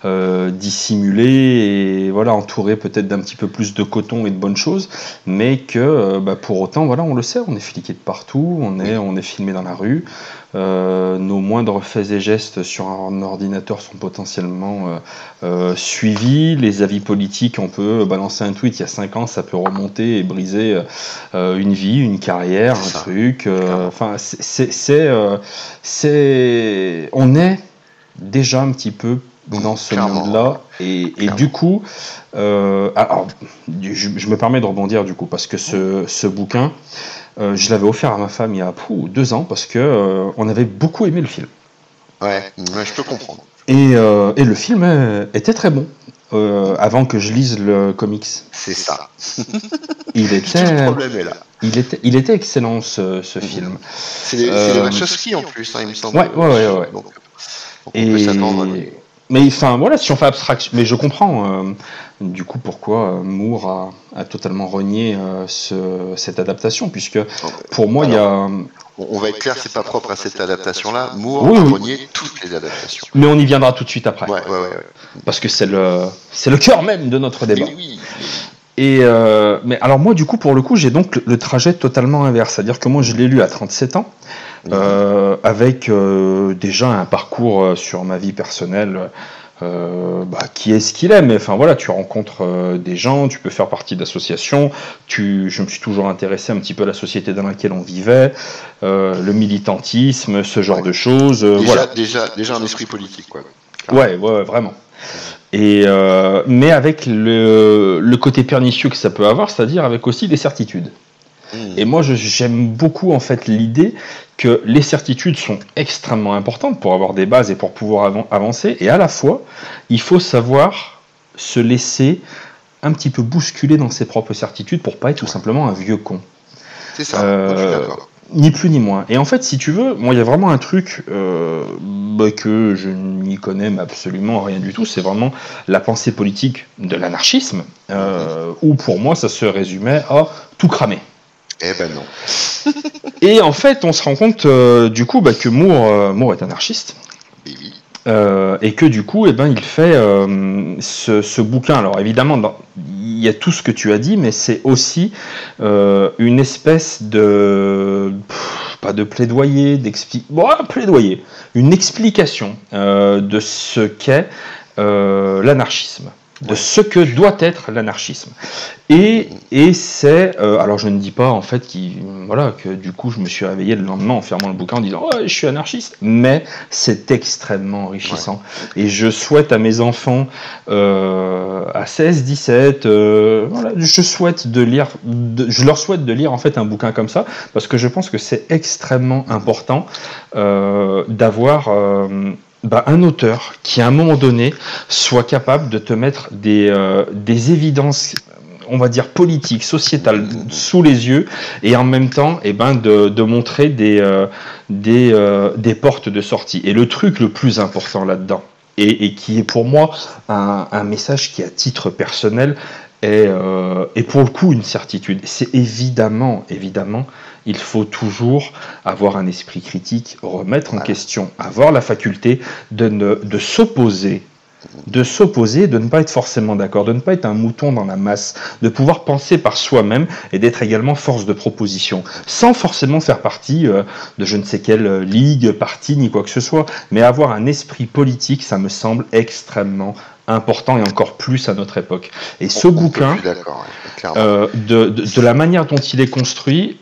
euh, dissimulée et voilà entouré peut-être d'un petit peu plus de coton et de bonnes choses, mais que bah, pour autant, voilà, on le sait, on est fliqué de partout, on est, on est filmé dans la rue, euh, nos moindres faits et gestes sur un ordinateur sont potentiellement euh, euh, suivis. Les avis politiques, on peut balancer un tweet il y a 5 ans, ça peut remonter et briser une vie, une carrière, un truc. Enfin, c'est, c'est, on est déjà un petit peu dans ce monde-là. Et, et, du coup, euh, alors, je, je, me permets de rebondir du coup, parce que ce, ce bouquin, euh, je l'avais offert à ma femme il y a deux ans, parce que euh, on avait beaucoup aimé le film. Ouais, ouais je peux comprendre. Et, euh, et le film était très bon. avant que je lise le comics. C'est ça. Il Tout le était, problème est là. il était, il était excellent ce, ce film. C'est les, les Wachowski en plus, hein, il me semble. Ouais, ouais, ouais, ouais. Donc, donc on peut s'attendre à des- mais enfin voilà, si on fait abstraction, mais je comprends euh, du coup pourquoi euh, Moore a, a totalement renié euh, ce- cette adaptation, puisque pour moi il y a, On, va être clair, c'est pas propre à cette adaptation-là. Moore Oui, a oui. renié toutes les adaptations. mais on y viendra tout de suite après, Ouais, ouais, ouais. ouais. parce que c'est le, c'est le cœur même de notre débat. Mais oui, Et euh, mais alors moi du coup pour le coup j'ai donc le, trajet totalement inverse, c'est-à-dire que moi je l'ai lu à 37 ans, euh, avec euh, déjà un parcours sur ma vie personnelle. bah, qui est ce qu'il est, mais enfin voilà, tu rencontres des gens, tu peux faire partie d'associations. Tu, je me suis toujours intéressé un petit peu à la société dans laquelle on vivait, le militantisme, ce genre de choses. déjà, voilà. déjà, déjà un esprit politique, quoi. Ouais, ouais, ouais, vraiment. Et euh, mais avec le, le côté pernicieux que ça peut avoir, c'est-à-dire avec aussi des certitudes. Mmh. Et moi, j'aime beaucoup en fait l'idée que les certitudes sont extrêmement importantes pour avoir des bases et pour pouvoir avan- avancer. Et à la fois, il faut savoir se laisser un petit peu bousculer dans ses propres certitudes pour pas être tout simplement un vieux con. C'est ça, Euh, moi, je suis d'accord. Ni plus ni moins. Et en fait, si tu veux, moi, il y a vraiment un truc euh, bah, que je n'y connais absolument rien du tout. C'est vraiment la pensée politique de l'anarchisme, euh, où pour moi, ça se résumait à tout cramer. Eh ben non. Et en fait, on se rend compte euh, du coup bah, que Moore, euh, Moore est anarchiste. Euh, et que du coup, eh ben, il fait euh, ce, bouquin. Alors évidemment, il y a tout ce que tu as dit, mais c'est aussi euh, une espèce de pas de plaidoyer, plaidoyer, une explication de ce qu'est l'anarchisme, de Ouais. ce que doit être l'anarchisme. Et, et c'est, euh, alors je ne dis pas en fait qui, voilà, que du coup je me suis réveillé le lendemain en fermant le bouquin en disant ouais, je suis anarchiste, mais c'est extrêmement enrichissant. Et je souhaite à mes enfants euh, à 16, 17, euh, voilà, je souhaite de lire, de- je leur souhaite de lire en fait un bouquin comme ça parce que je pense que c'est extrêmement important euh, d'avoir bah, un auteur qui à un moment donné soit capable de te mettre des, euh, des évidences on va dire politiques, sociétales sous les yeux et en même temps eh ben, de, montrer des, euh, euh, des portes de sortie. Et le truc le plus important là-dedans, et, qui est pour moi un, message qui à titre personnel est, est pour le coup une certitude, c'est évidemment, évidemment, il faut toujours avoir un esprit critique, remettre en Voilà. question, avoir la faculté de, ne, de s'opposer de s'opposer, de ne pas être forcément d'accord, de ne pas être un mouton dans la masse, de pouvoir penser par soi-même et d'être également force de proposition, sans forcément faire partie euh, de je ne sais quelle euh, ligue, parti, ni quoi que ce soit, mais avoir un esprit politique, ça me semble extrêmement important et encore plus à notre époque. Et ce On- bouquin, ouais, euh, de, de- de la manière dont il est construit,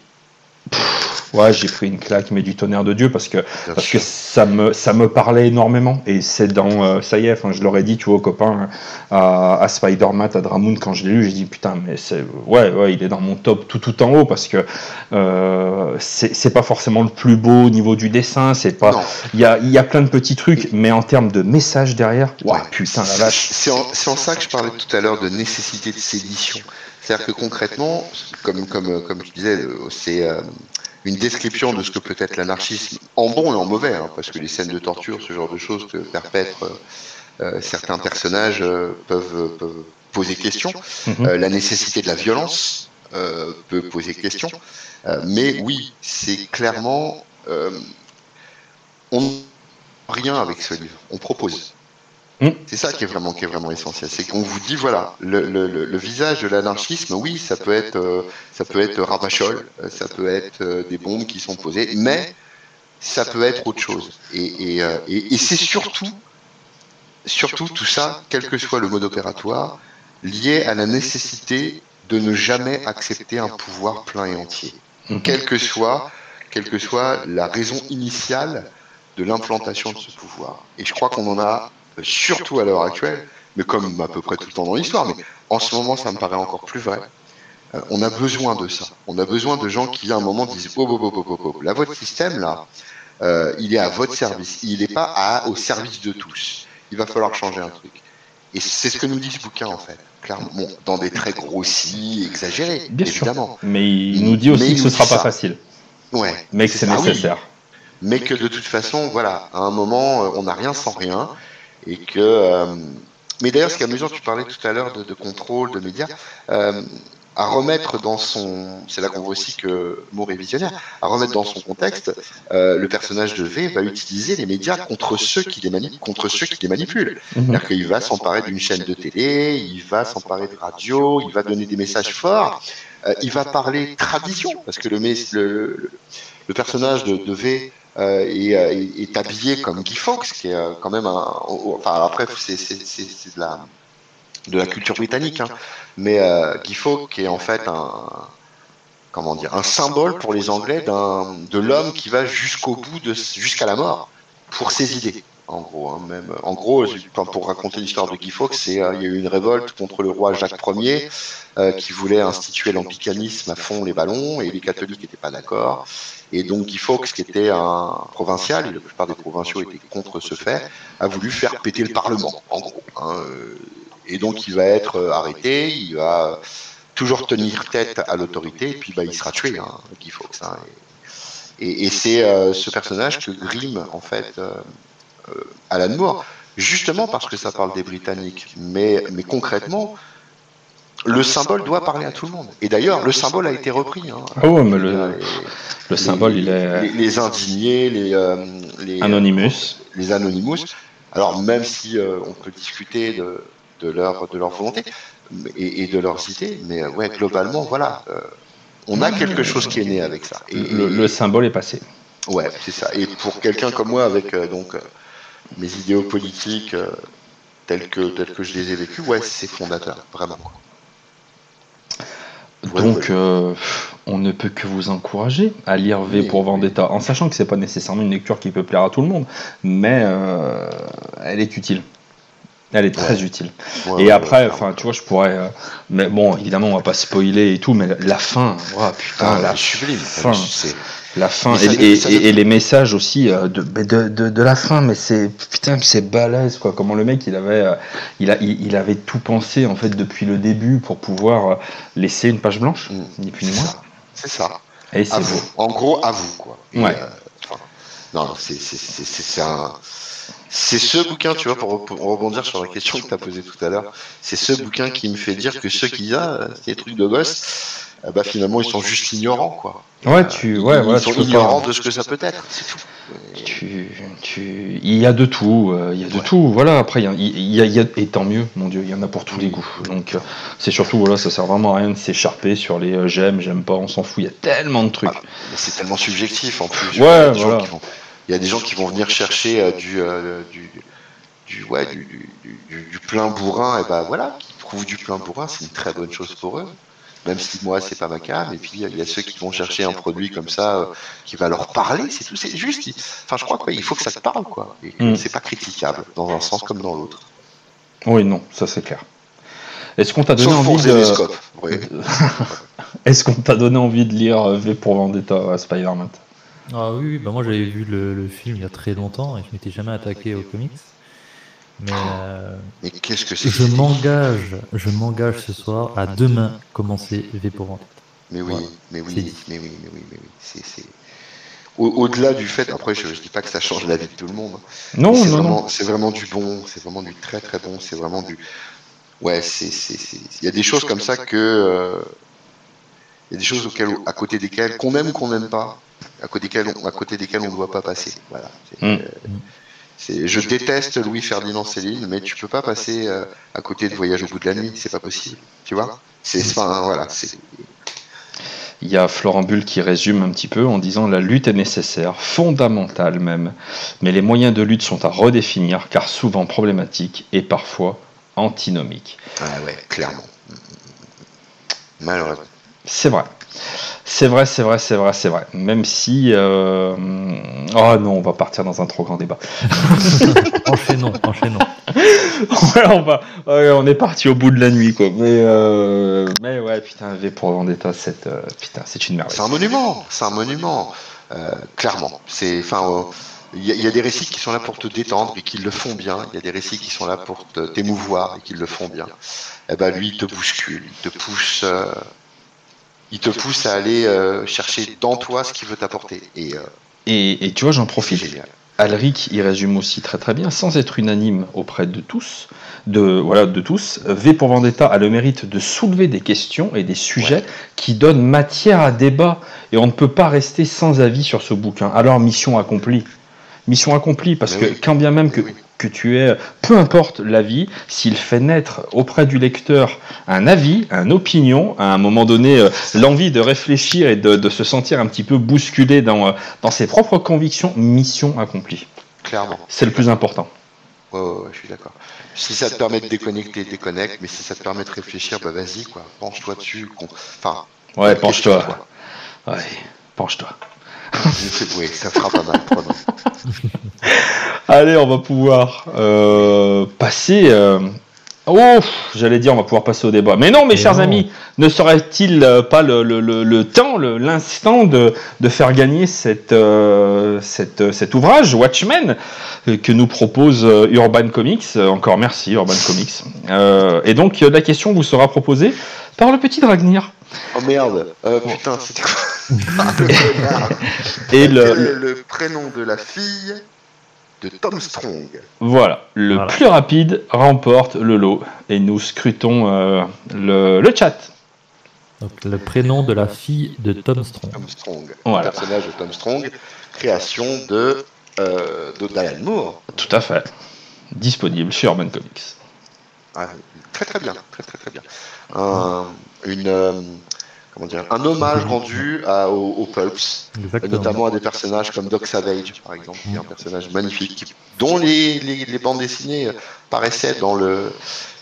ouais, j'ai pris une claque, mais du tonnerre de Dieu, parce que Bien parce que ça me, ça me parlait énormément. Et c'est dans. euh, ça y est, je l'aurais dit, tu vois, aux copains, à, à Spider-Man, à Dramoon, quand je l'ai lu, j'ai dit, putain, mais c'est. Ouais, ouais, il est dans mon top tout, tout en haut, parce que euh, c'est pas forcément le plus beau au niveau du dessin, c'est pas. Il y a, y a plein de petits trucs, mais en termes de message derrière, ouais, putain, la vache. C'est en, c'est en ça que je parlais tout à l'heure de nécessité de sédition. C'est-à-dire que concrètement, comme, comme, comme je disais, euh, c'est euh, une description de ce que peut être l'anarchisme, en bon et en mauvais, hein, parce que les scènes de torture, ce genre de choses que perpètrent euh, euh, certains personnages euh, peuvent, peuvent poser question. Mhm. Euh, la nécessité de la violence euh, peut poser question. Euh, mais oui, c'est clairement... euh, on rien avec ce livre, on propose. Mm. C'est ça qui est vraiment, qui est vraiment essentiel. C'est qu'on vous dit, voilà, le, le- le- le visage de l'anarchisme, oui, ça peut être, euh, ça peut être Ravachol, euh, ça peut être euh, des bombes qui sont posées, mais ça peut être autre chose. Et, et, euh, et- et c'est surtout, surtout tout ça, quel que soit le mode opératoire, lié à la nécessité de ne jamais accepter un pouvoir plein et entier. Mhm. Quelle que soit, quelle que soit la raison initiale de l'implantation de ce pouvoir. Et je crois qu'on en a, surtout à l'heure actuelle, mais comme à peu près tout le temps dans l'histoire, mais en ce moment ça me paraît encore plus vrai. Euh, on a besoin de ça. On a besoin de gens qui à un moment disent oh, oh, oh, oh, oh, oh. là votre système là, euh, il est à votre service. Il n'est pas à, au service de tous. il va falloir changer un truc. Et c'est ce que nous dit ce bouquin en fait, clairement, bon, dans des traits grossis, exagérés, Bien évidemment. sûr. Mais il nous dit aussi Mais que ce nous sera pas ça. facile, Ouais. mais que c'est Ah oui. nécessaire. mais que de toute façon, voilà, à un moment, euh, on n'a rien sans rien, et que. euh, mais d'ailleurs, ce qui est amusant, tu parlais tout à l'heure de, de contrôle, de médias, euh, à remettre dans son. C'est là qu'on voit aussi que Moore est visionnaire, à remettre dans son contexte, euh, le personnage de V va utiliser les médias contre ceux qui les, mani- contre ceux qui les manipulent. C'est-à-dire qu'il va s'emparer d'une chaîne de télé, il va s'emparer de radio, il va donner des messages forts, euh, il va parler tradition, parce que le, mess- le, le- le personnage de, de V euh, est, euh, est- est habillé comme Guy Fawkes, qui est euh, quand même un. Enfin, après, c'est de la, de la culture britannique, hein. mais euh, Guy Fawkes est en fait un. Comment dire Un symbole pour les Anglais de l'homme qui va jusqu'au bout, jusqu'à la mort, pour ses idées. En gros, hein, même, en gros, pour raconter l'histoire de Guy Fawkes, c'est euh, il y a eu une révolte contre le roi Jacques Ier euh, qui voulait instituer l'anglicanisme à fond les ballons et les catholiques n'étaient pas d'accord. Et donc Guy Fawkes, qui était un provincial, et la plupart des provinciaux étaient contre ce fait, a voulu faire péter le Parlement, en gros. hein, euh, et donc il va être euh, arrêté, il va toujours tenir tête à l'autorité, et puis bah, il sera tué, hein, Guy Fawkes. et et, et c'est euh, ce personnage que grime en fait euh, euh, Alan Moore, justement parce que ça parle des Britanniques, mais, mais concrètement, le symbole doit parler à tout le monde. Et d'ailleurs, le symbole a été repris. hein. Ouais, mais le, symbole, il est les, les indignés, les, euh, les, Anonymous. les Anonymous. Alors même si euh, on peut discuter de, de leur de leur volonté et, et de leurs idées, mais euh, ouais, globalement, voilà, euh, on a quelque chose qui est né avec ça. Et, Le, le symbole est passé. Ouais, c'est ça. Et pour quelqu'un comme moi, avec euh, donc euh, mes idéaux politiques euh, tels que tels que je les ai vécus, ouais, c'est fondateur, vraiment. Ouais, Donc, euh, on ne peut que vous encourager à lire V Oui, pour Vendetta, en sachant que c'est pas nécessairement une lecture qui peut plaire à tout le monde, mais euh, elle est utile. Elle est très Ouais. utile. Ouais, et ouais, après, enfin, tu vois, je pourrais. euh, mais bon, évidemment, on va pas spoiler et tout, mais la, fin, ouah, putain, Ah, la sublime. fin. C'est- La fin et, ça- et- ça- et- et les messages aussi euh, de, de, de, de la fin, mais c'est putain, c'est balèze quoi. Comment le mec il avait, euh, il, a, il, il avait tout pensé en fait depuis le début pour pouvoir laisser une page blanche, Mm. ni plus ni moins. C'est ça. Et c'est. En gros, à vous, quoi. Ouais. euh, non, non, c'est un. C'est ce bouquin, tu vois, pour, pour rebondir sur la question que tu as posée tout à l'heure, c'est ce bouquin qui me fait dire que ceux qui disent ah, des trucs de gosse, euh, bah, finalement ils sont juste ignorants, quoi. Ouais, tu, ouais, ils voilà, sont tu ignorants pas. de ce que ça peut être, c'est tout. Et- Tu, tu, il y a de tout, euh, il y a de tout. Voilà. Après, il y a, il y a- il y a- et tant mieux, mon Dieu, il y en a pour tous les goûts. Donc, euh, c'est surtout voilà, ça sert vraiment à rien de s'écharper sur les euh, j'aime, j'aime pas, on s'en fout. Il y a tellement de trucs. Ah, c'est tellement subjectif en plus. Ouais, a gens voilà. qui vont, il y a des gens qui vont venir chercher euh, du, euh, du, du, ouais, du, du, du- du plein bourrin, et ben voilà, qui trouvent du plein bourrin, c'est une très bonne chose pour eux. Même si moi c'est pas ma cam, et puis il y a ceux qui vont chercher un produit comme ça euh, qui va leur parler, c'est tout, c'est juste. Enfin, je crois qu'il faut que ça te parle, quoi. Et que Mm. c'est pas critiquable dans un sens comme dans l'autre. Oui, non, ça c'est clair. Est-ce qu'on t'a donné Sauf envie de. Oui. est-ce qu'on t'a donné envie de lire euh, V pour Vendetta à Spider-Man? Ah oui, oui, bah moi j'avais vu le, le film il y a très longtemps et je m'étais jamais attaqué aux comics. Mais euh, Mais qu'est-ce que c'est que je m'engage, je m'engage ce soir à demain commencer V pour Vendetta. Mais oui, Voilà. mais oui, mais oui, mais oui, mais oui. C'est, c'est... Au- Au-delà du fait, après, je, je dis pas que ça change la vie de tout le monde. Non, c'est non, vraiment, non. c'est vraiment du bon, c'est vraiment du très très bon, c'est vraiment du. Ouais, c'est, c'est, c'est- Il y a des choses comme ça que. euh, Il y a des choses auxquelles, à côté desquelles, qu'on aime ou qu'on n'aime pas, à côté desquelles on, à côté desquelles on ne doit pas passer. Voilà. Mm. euh, je déteste Louis Ferdinand Céline, mais tu peux pas passer euh, à côté de Voyage au bout de la nuit, c'est pas possible. Tu vois? C'est, enfin, voilà. Il y a Florent Bull qui résume un petit peu en disant la lutte est nécessaire, fondamentale même, mais les moyens de lutte sont à redéfinir car souvent problématiques et parfois antinomiques. Ah ouais, clairement. Malheureusement. C'est vrai. C'est vrai, c'est vrai, c'est vrai, c'est vrai. Même si... euh, Oh non, on va partir dans un trop grand débat. Enchaînons, enchaînons. Ouais, on, va... ouais, on est parti au bout de la nuit, quoi. Mais, euh, Mais ouais, putain, V pour Vendetta, c'est euh, putain, c'est une merveille. C'est un monument, c'est un monument, euh, clairement. C'est, enfin, euh, il y, a- il y a des récits qui sont là pour te détendre et qui le font bien. Il y a des récits qui sont là pour te- t'émouvoir et qui le font bien. Eh ben lui, il te bouscule, il te pousse, euh, il te pousse à aller euh, chercher dans toi ce qu'il veut t'apporter. Et euh, Et, et tu vois, j'en profite. Alric y résume aussi très très bien, sans être unanime auprès de tous, de voilà de tous. V pour Vendetta a le mérite de soulever des questions et des sujets qui donnent matière à débat, et on ne peut pas rester sans avis sur ce bouquin. Alors mission accomplie, mission accomplie, parce Mais que oui. quand bien même que oui. Que tu es, peu importe l'avis, s'il fait naître auprès du lecteur un avis, une opinion, à un moment donné, euh, l'envie de réfléchir et de, de se sentir un petit peu bousculé dans, euh, dans ses propres convictions, mission accomplie. Clairement. C'est le plus important. Ouais, ouais, ouais, je suis d'accord. Si ça te permet de déconnecter, déconnecte, mais si ça te permet de réfléchir, bah vas-y, quoi. Penche-toi dessus. Enfin, Ouais, penche-toi. Ouais, penche-toi. Oui, ça fera pas mal. Allez, on va pouvoir euh, passer. euh, Oh, j'allais dire, on va pouvoir passer au débat. Mais non, mes Mais chers non. amis, ne serait-il euh, pas le, le- le- le temps, le- l'instant de, de faire gagner cette, euh, cette, cet ouvrage, Watchmen, que nous propose Urban Comics Encore merci, Urban Comics. Euh, et donc, la question vous sera proposée par le petit Dragnir. Oh merde, euh, putain, c'était quoi? Ah, le. Et le, est le- le prénom de la fille de Tom Strong voilà, le Voilà. plus rapide remporte le lot. Et nous scrutons euh, le, le chat. Donc, le prénom de la fille de Tom Strong. Tom Strong. Voilà. Le personnage de Tom Strong, création de, euh, de Diane Moore. Tout à fait. Disponible chez Urban Comics. Ah, très très bien, très très très bien. Un, une, euh, comment dire, un hommage rendu à, aux, aux Pulps, Exactement. notamment à des personnages comme Doc Savage, par exemple, qui est un personnage magnifique, dont les, les, les bandes dessinées paraissaient dans le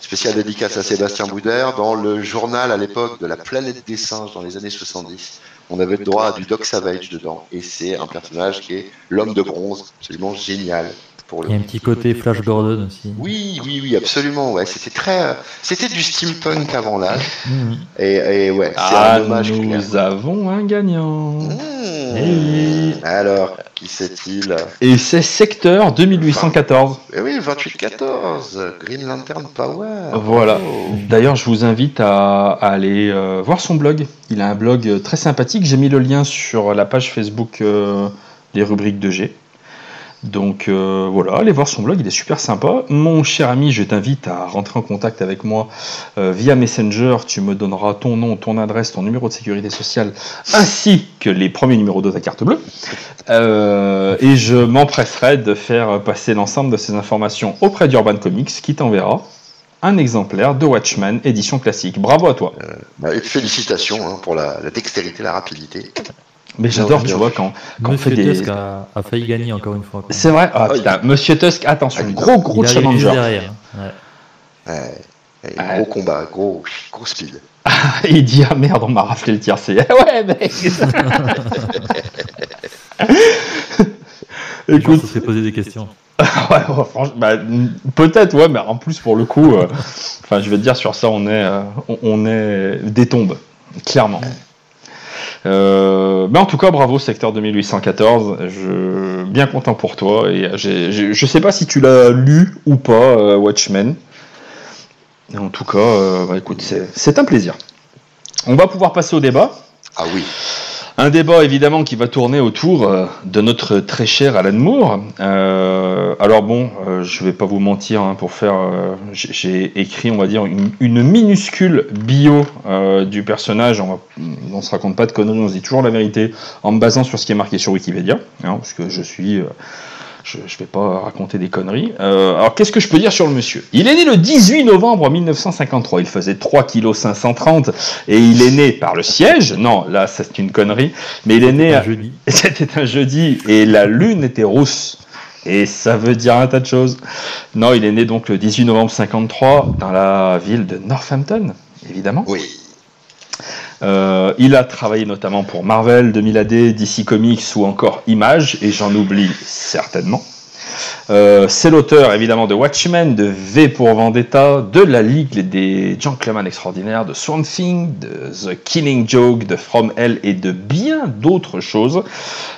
spécial dédicace à Sébastien Boudère, dans le journal à l'époque de la planète des singes dans les années 70. On avait le droit à du Doc Savage dedans, et c'est un personnage qui est l'homme de bronze, absolument génial. Pour le Il y a un petit côté Flash Gordon aussi. oui, oui, oui, absolument. Ouais, c'était très, euh, c'était du steampunk avant l'âge. Mhm. Et, et ouais, c'est Ah, un hommage clair. nous avons un gagnant. Mmh. Eh. Alors, qui c'est-il Et c'est Secteur 2814. Eh oui, 2814, Green Lantern Power. Voilà. Oh. D'ailleurs, je vous invite à, à aller euh, voir son blog. Il a un blog euh, très sympathique. J'ai mis le lien sur la page Facebook euh, des rubriques de G. Donc euh, voilà, allez voir son blog, il est super sympa. Mon cher ami, je t'invite à rentrer en contact avec moi euh, via Messenger. Tu me donneras ton nom, ton adresse, ton numéro de sécurité sociale, ainsi que les premiers numéros de ta carte bleue. Euh, et je m'empresserai de faire passer l'ensemble de ces informations auprès d'Urban Comics, qui t'enverra un exemplaire de Watchmen édition classique. Bravo à toi. Bah, félicitations hein, pour la dextérité, la rapidité. Mais j'adore, tu vois, quand, quand on fait des. Tusk a, a failli gagner encore une fois. quoi. C'est vrai Ah Ah, putain, Monsieur Tusk, attention, Ah, gros gros challenger. derrière. Ouais. Ouais. Et Ouais. Gros combat, gros, gros speed. Il dit ah merde, on m'a raflé le tiercé. ouais, mec Écoute, se seraient posé des questions. ouais, ouais, franchement, bah, peut-être, ouais, mais en plus, pour le coup, euh, enfin, je vais te dire, sur ça, on est, euh, on, on est des tombes, clairement. Euh, en tout cas, bravo, secteur 2814. Je bien content pour toi. Et je sais pas si tu l'as lu ou pas, euh, Watchmen. En tout cas, euh, bah, écoute, c'est un plaisir. On va pouvoir passer au débat. Ah oui. Un débat évidemment qui va tourner autour euh, de notre très cher Alan Moore. Euh, alors bon, euh, je vais pas vous mentir, hein, pour faire, euh, j'ai- écrit, on va dire, une, minuscule bio euh, du personnage. On, va, on se raconte pas de conneries, on se dit toujours la vérité en me basant sur ce qui est marqué sur Wikipédia, hein, parce que je suis, je, je vais pas raconter des conneries. Euh, alors qu'est-ce que je peux dire sur le monsieur? Il est né le 18 novembre 1953. Il faisait 3 kg 530 et il est né par le siège. Non, là c'est une connerie. Mais il est né. Un jeudi. C'était un jeudi et la lune était rousse. Et ça veut dire un tas de choses. Non, il est né donc le 18 novembre 53 dans la ville de Northampton, évidemment. Oui. Euh, il a travaillé notamment pour Marvel, 2000 AD, DC Comics ou encore Image, et j'en oublie certainement. Euh, c'est l'auteur évidemment de Watchmen, de V pour Vendetta, de la Ligue des Gentlemen Extraordinaires, de Swamp Thing, de The Killing Joke, de From Hell et de bien d'autres choses.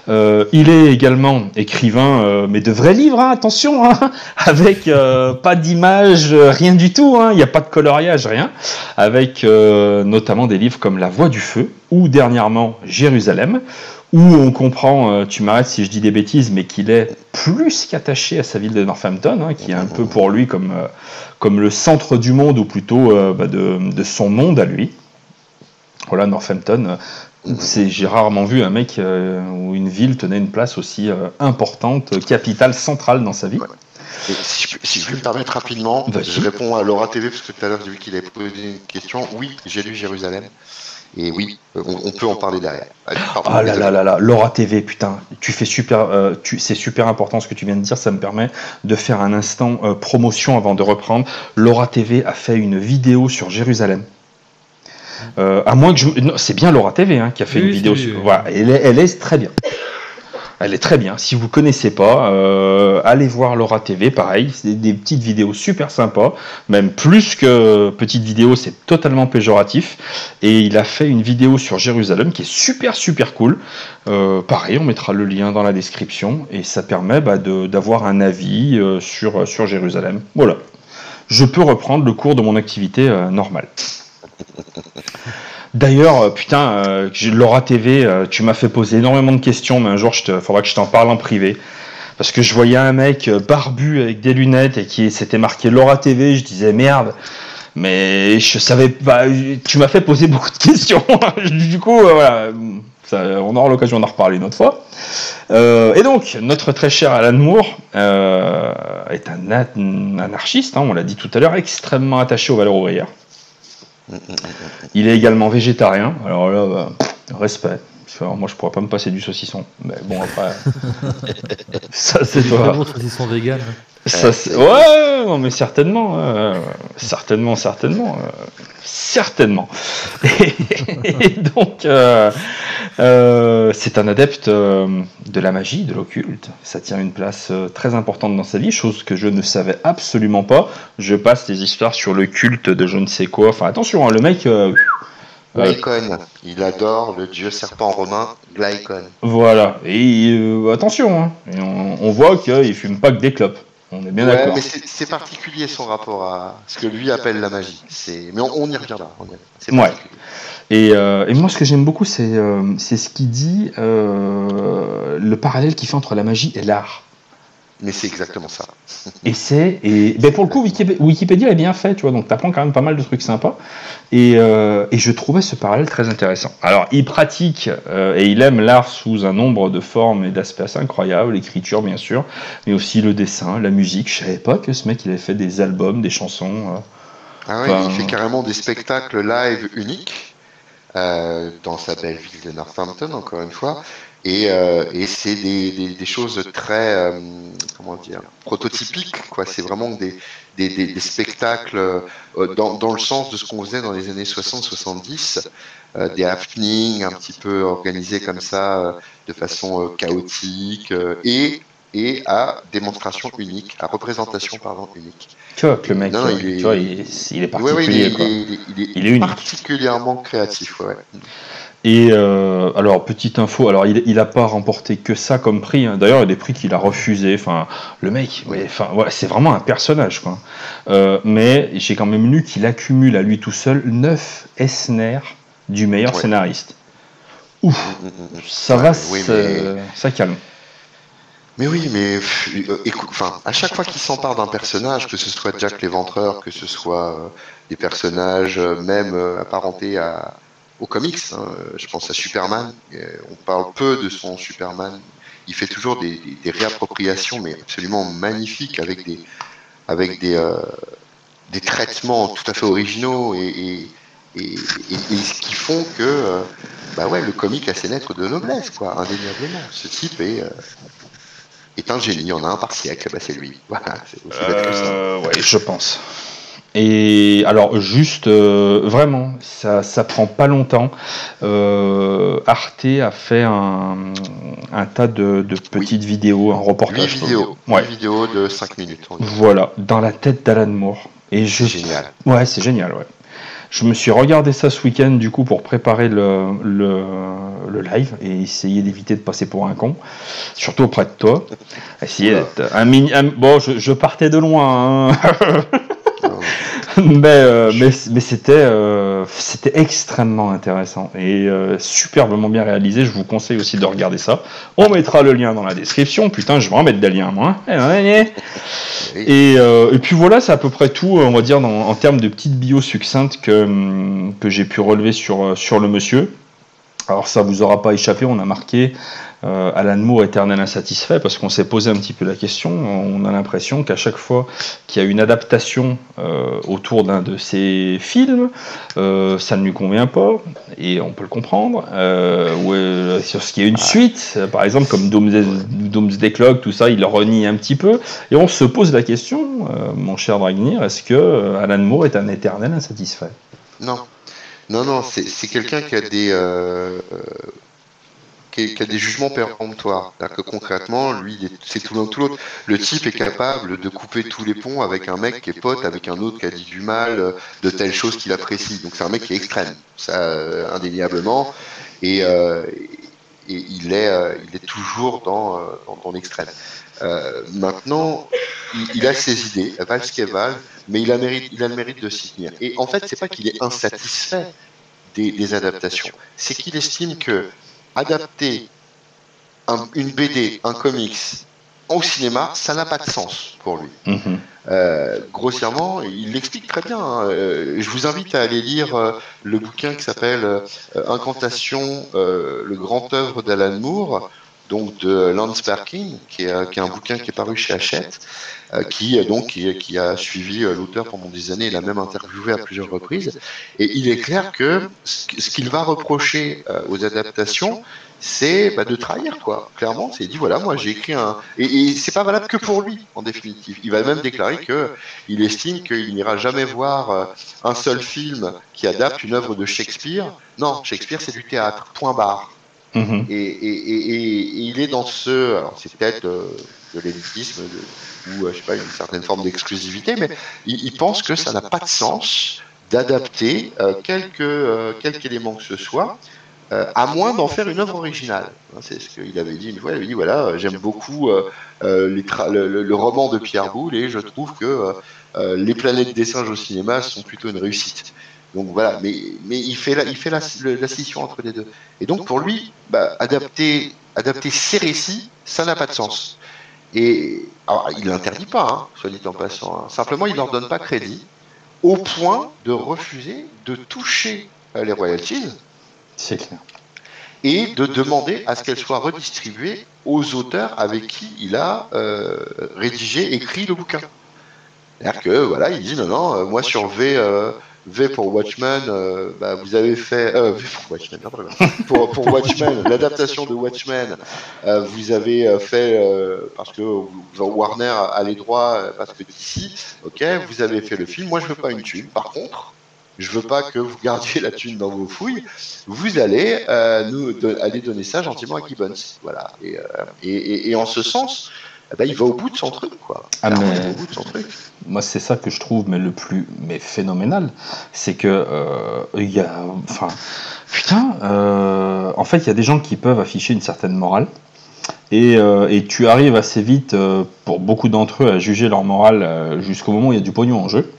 Euh, il est également écrivain, euh, mais de vrais livres, hein, attention, hein, avec pas d'image, rien du tout, hein, il n'y a pas de coloriage, rien, avec notamment des livres comme La Voix du Feu ou dernièrement Jérusalem où on comprend, euh, tu m'arrêtes si je dis des bêtises, mais qu'il est plus qu'attaché à sa ville de Northampton, hein, qui est un peu pour lui comme, euh, comme le centre du monde, ou plutôt euh, bah, de, son monde à lui. Voilà, Northampton, j'ai rarement vu un mec où une ville tenait une place aussi importante, capitale centrale dans sa vie. si, je, si, peux me permettre rapidement, je réponds à Laura TV, parce que tout à l'heure j'ai vu qu'il avait posé une question. Oui, j'ai lu Jérusalem. Et oui, on, peut en parler derrière. ah là là là là, Laura TV, putain, tu fais super, euh, c'est super important ce que tu viens de dire, ça me permet de faire un instant euh, promotion avant de reprendre. Laura TV a fait une vidéo sur Jérusalem. Euh, à moins que je, c'est bien Laura TV hein, qui a fait une vidéo. Sur, voilà, elle elle est très bien. Elle est très bien. Si vous connaissez pas, euh, allez voir Laura TV. Pareil, c'est des petites vidéos super sympas. Même plus que petites vidéos, c'est totalement péjoratif. Et il a fait une vidéo sur Jérusalem qui est super super cool. Euh, pareil, on mettra le lien dans la description et ça permet bah, d'avoir un avis euh, sur Jérusalem. Voilà. Je peux reprendre le cours de mon activité normale. D'ailleurs, euh, putain, euh, Laura TV, euh, tu m'as fait poser énormément de questions, mais un jour, il faudra que je t'en parle en privé. Parce que je voyais un mec barbu avec des lunettes et qui s'était marqué Laura TV, je disais merde, mais je savais pas. Tu m'as fait poser beaucoup de questions. du coup, voilà, on aura l'occasion d'en reparler une autre fois. et donc, notre très cher Alan Moore est un anarchiste, hein, on l'a dit tout à l'heure, extrêmement attaché aux valeurs ouvrières. Il est également végétarien. Alors là, bah, respect. moi, je pourrais pas me passer du saucisson. Mais bon, après. ça, c'est toi. saucisson vegan. Ça, ouais, non, mais certainement. certainement, certainement. certainement. Et, donc, euh, euh, c'est un adepte euh, de la magie, de l'occulte. Ça tient une place très importante dans sa vie, chose que je ne savais absolument pas. Je passe des histoires sur le culte de je ne sais quoi. Enfin, attention, hein, le mec. Glycon, il adore le dieu serpent romain Glycon. Voilà, et attention, hein. on, on, voit qu'il fume pas que des clopes. On est bien d'accord. mais c'est particulier son rapport à ce que lui appelle la magie. Mais on, y reviendra. ouais. Euh, et, moi, ce que j'aime beaucoup, c'est euh, ce qu'il dit, euh, le parallèle qu'il fait entre la magie et l'art. Mais c'est exactement ça. et c'est et ben pour le coup Wikipédia est bien fait, tu vois, donc tu apprends quand même pas mal de trucs sympas. Et, euh, et je trouvais ce parallèle très intéressant. Alors il pratique euh, et il aime l'art sous un nombre de formes et d'aspects assez incroyables, l'écriture bien sûr, mais aussi le dessin, la musique. Je savais pas que ce mec il avait fait des albums, des chansons. Euh, ah ouais, il fait carrément des spectacles live uniques. Dans sa belle ville de Northampton, encore une fois. Et, euh, c'est des, choses très euh, comment dire prototypiques quoi c'est vraiment des, spectacles euh, dans, le sens de ce qu'on faisait dans les années 60-70 euh, des happenings un petit peu organisés comme ça de façon chaotique et et à démonstration unique, à représentation pardon unique. Tu vois que le mec, non, il, est, tu vois, il, est, il est particulier. Ouais, ouais, il, est, il, particulièrement créatif. Ouais. Et euh, alors petite info, alors il, il a pas remporté que ça comme prix. Hein. D'ailleurs, il y a des prix qu'il a refusé. Enfin, le mec, enfin, voilà, c'est vraiment un personnage, quoi. Euh, mais j'ai quand même lu qu'il accumule à lui tout seul 9 Esner du meilleur scénariste. Ouf, mm, mm, mm, ça va, ça calme. Mais oui, mais euh, écoute, enfin, à chaque fois qu'il s'empare d'un personnage, que ce soit Jack l'Éventreur, que ce soit euh, des personnages euh, même apparentés à aux comics. Hein. Je pense à Superman. On parle peu de son Superman. Il fait toujours des, réappropriations, mais absolument magnifiques, avec des, avec des, des traitements tout à fait originaux et, et, ce qui font que bah ouais, le comic a ses lettres de noblesse, quoi, indéniablement. Ce type est, est un génie. On a un par siècle, bah c'est lui. Voilà, c'est aussi bête que ça. Ouais, je pense. Et alors juste euh, vraiment, ça ça prend pas longtemps. Euh, Arte a fait un, un tas de, de petites vidéos, un 8 reportage. vidéos. Ouais. Huit vidéos de 5 minutes. Voilà, dans la tête d'Alan Moore. Et je génial. Ouais, c'est génial, ouais. Je me suis regardé ça ce week-end, du coup, pour préparer le, le, le live et essayer d'éviter de passer pour un con, surtout auprès de toi. Essayer d'être un mini. un- bon, je, je partais de loin, hein. Euh, mais, euh, mais, mais c'était euh, c'était extrêmement intéressant et euh, superbement bien réalisé. Je vous conseille aussi de regarder ça. On mettra le lien dans la description. Putain, je vais en mettre des liens, moi. Eh. Et, euh, et puis voilà, c'est à peu près tout, on va dire, dans- en termes de petites bio succinctes que, hum, que j'ai pu relever sur, sur le monsieur. Alors ça vous aura pas échappé, on a marqué euh, Alan Moore éternel insatisfait parce qu'on s'est posé un petit peu la question. On a l'impression qu'à chaque fois qu'il y a une adaptation euh, autour d'un de ses films, euh, ça ne lui convient pas et on peut le comprendre. Ou sur ce qui est une suite, euh, par exemple comme Doomsday, Doomsday Clock, tout ça, il le renie un petit peu. Et on se pose la question, euh, mon cher Dragnir, est-ce que Alan Moore est un éternel insatisfait? Non, non, non, c'est quelqu'un qui a des euh, qui, a, des jugements péremptoires. C'est-à-dire que concrètement, lui, c'est tout l'un tout l'autre. Le type est capable de couper tous les ponts avec un mec qui est pote avec un autre qui a dit du mal de telle chose qu'il apprécie. Donc c'est un mec qui est extrême, ça euh, indéniablement. Et, euh, et il est, euh, il est toujours dans, dans, l'extrême. Maintenant, il, a ses idées, elles valent ce qu'elles valent, mais il a, le mérite de s'y tenir. Et en fait, c'est pas qu'il est insatisfait des adaptations, c'est qu'il estime que adapter un- une BD, un comics au cinéma, ça n'a pas de sens pour lui. Mhm. Euh, grossièrement, il l'explique très bien. hein. Euh, je vous invite à aller lire euh, le bouquin qui s'appelle euh, Incantation, euh, le grand œuvre d'Alan Moore, donc de Lance Perkin, qui est, un bouquin qui est paru chez Hachette, euh, qui, euh, donc, qui, a suivi euh, l'auteur pendant des années, il l'a même interviewé à plusieurs reprises. Et il est clair que ce qu'il va reprocher aux adaptations, c'est bah, de trahir, quoi. Clairement, c'est dit voilà, moi j'ai écrit un. Et, et c'est pas valable que pour lui, en définitive. Il va même déclarer que il estime qu'il n'ira jamais voir un seul film qui adapte une œuvre de Shakespeare. Non, Shakespeare c'est du théâtre, point barre. Mhm. Et, il est dans ce. Alors c'est peut-être euh, de l'élitisme ou euh, je sais pas, une certaine forme d'exclusivité, mais il, pense que ça n'a pas de sens d'adapter euh, quelque, euh, quelque que ce soit. euh, à moins d'en faire une œuvre originale. Hein, C'est ce qu'il avait dit une fois. Il avait dit voilà, j'aime beaucoup le, le- roman de Pierre Boulle et je trouve que les planètes des singes au cinéma sont plutôt une réussite. Donc voilà, mais, mais il fait, la, il fait la, le- la scission entre les deux. Et donc pour lui, bah, adapter, adapter ses récits, ça n'a pas de sens. Et alors, il l'interdit pas, hein, soit dit en passant. hein. Simplement, il leur donne pas crédit, au point de refuser de toucher euh, les royalties C'est clair. et de demander à ce qu'elles soient redistribuées aux auteurs avec qui il a euh, rédigé, écrit le bouquin. C'est-à-dire que voilà, il dit non, non, euh, moi sur V, euh, V pour Watchmen, euh, bah, vous avez fait euh, V pour Watchmen, quoi. pour, pour Watchmen, l'adaptation de Watchmen, euh, vous avez fait parce que Warner a les droits euh, parce que d'ici, ok, vous avez fait le film. Moi, je veux pas une thune. Par contre, je veux pas que vous gardiez la thune dans vos fouilles. Vous allez euh, nous do- aller donner ça gentiment à Gibbons. Voilà. Et, et, et- et en ce sens, ben, il va au bout de son truc, quoi. Ah, Clairement, mais- il va au bout de son truc. Moi, c'est ça que je trouve mais le plus mais phénoménal, c'est que euh, il y a, enfin, putain, euh, en fait, il y a des gens qui peuvent afficher une certaine morale, et, euh, et tu arrives assez vite, euh, pour beaucoup d'entre eux, à juger leur morale euh, jusqu'au moment où il y a du pognon en jeu,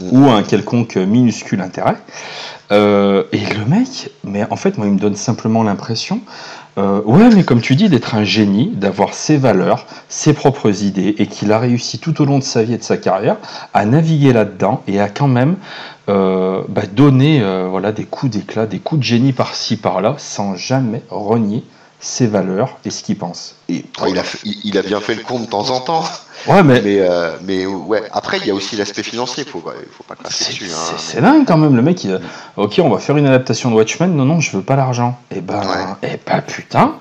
ou un quelconque minuscule intérêt. Et le mec, mais en fait, moi, il me donne simplement l'impression, euh, ouais, mais comme tu dis, d'être un génie, d'avoir ses valeurs, ses propres idées, et qu'il a réussi tout au long de sa vie et de sa carrière à naviguer là-dedans et à quand même euh, bah, donner euh, voilà, des coups d'éclat, des coups de génie par-ci, par-là, sans jamais renier ses valeurs et ce qu'il pense. Et, Oh, il, a, fait- il, il a bien fait le con de temps en temps. ouais, mais Mais, euh, mais ouais, après, il y a aussi l'aspect financier. Il faut, ouais, faut pas c'est dessus. c'est- Hein. c'est dingue quand même, le mec, il a, ok, on va faire une adaptation de Watchmen, non, non, je veux pas l'argent. Et ben, Ouais. et ben putain,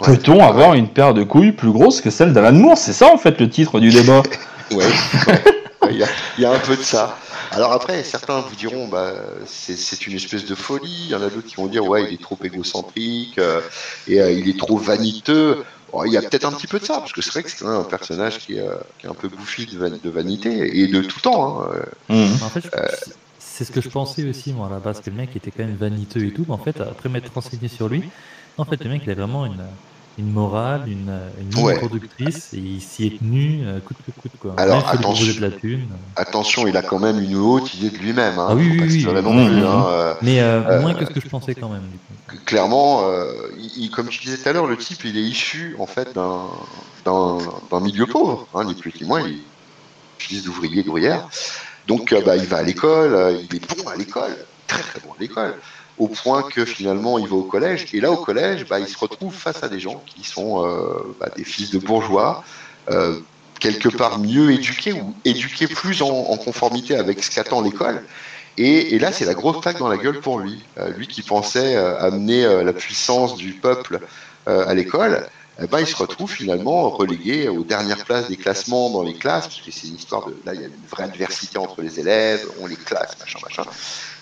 Ouais. peut-on avoir une paire de couilles plus grosse que celle d'Alan Moore? C'est ça en fait le titre du débat. Ouais, ouais. Ouais, Il y, a- il y a un peu de ça. Alors après, certains vous diront, bah, c'est une espèce de folie. Il y en a d'autres qui vont dire, ouais, il est trop égocentrique euh, et euh, il est trop vaniteux. il y a peut-être un petit peu de ça, parce que c'est vrai que c'est un personnage qui est, qui est, un peu bouffi de, vanité et de tout temps. Hein. Mmh. En fait, c'est ce que je pensais aussi, moi, à la base, que le mec était quand même vaniteux et tout. Mais en fait, après m'être renseigné sur lui, en fait, le mec, il a vraiment une une morale, une, une productrice, et il s'y est tenu euh, coûte que coûte. Quoi. Alors attention, de la thune. attention, il a quand même une haute idée de lui-même. Hein, ah oui, oui, oui. Non plus, hein, euh, Mais euh, moins que ce que je pensais quand même. Clairement, il, comme tu disais tout à l'heure, le type, il est issu en fait d'un milieu pauvre, hein, ni plus ni moins. Il est fils d'ouvrier, d'ouvrière. Donc, bah, il va à l'école, il est bon à l'école, très très bon à l'école au point que finalement il va au collège. Et là, au collège, bah, il se retrouve face à des gens qui sont euh, bah, des fils de bourgeois, euh, quelque part mieux éduqués ou éduqués plus en, conformité avec ce qu'attend l'école. Et, là, c'est la grosse claque dans la gueule pour lui. Euh, lui qui pensait amener la puissance du peuple à l'école, eh ben, il se retrouve finalement relégué aux dernières places des classements dans les classes, parce que c'est une histoire de. Là, il y a une vraie adversité entre les élèves, on les classe, machin, machin.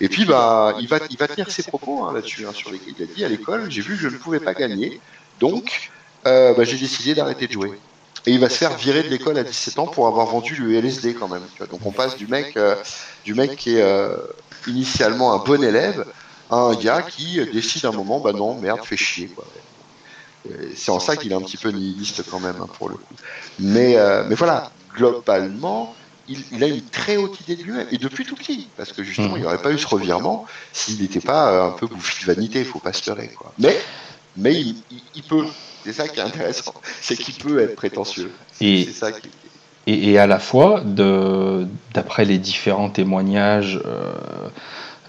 Et puis, bah, il, va, il va tenir ses propos hein, là-dessus, hein, sur lesquels il a dit à l'école j'ai vu que je ne pouvais pas gagner, donc euh, bah, j'ai décidé d'arrêter de jouer. Et il va se faire virer de l'école à 17 ans pour avoir vendu le LSD quand même. Donc on passe du mec, euh, du mec qui est euh, initialement un bon élève à un gars qui décide à un moment bah non, merde, fais chier. Quoi. C'est en ça qu'il est un petit peu nihiliste quand même, hein, pour le coup. Mais, mais voilà, globalement, il, a une très haute idée de lui-même, et depuis tout petit, parce que justement, il n'y aurait pas eu ce revirement s'il n'était pas euh, un peu bouffi de vanité, il faut pas se leurrer. Quoi. Mais, mais il, peut, c'est ça qui est intéressant, c'est qu'il peut être prétentieux. Et, ça et, à la fois, d'après les différents témoignages, euh,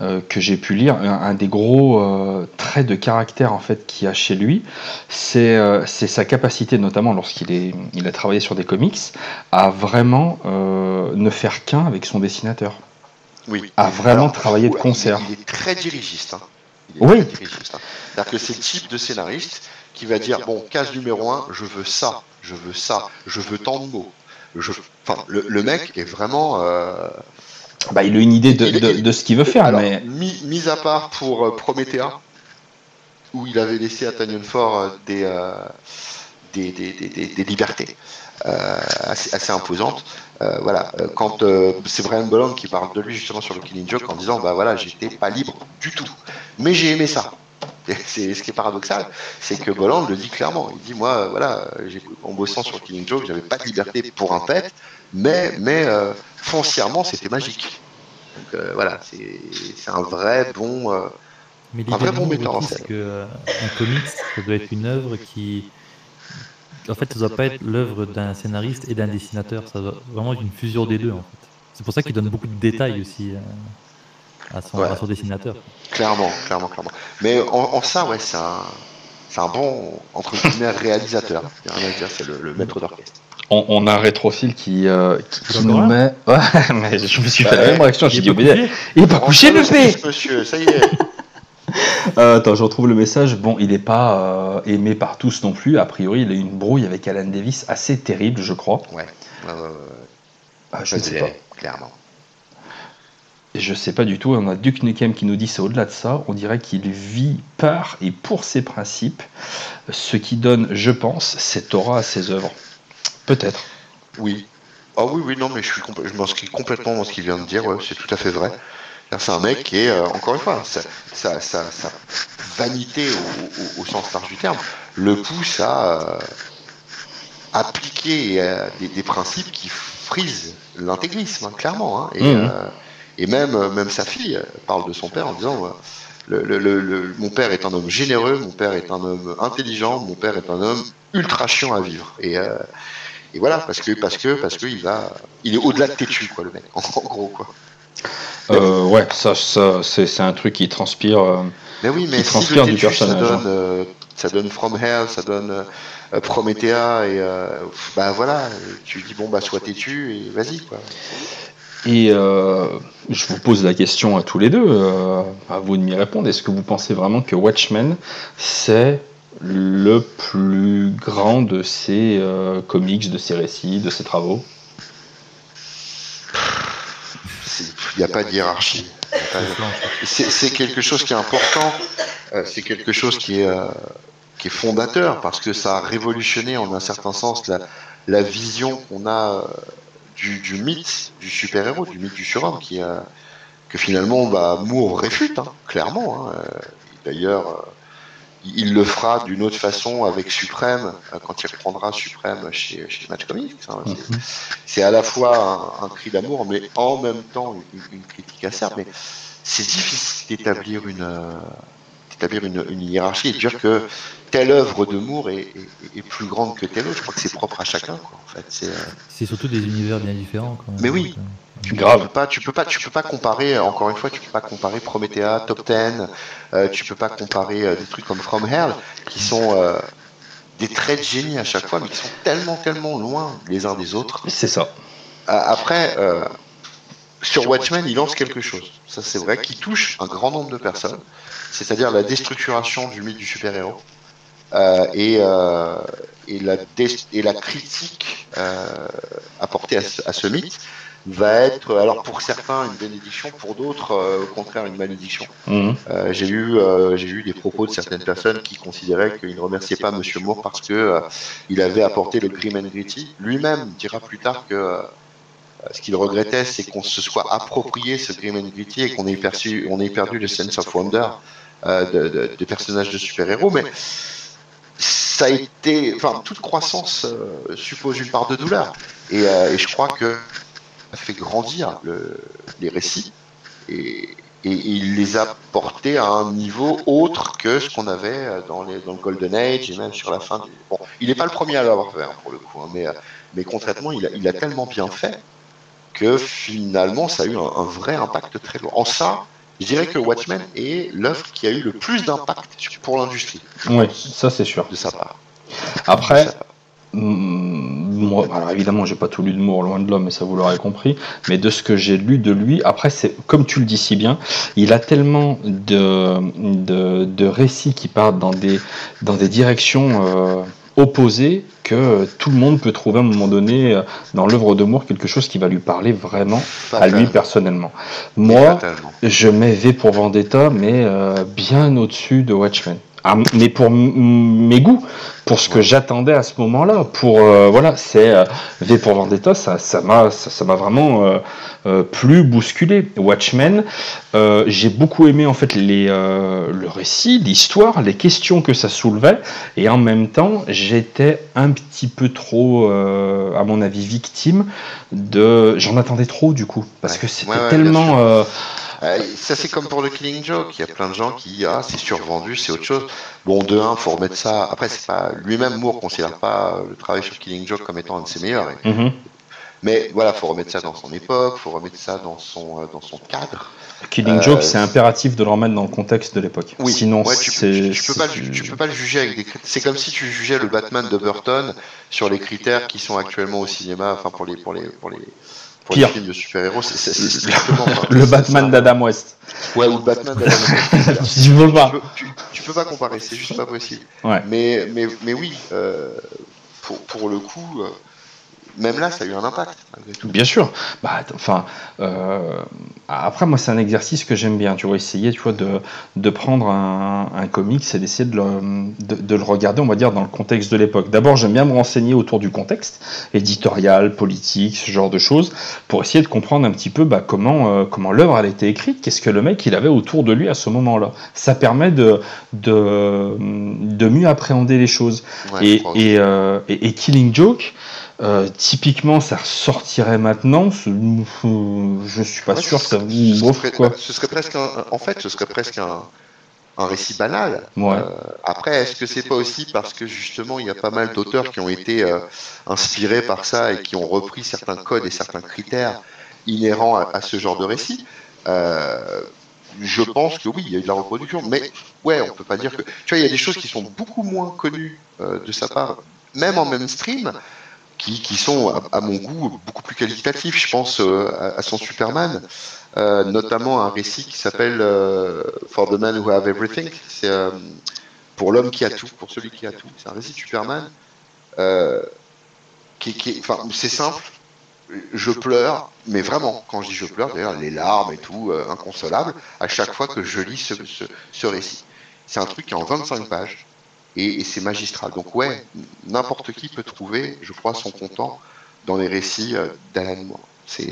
euh, que j'ai pu lire, un, des gros euh, traits de caractère en fait qu'il a chez lui, euh, c'est sa capacité, notamment lorsqu'il est, il a travaillé sur des comics, à vraiment ne faire qu'un avec son dessinateur. Oui. À vraiment travailler de concert. Il est, très dirigiste. Hein. oui. Hein. C'est-à-dire que c'est le type de scénariste qui va dire bon, case numéro un, je veux ça, je veux ça, je veux tant de mots. Je... Enfin, le, mec est vraiment bah, il a une idée de, ce qu'il veut faire. mais... mis, à part pour euh, Promethea, où il avait laissé à Tanyon Fort euh, euh, des, des, libertés assez, imposantes. voilà, quand c'est Brian Bolland qui parle de lui justement sur le Killing Joke en disant bah voilà, j'étais pas libre du tout, mais j'ai aimé ça. C'est ce qui est paradoxal, c'est que Bolland le dit clairement. Il dit moi voilà, en bossant sur Killing Joke, j'avais pas de liberté pour un pet, mais mais foncièrement, c'était magique. Donc euh, voilà, c'est un vrai bon, euh, un vrai bon metteur en scène. Que, euh, un comics, ça doit être une œuvre qui, en fait, ça doit pas être l'œuvre d'un scénariste et d'un dessinateur. Ça doit vraiment être une fusion des deux. En fait. C'est pour ça qu'il donne beaucoup de détails aussi à, son, dessinateur. Clairement, clairement, clairement. Mais en, ça, ouais, c'est un, un, bon entre guillemets réalisateur. C'est le, le maître d'orchestre on, a un rétrophile qui, euh, qui, nous met. Ouais, mais je me suis fait la même réaction. J'ai dit, il est pas couché, le fait Monsieur, ça y est. Euh, attends, je retrouve le message. Bon, il n'est pas euh, aimé par tous non plus. A priori, il a une brouille avec Alan Davis assez terrible, je crois. Ouais. Ah, je ne sais pas. Clairement. Je sais pas du tout. On a Duke Nukem qui nous dit c'est au-delà de ça. On dirait qu'il vit par et pour ses principes, ce qui donne, je pense, cette aura à ses œuvres. Peut-être. Oui. Ah oui, oui, non, mais je, suis je m'inscris complètement dans ce qu'il vient de dire, c'est tout à fait vrai. C'est un mec qui est, euh, encore une fois, sa, vanité au, sens large du terme le pousse à euh, appliquer euh, des, principes qui frisent l'intégrisme, hein, clairement. Hein. Mmh. et, même, même sa fille parle de son père en disant le, mon père est un homme généreux, mon père est un homme intelligent, mon père est un homme ultra chiant à vivre. Et, et voilà, parce que parce que parce que il va, il est au-delà de têtu quoi, le mec, en, gros quoi. Euh, ouais, ça, ça c'est un truc qui transpire. Euh, mais oui, mais si du personnage. Ça donne, hein. euh, ça donne From Hell, ça donne Promethea et bah voilà, tu dis bon bah sois têtu et vas-y quoi. Et je vous pose la question à tous les deux, à vous de m'y répondre. Est-ce que vous pensez vraiment que Watchmen c'est le plus grand de ces euh, comics, de ces récits, de ces travaux? Il n'y a pas de hiérarchie. C'est quelque chose qui est important. Euh, c'est quelque chose qui est, euh, qui est fondateur parce que ça a révolutionné en un certain sens la, vision qu'on a du, mythe du super-héros, du mythe du surhomme, que finalement bah, Moore réfute, hein, clairement. Hein. D'ailleurs, il le fera d'une autre façon avec Suprême, euh, quand il reprendra Suprême chez, chez Match Comics. Hein. Mhm. C'est à la fois un, cri d'amour, mais en même temps une, critique acerbe. Mais c'est difficile d'établir une, euh, d'établir une, hiérarchie et de dire que telle œuvre de Moore est, plus grande que telle autre. Je crois que c'est propre à chacun. en fait. Euh, c'est, surtout des univers bien différents. Mais oui. Tu Grave. Peux pas, tu peux pas, tu peux pas comparer. Encore une fois, tu peux pas comparer Promethea, Top Ten. Euh, tu peux pas comparer euh, des trucs comme From Hell, qui sont euh, des traits de génie à chaque fois, mais qui sont tellement, tellement loin les uns des autres. C'est ça. après, sur Watchmen, il lance quelque chose. Ça, c'est vrai, qui touche un grand nombre de personnes. C'est-à-dire la déstructuration du mythe du super-héros. et, et, la et la critique apportée à à ce mythe va être, alors pour certains, une bénédiction, pour d'autres, euh, au contraire, une malédiction. Mhm. Euh, j'ai eu, euh, j'ai eu des propos de certaines personnes qui considéraient qu'ils ne remerciaient pas Monsieur Moore parce que il avait apporté le grim and gritty. Lui-même dira plus tard que ce qu'il regrettait, c'est qu'on se soit approprié ce grim and gritty et qu'on ait perçu, on ait perdu le sense of wonder de, de, personnages de super-héros, mais ça a été, enfin, toute croissance suppose une part de douleur, et, et je crois que fait grandir les récits et, il les a portés à un niveau autre que ce qu'on avait dans, les, dans le Golden Age et même sur la fin du... Bon, il n'est pas le premier à l'avoir fait hein, pour le coup, hein, mais, mais concrètement, il a, il a, tellement bien fait que finalement, ça a eu un, vrai impact très lourd. En ça, je dirais que Watchmen est l'œuvre qui a eu le plus d'impact pour l'industrie. Oui, ça c'est sûr. De sa part. Après, moi, alors évidemment, j'ai pas tout lu de Moore, loin de l'homme, mais ça vous l'aurez compris. Mais de ce que j'ai lu de lui, après, c'est comme tu le dis si bien, il a tellement de, de, récits qui partent dans des, dans des directions euh, opposées que tout le monde peut trouver à un moment donné euh, dans l'œuvre de Moore quelque chose qui va lui parler vraiment à lui personnellement. Moi, je mets V pour Vendetta, mais euh, bien au-dessus de Watchmen. Ah, mais pour mes goûts, pour ce que j'attendais à ce moment-là, pour euh, voilà, c'est euh, V pour Vendetta, ça, ça m'a, ça, m'a vraiment euh, plus bousculé. Watchmen, j'ai beaucoup aimé en fait les, le récit, l'histoire, les questions que ça soulevait, et en même temps, j'étais un petit peu trop, à mon avis, victime de, j'en attendais trop du coup, parce que c'était tellement ça, c'est comme pour le Killing Joke. Il y a plein de gens qui, ah, c'est survendu, c'est autre chose. Bon, de un, faut remettre ça. Après, c'est pas lui-même Moore considère pas le travail sur Killing Joke comme étant un de ses meilleurs. Mhm. Mais voilà, faut remettre ça dans son époque, faut remettre ça dans son euh, dans son cadre. Killing Joke, c'est euh, impératif de le remettre dans le contexte de l'époque. Oui. Sinon, tu, tu, peux pas, tu peux pas le juger avec des critères. C'est comme si tu jugeais le Batman de Burton sur les critères qui sont actuellement au cinéma, enfin pour les pour les pour les Pire. de super-héros, c'est le Batman d'Adam West. Ouais, ou le Batman d'Adam West. tu, peux pas. Tu, peux pas comparer, c'est juste pas possible. Ouais. Mais, mais, mais oui, euh, pour, pour, le coup, euh, même là, ça a eu un impact. Bien sûr. Bah, enfin, euh, après, moi, c'est un exercice que j'aime bien. Tu vois, essayer, tu vois, de, de prendre un, un comics et d'essayer de le, de, le regarder, on va dire, dans le contexte de l'époque. D'abord, j'aime bien me renseigner autour du contexte éditorial, politique, ce genre de choses, pour essayer de comprendre un petit peu bah, comment, euh, comment l'œuvre a été écrite, qu'est-ce que le mec il avait autour de lui à ce moment-là. Ça permet de, de, de mieux appréhender les choses. et, euh, et, et Killing Joke. Euh, typiquement, ça ressortirait maintenant. Je suis pas sûr que ça vous quoi. Ce serait presque en fait, ce serait presque un, récit banal. Euh, après, est-ce que c'est pas aussi parce que justement, il y a pas mal d'auteurs qui ont été euh, inspirés par ça et qui ont repris certains codes et certains critères inhérents à, ce genre de récit je pense que oui, il y a eu de la reproduction, mais ouais, on peut pas dire que. Tu vois, il y a des choses qui sont beaucoup moins connues de sa part, même en mainstream, qui, sont, à, mon goût, beaucoup plus qualitatifs. Je pense euh, à, son Superman, euh, notamment un récit qui s'appelle euh, For the Man Who Have Everything. C'est pour l'homme qui a tout, pour celui qui a tout. C'est un récit de Superman qui, qui c'est simple, je pleure, mais vraiment, quand je dis je pleure, d'ailleurs, les larmes et tout, euh, inconsolable, à chaque fois que je lis ce récit. C'est un truc qui est en 25 pages, et, et c'est magistral. Donc ouais, n'importe qui peut trouver, je crois, son content dans les récits euh, d'Alan Moore. C'est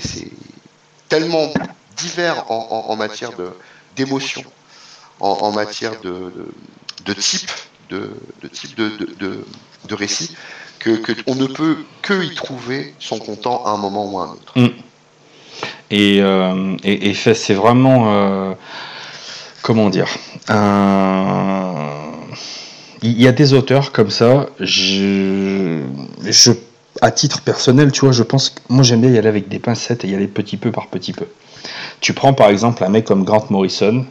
tellement divers en, en, matière d'émotion, en, en matière de, de, de type de, de type de, récit, que, que ne peut que y trouver son content à un moment ou à un autre. Mm. Et, euh, et, et fait, c'est vraiment. euh, comment dire un- Il y a des auteurs comme ça. Je, je, à titre personnel, tu vois, je pense que moi j'aime bien y aller avec des pincettes et y aller petit peu par petit peu. Tu prends par exemple un mec comme Grant Morrison.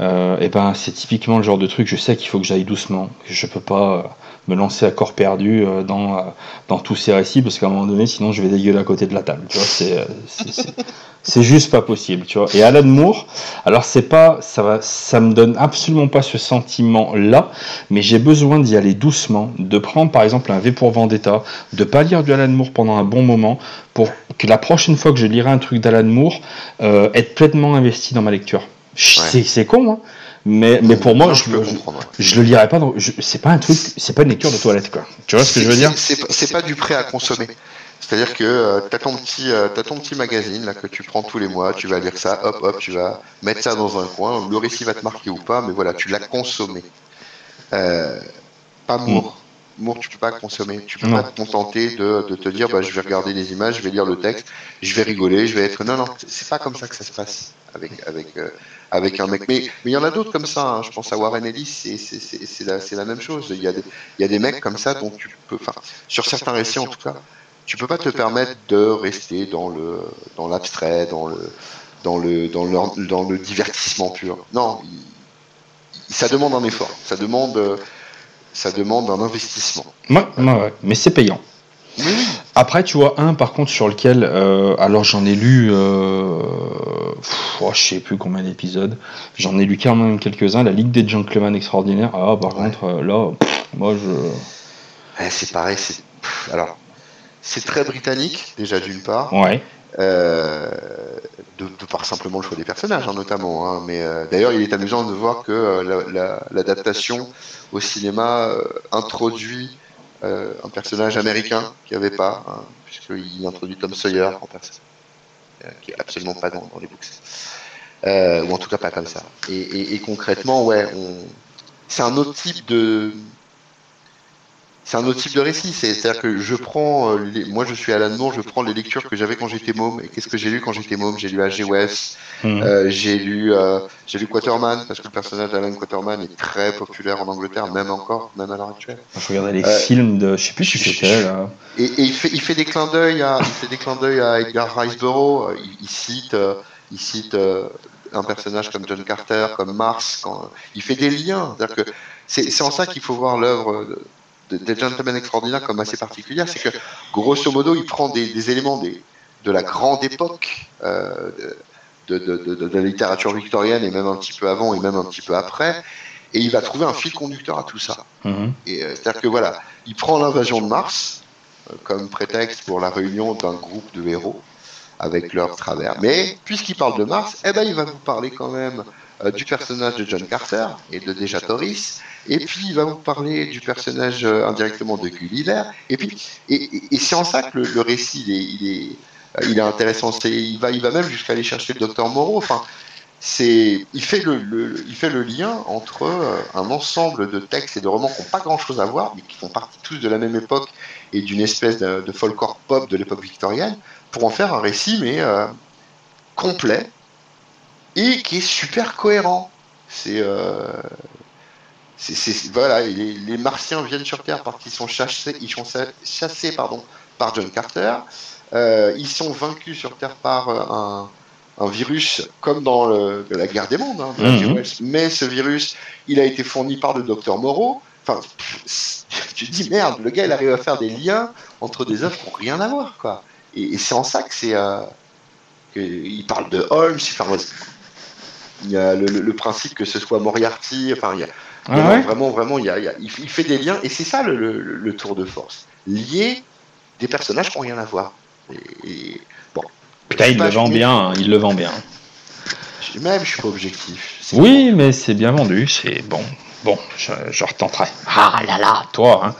Euh, et ben c'est typiquement le genre de truc. Je sais qu'il faut que j'aille doucement. Je peux pas me lancer à corps perdu euh, dans euh, dans tous ces récits parce qu'à un moment donné, sinon je vais dégueuler à côté de la table. Tu vois, c'est euh, c'est- c'est- juste pas possible. Tu vois. Et Alan Moore, alors c'est pas, ça va, ça me donne absolument pas ce sentiment-là, mais j'ai besoin d'y aller doucement, de prendre par exemple un V pour Vendetta, de pas lire du Alan Moore pendant un bon moment, pour que la prochaine fois que je lirai un truc d'Alan Moore, euh, être pleinement investi dans ma lecture. Ouais. C'est con, hein. Mais, mais pour moi, Non, je, peux le- comprendre. ouais. je le lirai pas dans. C'est pas un truc, c'est pas une lecture de toilette, quoi. Tu vois ce que je veux dire? C'est pas du prêt à consommer. C'est-à-dire que euh, t'as ton petit, euh, t'as ton petit magazine là que tu prends tous les mois, tu vas lire ça, hop hop, tu vas mettre ça dans un coin. Le récit va te marquer ou pas, mais voilà, tu l'as consommé. Euh, pas Moore. Moore, tu peux pas consommer. Tu peux Non. pas te contenter de, de te dire, bah, je vais regarder les images, je vais lire le texte, je vais rigoler, je vais être. Non, non, c'est pas comme ça que ça se passe avec avec euh, avec un mec. Mais il y en a d'autres comme ça. hein. Je pense à Warren Ellis, c'est la même chose. Il y a des il y a des mecs comme ça dont tu peux, enfin, sur certains récits en tout cas, tu peux pas te permettre de rester dans le dans l'abstrait, dans le dans le dans le dans le divertissement pur. Non, il- ça demande un effort, ça demande euh, ça demande un investissement. Ouais, ouais, ouais. Mais c'est payant. Oui, oui. Après, tu vois, un par contre sur lequel, euh, alors j'en ai lu, euh, pff, oh, je sais plus combien d'épisodes, j'en ai lu quand même quelques-uns, La Ligue des Gentlemen Extraordinaires. Ah, par Ouais. contre, euh, là, pff, moi je. Eh, c'est pareil, c'est alors c'est très britannique déjà d'une part, Ouais. euh, de, de par simplement le choix des personnages hein, notamment. hein. mais euh, d'ailleurs, il est amusant de voir que euh, la- la- l'adaptation au cinéma introduit euh, un personnage américain qui avait pas, hein, puisqu'il introduit Tom Sawyer en personne, euh, qui est absolument pas dans, dans les books, Euh, ou en tout cas pas comme ça. Et, et- et concrètement, ouais, on... c'est un autre type de c'est un autre type de récit. C'est- C'est-à-dire que je prends, euh, les- moi je suis Alan Moore, je prends les lectures que j'avais quand j'étais môme. Et qu'est-ce que j'ai lu quand j'étais môme? J'ai lu H.G. Wells, Mhm. euh, j'ai lu, euh, j'ai lu Quaterman parce que le personnage d'Alan Quaterman est très populaire en Angleterre, même encore, même à l'heure actuelle. Je regardais les Euh, films de, je sais plus si je- c'était là. Et, et il fait, il fait des clins d'œil à, il fait des clins d'œil à Edgar Riceborough. Il, il cite, euh, il cite euh, un personnage comme John Carter, comme Mars. Quand, il fait des liens. C'est-à-dire que c'est en ça qu'il faut voir l'œuvre des Gentlemen Extraordinaires comme assez particulière, c'est que grosso modo, il prend des, des éléments des, de la grande époque euh, de, de, de- de- de la littérature victorienne et même un petit peu avant et même un petit peu après, et il va trouver un fil conducteur à tout ça. Mhm. Et euh, c'est-à-dire que voilà, il prend l'invasion de Mars euh, comme prétexte pour la réunion d'un groupe de héros avec leur travers. Mais puisqu'il parle de Mars, eh ben il va vous parler quand même euh, du personnage de John Carter et de Deja Torres. Et puis il va vous parler du personnage euh, indirectement de Gulliver. Et puis et, c'est en ça que le, récit est, euh, il est intéressant. C'est il va il va même jusqu'à aller chercher le docteur Moreau. Enfin c'est il fait le, il fait le lien entre euh, un ensemble de textes et de romans qui n'ont pas grand chose à voir mais qui font partie tous de la même époque et d'une espèce de, de folklore pop de l'époque victorienne pour en faire un récit mais complet et qui est super cohérent c'est voilà les, les martiens viennent sur terre parce qu'ils sont chassés ils sont cha- chassés pardon par John Carter Euh, ils sont vaincus sur terre par euh, un un virus comme dans le- la guerre des mondes, hein, de. Wells. mais ce virus, il a été fourni par le docteur Moreau. Enfin, pff, tu te dis merde, le gars il arrive à faire des liens entre des œuvres qui n'ont rien à voir, quoi. Et, et c'est en ça que c'est, euh, il parle de Holmes, il, parle- il y a le, le- le principe que ce soit Moriarty, enfin il y a, Ah vraiment, vraiment, il, y a- il y a- il fait- des liens et c'est ça le, le- le tour de force, lier des personnages qui n'ont rien à voir Et, et- bon. Putain, il le vend bien, hein, il le vend bien. je- Même, je suis pas objectif. Oui, mais c'est bien vendu, c'est bon. Bon, je, je retenterai. Ah là là, toi. Hein.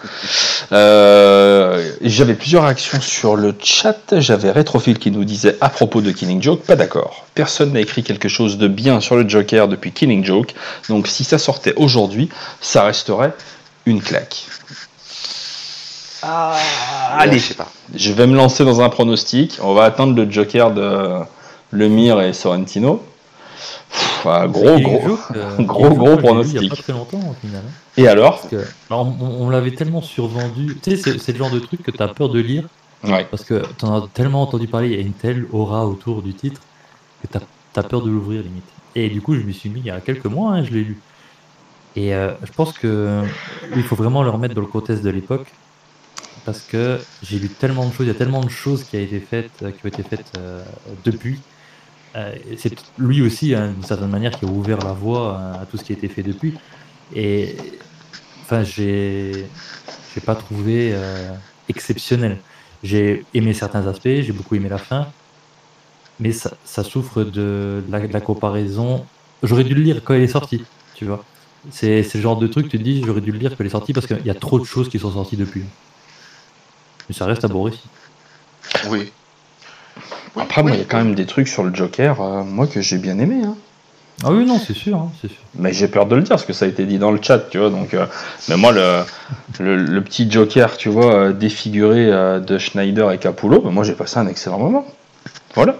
Euh, J'avais plusieurs réactions sur le chat. J'avais Retrophile qui nous disait à propos de Killing Joke, pas d'accord. Personne n'a écrit quelque chose de bien sur le Joker depuis Killing Joke. Donc si ça sortait aujourd'hui, ça resterait une claque. Ah, allez, Je sais pas. je vais me lancer dans un pronostic. On va attendre le Joker de Lemire et Sorrentino. Pff, gros, gros. Euh, gros, gros lu Il pronostic. n'y a pas très longtemps au final. hein. Et alors Parce que, alors, on, on l'avait tellement survendu. Tu sais, c'est- le genre de truc que tu as peur de lire Ouais. parce que tu en as tellement entendu parler. Il y a une telle aura autour du titre que tu as, peur de l'ouvrir limite. Et du coup, je m'y suis mis il y a quelques mois, hein, je l'ai lu. Et euh, je pense que il faut vraiment le remettre dans le contexte de l'époque. Parce que j'ai lu tellement de choses, il y a tellement de choses qui, a été faites, qui ont été faites euh, depuis. Euh, c'est lui aussi, hein, d'une certaine manière, qui a ouvert la voie à, à tout ce qui a été fait depuis. Et enfin, j'ai, j'ai pas trouvé euh, exceptionnel. J'ai aimé certains aspects, j'ai beaucoup aimé la fin, mais ça, ça souffre de, la, comparaison. J'aurais dû le lire quand il est sorti, tu vois. C'est, c'est le genre de truc, tu te dis, j'aurais dû le lire quand il est sorti parce qu'il y a trop de choses qui sont sorties depuis. Mais ça reste aborré. Oui. Oui, Après, moi, il y a quand même des trucs sur le Joker, euh, moi, que j'ai bien aimé. Hein. Ah oui, non, c'est sûr, hein, c'est sûr. Mais j'ai peur de le dire, parce que ça a été dit dans le chat, tu vois. Donc, euh, mais moi, le, le, le petit Joker, tu vois, euh, défiguré euh, de Schneider et Capullo, bah, moi, j'ai passé un excellent moment. Voilà.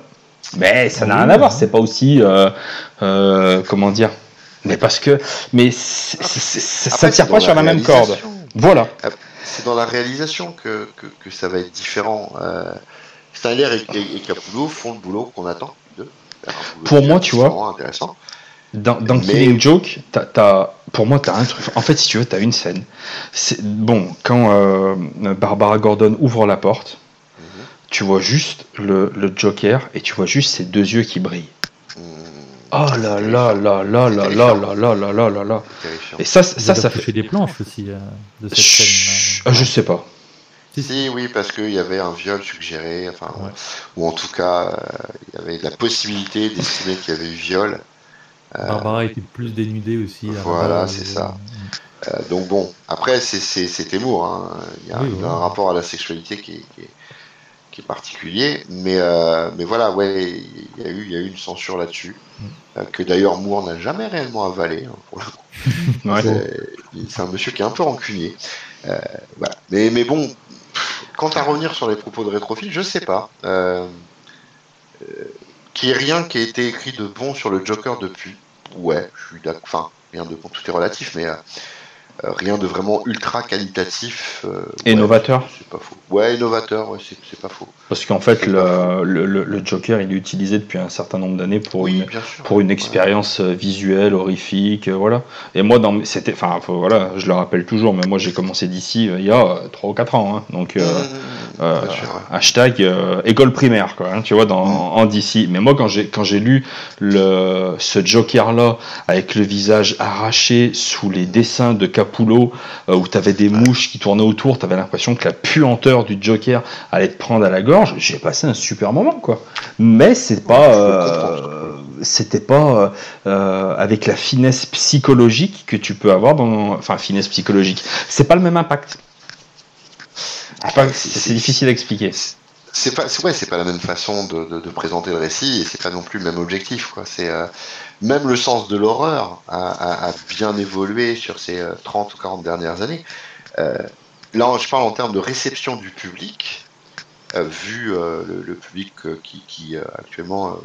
Mais ça n'a Oui, rien à voir, oui. c'est pas aussi. euh, euh, comment dire Mais parce que. Mais c'est- c'est- ça Après, tire pas sur la même corde. Voilà. C'est dans la réalisation que, que, que ça va être différent. Euh, Steiner et, et, et Capullo font le boulot qu'on attend d'eux. Pour moi, tu vois, intéressant. Dans, dans Mais- Killing Joke, t'as, t'as- pour moi, t'as un truc. En fait, si tu veux, t'as une scène. Bon, quand euh, Barbara Gordon ouvre la porte, Mhm. tu vois juste le, le Joker et tu vois juste ses deux yeux qui brillent. Mmh, Oh là là là là là là là là là là là là. Et ça, Ça, ça, ça fait. des planches aussi euh, de cette Chut, scène. ah, je sais pas. Si, oui, parce qu'il y avait un viol suggéré, enfin, Ouais. ou en tout cas, euh, il y avait la possibilité d'estimer qu'il y avait eu viol. Barbara était plus dénudée aussi. voilà, c'est ça. Euh, donc bon, après, c'est- c'est c'est Temur, hein. il y a, Oui, voilà. un rapport à la sexualité qui est, qui est- qui est particulier, mais, euh, mais voilà, ouais, il y, a eu, il y a eu une censure là-dessus, Mm. euh, que d'ailleurs Moore n'a jamais réellement avalé, hein, pour le coup. Ouais. C'est- un monsieur qui est un peu rancunier. Euh, voilà. mais, mais bon, quant à revenir sur les propos de Rétrophile, je sais pas. Euh, euh, qu'il n'y ait rien qui ait été écrit de bon sur le Joker depuis. Ouais, je suis d'accord. Enfin, rien de bon, tout est relatif, mais euh, rien de vraiment ultra qualitatif. euh, Et ouais, novateur. C'est pas faux. Ouais, innovateur, ouais, c'est pas faux. Parce qu'en fait, le, le, le- le Joker, il est utilisé depuis un certain nombre d'années pour oui, une, bien sûr. pour une Ouais. expérience euh, visuelle, horrifique, euh, voilà. Et moi, dans, c'était, enfin, voilà, je le rappelle toujours, mais moi, j'ai commencé d'ici euh, il y a 3 ou 4 ans, hein, donc euh, Mmh, euh, bien sûr, ouais. hashtag euh, école primaire, quoi, hein, tu vois, dans, en DC. Mais moi, quand j'ai quand j'ai lu le ce Joker là avec le visage arraché sous les dessins de Capullo, euh, où t'avais des mouches qui tournaient autour, t'avais l'impression que la puanteur du Joker allait te prendre à la gorge. J'ai passé un super moment, quoi. Mais c'est pas, c'était pas avec la finesse psychologique que tu peux avoir dans, enfin finesse psychologique. C'est pas le même impact. C'est difficile à expliquer. c'est pas ouais, c'est pas la même façon de, de- de présenter le récit et c'est pas non plus le même objectif quoi c'est euh, même le sens de l'horreur a, a- a bien évolué sur ces euh, 30 ou 40 dernières années Euh, là je parle en termes de réception du public euh, vu euh, le, le public euh, qui, qui, euh, actuellement euh,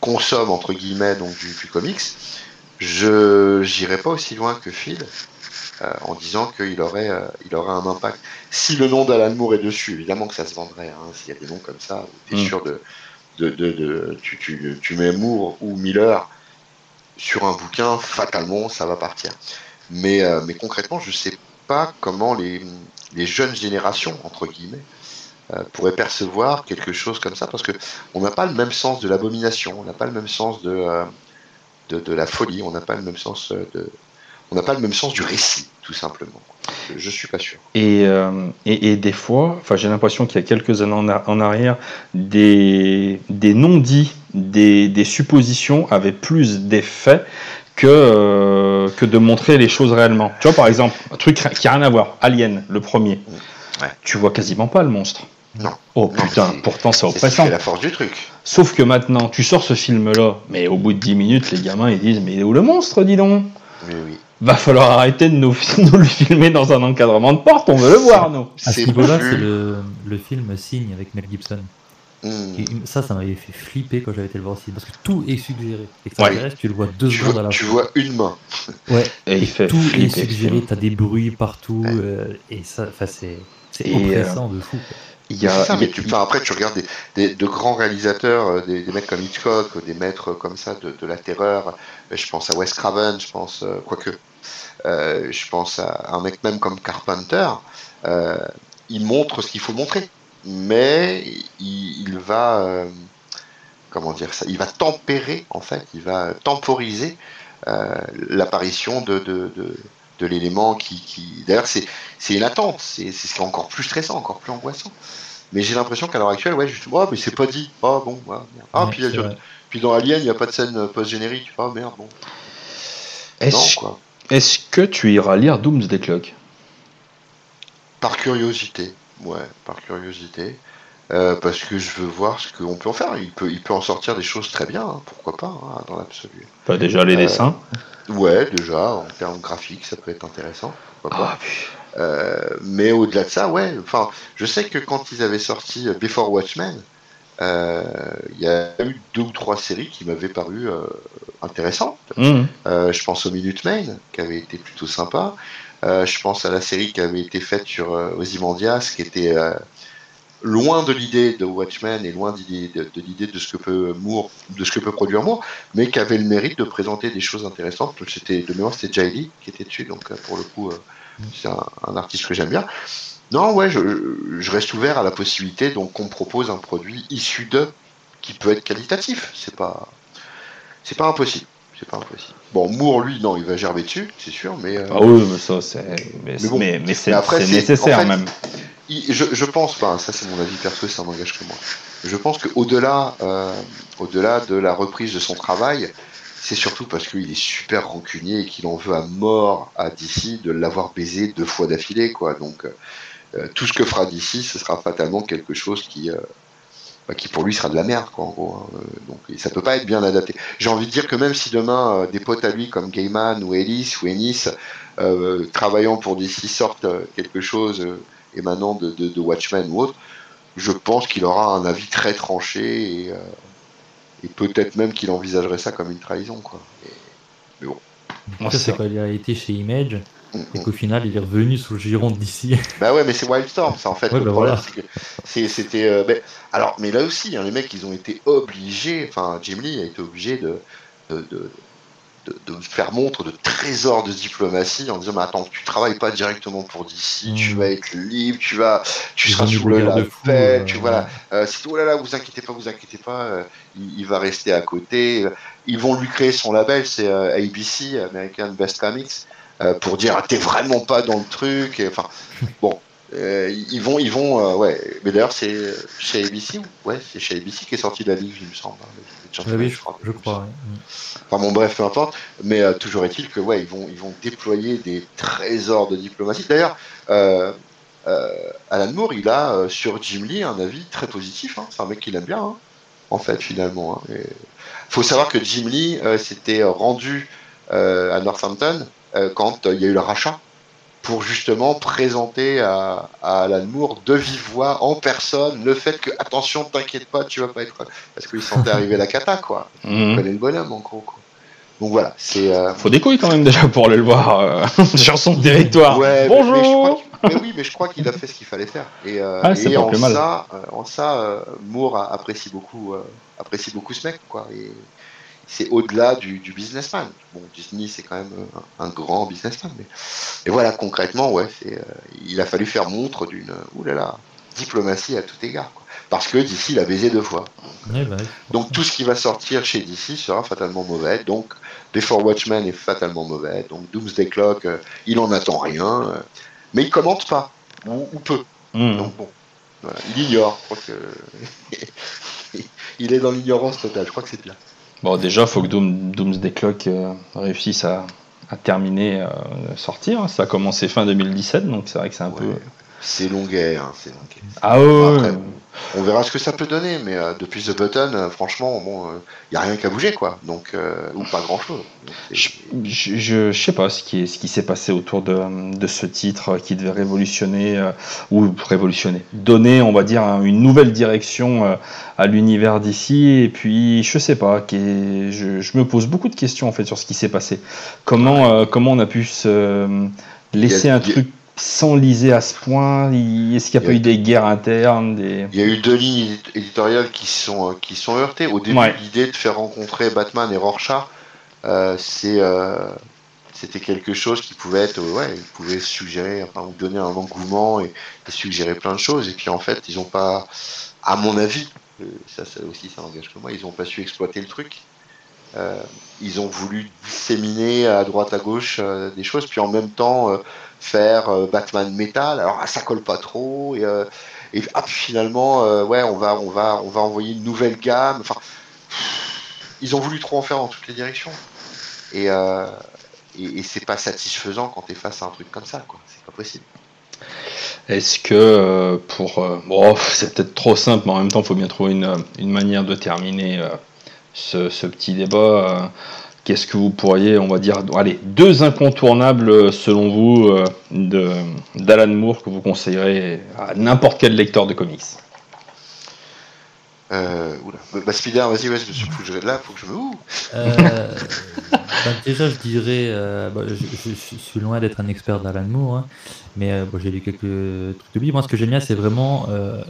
consomme entre guillemets donc du, du comics je j'irai pas aussi loin que Phil euh, en disant qu'il aurait, euh, il aurait un impact. Si le nom d'Alan Moore est dessus, évidemment que ça se vendrait. hein, S'il y a des noms comme ça, tu es Mm. sûr de. de, de, de- tu, tu, tu mets Moore ou Miller sur un bouquin, fatalement, ça va partir. Mais, euh, mais concrètement, je sais pas comment les, les jeunes générations, entre guillemets, euh, pourraient percevoir quelque chose comme ça, parce que on n'a pas le même sens de l'abomination, on n'a pas le même sens de, euh, de, de la folie, on n'a pas le même sens de, on n'a pas le même sens du récit, tout simplement. Je, je suis pas sûr. Et, euh, et, et des fois, enfin, j'ai l'impression qu'il y a quelques années en, a- en arrière, des, des non-dits, des, des suppositions avaient plus d'effet que, euh, que de montrer les choses réellement. Tu vois, par exemple, un truc qui a rien à voir, Alien, le premier. Ouais. Tu vois quasiment pas le monstre. Non. Oh putain, c'est- pourtant c'est C'est oppressant. fait la force du truc. Sauf que maintenant, tu sors ce film-là, mais au bout de 10 minutes, les gamins ils disent Mais il est où le monstre, dis donc? Mais oui. Va falloir arrêter de nous, nous le filmer dans un encadrement de porte, on veut le voir, nous. À ce niveau-là, c'est le, le film Signe avec Mel Gibson. Hmm. Et ça, ça m'avait fait flipper quand j'avais été le voir aussi. Parce que tout est suggéré. Extraterrestre, tu le vois deux secondes à la tu fois. vois une main. Ouais, Et il fait tout est flipper. suggéré, t'as des bruits partout. Ouais. euh, et ça, enfin, c'est Et, oppressant de fou. quoi. Il y a, ça, il y a- mais tu, enfin, après, tu regardes des, des- de grands réalisateurs, euh, des, des mecs comme Hitchcock, euh, des maîtres comme ça de, de la terreur. Euh, Je pense à Wes Craven, je pense, euh, quoique, euh, je pense à un mec même comme Carpenter. Euh, il montre ce qu'il faut montrer, mais il, il va, euh, comment dire ça, il va tempérer en fait, il va temporiser euh, l'apparition de, de, de, de l'élément qui, qui... D'ailleurs, c'est c'est une attente, c'est c'est ce qui est encore plus stressant, encore plus angoissant. Mais j'ai l'impression qu'à l'heure actuelle, ouais, justement, oh, mais c'est pas dit. Ah bon, ouais, merde. Ah, Ouais, puis, il y a puis dans Alien, il n'y a pas de scène post-générique. Ah merde, bon. Non, Est-ce quoi. Est-ce que tu iras lire Doomsday Clock? Par curiosité, ouais, par curiosité. Euh, parce que je veux voir ce qu'on peut en faire. Il peut, il peut en sortir des choses très bien, hein, pourquoi pas, hein, dans l'absolu. Pas déjà les Euh, dessins Ouais, déjà, en termes graphiques, ça peut être intéressant. Pourquoi pas. Ah, puis- Euh, mais au-delà de ça, ouais. Enfin, je sais que quand ils avaient sorti Before Watchmen, euh, il y a eu deux ou trois séries qui m'avaient paru euh, intéressantes. Mhm. Euh, je pense au Minutemen, qui avait été plutôt sympa. Euh, je pense à la série qui avait été faite sur euh, Ozymandias, qui était euh, loin de l'idée de Watchmen et loin de, de l'idée de ce que peut Moore, de ce que peut produire Moore, mais qui avait le mérite de présenter des choses intéressantes. C'était de mémoire, c'était Jay Lee qui était dessus, donc euh, pour le coup, euh, c'est un, un artiste que j'aime bien. Non, ouais, je, je reste ouvert à la possibilité donc qu'on me propose un produit issu de qui peut être qualitatif. C'est pas, c'est pas impossible. C'est pas impossible. Bon, Moore, lui, non, il va gerber dessus, c'est sûr, mais euh, Ah oui, mais ça, c'est. Mais, Mais bon. mais, mais c'est nécessaire en fait, même. il- je, je pense pas, ça c'est mon avis perso, ça n'engage que moi. Je pense qu'au-delà euh, au-delà de la reprise de son travail, c'est surtout parce qu'il est super rancunier et qu'il en veut à mort à DC de l'avoir baisé deux fois d'affilée, quoi. Donc euh, tout ce que fera DC, ce sera fatalement quelque chose qui, euh, bah, qui pour lui sera de la merde, quoi, en gros. hein. Euh, Donc et ça peut pas être bien adapté. J'ai envie de dire que même si demain euh, des potes à lui comme Gaiman ou Ellis ou Ennis, euh, travaillant pour DC sortent euh, quelque chose euh, émanant de, de, de Watchmen ou autre, je pense qu'il aura un avis très tranché et, euh, et peut-être même qu'il envisagerait ça comme une trahison, quoi. Et- Ça, c'est- c'est quand il a été chez Image et qu'au final, il est revenu sous le giron d'ici. Bah ouais, mais c'est Wildstorm, ça en fait. Ouais, le bah problème, voilà. c'est que c'est- c'était. euh, alors, mais là aussi, hein, les mecs, ils ont été obligés. Enfin, Jim Lee a été obligé de, de, de, de- de faire montre de trésors de diplomatie en disant Mais attends, tu travailles pas directement pour DC, tu Mm. vas être libre, tu vas, tu seras sous le garde-fous, label, euh, tu voilà. Euh, si oh là là, vous inquiétez pas, vous inquiétez pas, euh, il, il va rester à côté. Ils vont lui créer son label, c'est ABC, American Best Comics, euh, pour dire ah, t'es vraiment pas dans le truc. Enfin, bon, euh, ils vont, ils vont, euh, ouais. Mais d'ailleurs, c'est chez ABC, ou- ouais, c'est chez ABC qui est sorti de la livre, il me semble. hein, le Oui, je, je crois. ouais. Mm. Enfin bon bref, peu importe. Mais toujours est-il que ouais, ils vont ils vont déployer des trésors de diplomatie. D'ailleurs, Alan Moore, il a sur Jim Lee un avis très positif. hein. C'est un mec qu'il aime bien, hein, en fait finalement. Il faut savoir que Jim Lee euh, s'était rendu euh, à Northampton quand euh, il y a eu le rachat pour justement présenter à, à Alan Moore de vive voix en personne le fait que attention t'inquiète pas tu vas pas être parce qu'il sentait arriver la cata quoi on Mhm. connaît le bonhomme en gros. Quoi. Donc voilà, c'est. euh, Faut des couilles quand même déjà pour aller le voir euh, sur son territoire. ouais, Bonjour Mais, oui, mais je crois qu'il a fait ce qu'il fallait faire. Et, euh, Ah, et en, ça, euh, en ça, euh, Moore apprécie beaucoup, euh, apprécie beaucoup ce mec, quoi. Et c'est au-delà du, du businessman. Bon, Disney, c'est quand même euh, un, un grand businessman. Mais... Voilà, concrètement, ouais, c'est, euh, il a fallu faire montre d'une. Là. diplomatie à tout égard. quoi. Parce que DC l'a baisé deux fois. Ouais, bah, ouais. Donc tout ce qui va sortir chez DC sera fatalement mauvais. Donc Before Watchmen est fatalement mauvais. Donc Doomsday Clock, euh, il en attend rien. euh, mais il commente pas. Ou, ou peu. Hmm. Donc bon. Voilà. Il ignore. Je crois que... il est dans l'ignorance totale. Je crois que c'est bien. Bon, déjà, faut que Doom, Doomsday Clock euh, réussisse à, à terminer, euh, sortir. Ça a commencé fin 2017, donc c'est vrai que c'est un Ouais. peu. C'est longuet. Hein, c'est longuet. Ah ouais, Après, ouais. On verra ce que ça peut donner. Mais euh, depuis The Button, euh, franchement, bon, il n'y a rien qu'à bouger. quoi. Donc, euh, ou pas grand-chose. Donc, c'est- Je, je sais pas ce qui, est, ce qui s'est passé autour de, de ce titre euh, qui devait révolutionner, euh, ou révolutionner, donner, on va dire, un- une nouvelle direction euh, à l'univers d'ici. Et puis, je sais pas, qui est- je, je me pose beaucoup de questions en fait sur ce qui s'est passé. Comment, euh, comment on a pu se euh, laisser a- un truc s'enliser à ce point Est-ce qu'il n'y a pas eu des guerres internes des... Il y a eu deux lignes édit- éditoriales qui sont, euh, qui sont heurtées. Au début, Ouais. l'idée de faire rencontrer Batman et Rorschach, euh, c'est, euh, c'était quelque chose qui pouvait être, ouais, il pouvait suggérer, enfin, donner un engouement et, et suggérer plein de choses. Et puis en fait, ils n'ont pas, à mon avis, ça, ça aussi, ça n'engage que moi, ils n'ont pas su exploiter le truc. Euh, ils ont voulu disséminer à droite à gauche des choses, puis en même temps faire euh, Batman métal. Alors ah, ça colle pas trop et, euh, et hop, finalement, euh, ouais, on va, on va, on va envoyer une nouvelle gamme. Enfin, ils ont voulu trop en faire dans toutes les directions. Et, et, c'est pas satisfaisant quand t'es face à un truc comme ça, quoi. C'est pas possible. Est-ce que pour... bon, c'est peut-être trop simple, mais en même temps, il faut bien trouver une, une manière de terminer ce, ce petit débat. Qu'est-ce que vous pourriez, on va dire, allez, deux incontournables euh, selon vous euh, de d'Alan Moore que vous conseillerez à n'importe quel lecteur de comics Euh, oula. Bah, Bah, Spider, vas-y, ouais, je faut que je, là, faut que je me. Euh, bah, déjà, je dirais, euh, bah, je, je- je suis loin d'être un expert d'Alan Moore, hein, mais euh, bon, j'ai lu quelques trucs de lui. Moi, ce que j'aime bien, c'est vraiment euh,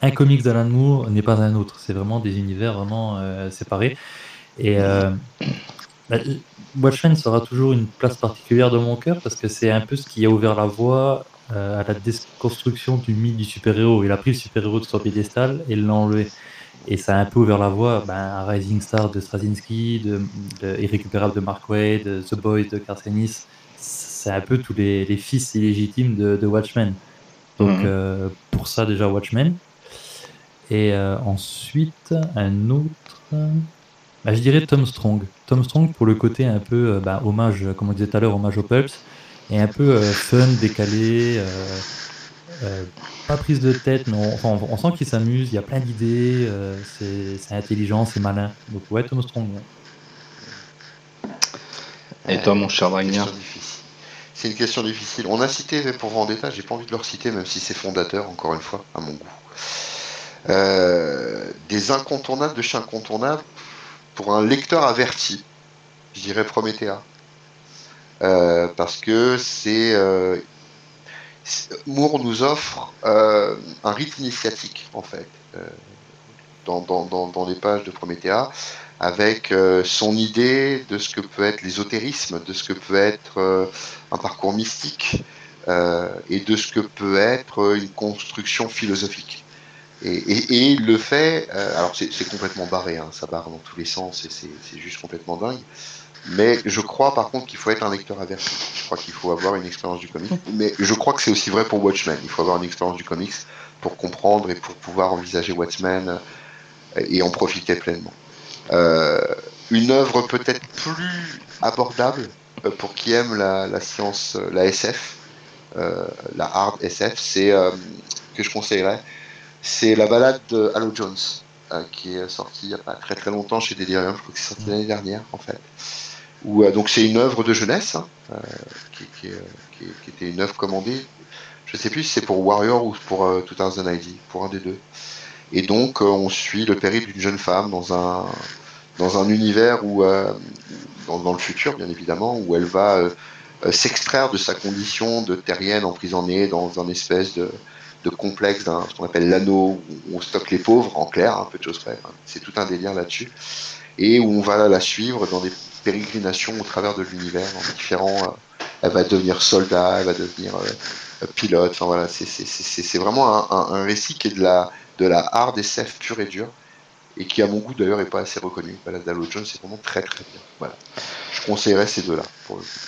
un comics d'Alan Moore n'est pas un autre. C'est vraiment des univers vraiment euh, séparés. Et euh, bah, Watchmen sera toujours une place particulière dans mon cœur parce que c'est un peu ce qui a ouvert la voie euh, à la déconstruction du mythe du super-héros. Il a pris le super-héros de son piédestal et l'a enlevé. Et ça a un peu ouvert la voie ben, à Rising Star de Straczynski, de, de Irrécupérable de Mark Waid, de The Boys de Carcenis. C'est un peu tous les, les fils illégitimes de, de Watchmen. Donc Mhm. euh, pour ça déjà Watchmen. Et euh, ensuite un autre... bah, je dirais Tom Strong. Tom Strong pour le côté un peu euh, bah, hommage, comme on disait tout à l'heure, hommage aux Pulps. Et un peu euh, fun, décalé, euh, euh, pas prise de tête, mais on, enfin, on- on sent qu'il s'amuse, il y a plein d'idées, euh, c'est intelligent, c'est malin. Donc ouais, Tom Strong. ouais. Et toi, mon cher Wagner. C'est une question difficile. On a cité pour Vendetta, j'ai pas envie de le reciter, même si c'est fondateur, encore une fois, à mon goût. Euh, des incontournables de chez incontournables, pour un lecteur averti, je dirais Promethea. Euh, parce que c'est. euh, Moore nous offre euh, un rite initiatique, en fait, dans, dans, dans, les pages de Promethea, avec son idée de ce que peut être l'ésotérisme, de ce que peut être un parcours mystique, et de ce que peut être une construction philosophique. Et, le fait, euh, alors c'est complètement barré, hein, ça barre dans tous les sens, et c'est juste complètement dingue. Mais je crois par contre qu'il faut être un lecteur averti. Je crois qu'il faut avoir une expérience du comics. Mais je crois que c'est aussi vrai pour Watchmen. Il faut avoir une expérience du comics pour comprendre et pour pouvoir envisager Watchmen et en profiter pleinement. Euh, une œuvre peut-être plus abordable euh, pour qui aime la, science, la SF, la hard SF, c'est que je conseillerais, c'est la balade de Halo Jones, euh, qui est sortie il n'y a pas très très longtemps chez Delirium, je crois que c'est sorti l'année dernière en fait. Euh, donc c'est une œuvre de jeunesse, hein, euh, qui, était une œuvre commandée, je sais plus si c'est pour Warrior ou pour euh, 2000 ID, pour un des deux. Et donc on suit le périple d'une jeune femme dans un, dans un univers où, dans, le futur bien évidemment, où elle va s'extraire de sa condition de terrienne emprisonnée dans un espèce de, de complexe, d'un, ce qu'on appelle l'anneau, où on stocke les pauvres, en clair, un peu de choses près. hein. C'est tout un délire là-dessus. Et où on va la suivre dans des pérégrinations au travers de l'univers, en différents. euh, elle va devenir soldat, elle va devenir euh, pilote. Enfin voilà, c'est- vraiment un, un- récit qui est de la, de la hard SF pure et dure et qui à mon goût d'ailleurs est pas assez reconnu. Balade d'Halo Jones, c'est vraiment très très bien. Voilà. Je conseillerais ces deux-là. pour le coup.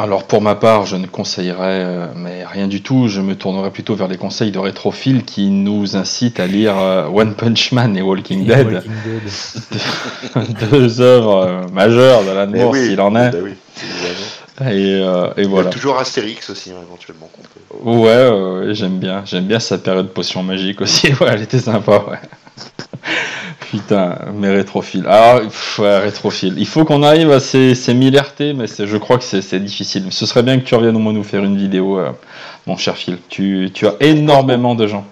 Alors pour ma part, je ne conseillerais euh, mais rien du tout. Je me tournerais plutôt vers les conseils de Rétrophile qui nous incitent à lire euh, One Punch Man et Walking Et Dead, Walking Dead. deux œuvres euh, majeures d'Alan Mais Moore oui, s'il en est. oui, évidemment. Et, euh, et Il y a voilà. toujours Astérix aussi, hein, éventuellement. peut- ouais, j'aime bien. J'aime bien sa période potion magique aussi. Ouais, elle était sympa, ouais. Putain, mais rétrophile. Ah, pff, ouais. Il faut qu'on arrive à ces, ces 1000 RT, mais je crois que c'est difficile. Ce serait bien que tu reviennes au moins nous faire une vidéo, euh, mon cher Phil. Tu, tu as énormément de gens.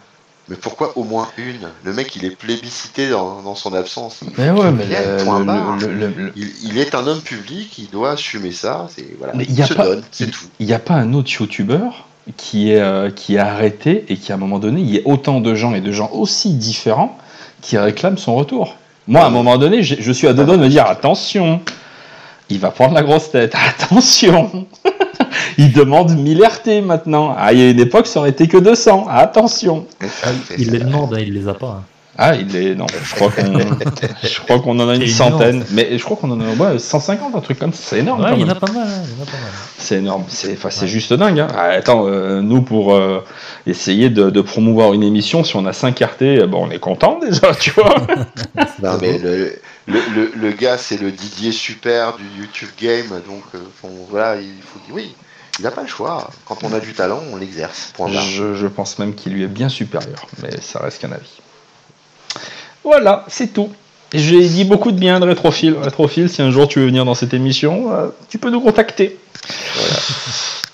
Mais pourquoi au moins une? Le mec, il est plébiscité dans, dans son absence. Il, Mais ouais, mais vienne, le- point le- barre. le- le- le- il, il est un homme public, il doit assumer ça. C'est voilà, Mais il y a se pas- donne, c'est tout. il n'y a pas un autre youtubeur qui est, euh, qui est arrêté et qui, à un moment donné, il y ait autant de gens et de gens aussi différents qui réclament son retour. Moi, à un moment donné, je suis à deux doigts de me dire attention, il va prendre la grosse tête, attention Il demande 1000 RT maintenant. Ah, il y a une époque, ça aurait été que 200. Attention il les demande, hein, il les a pas. Ah, il est. Non, je crois qu'on je crois qu'on en a une centaine. énorme. Mais je crois qu'on en a ouais, 150, un truc comme ça. C'est énorme. Ouais, il y en a pas mal, il y en a pas mal. C'est énorme, c'est enfin, c'est Ouais. juste dingue. Hein. Ah, attends, euh, nous pour euh, essayer de, de promouvoir une émission, si on a 5 RT, euh, bon, on est content déjà, tu vois. Non, mais le, le, le, le gars, c'est le Didier Super du YouTube Game. Donc, euh, bon, voilà, il faut dire oui. Il n'a pas le choix. Quand on a du talent, on l'exerce. Je pense même qu'il lui est bien supérieur, mais ça reste qu'un avis. Voilà, c'est tout. J'ai dit beaucoup de bien de Rétrophile. Rétrophile, si un jour tu veux venir dans cette émission, euh, tu peux nous contacter.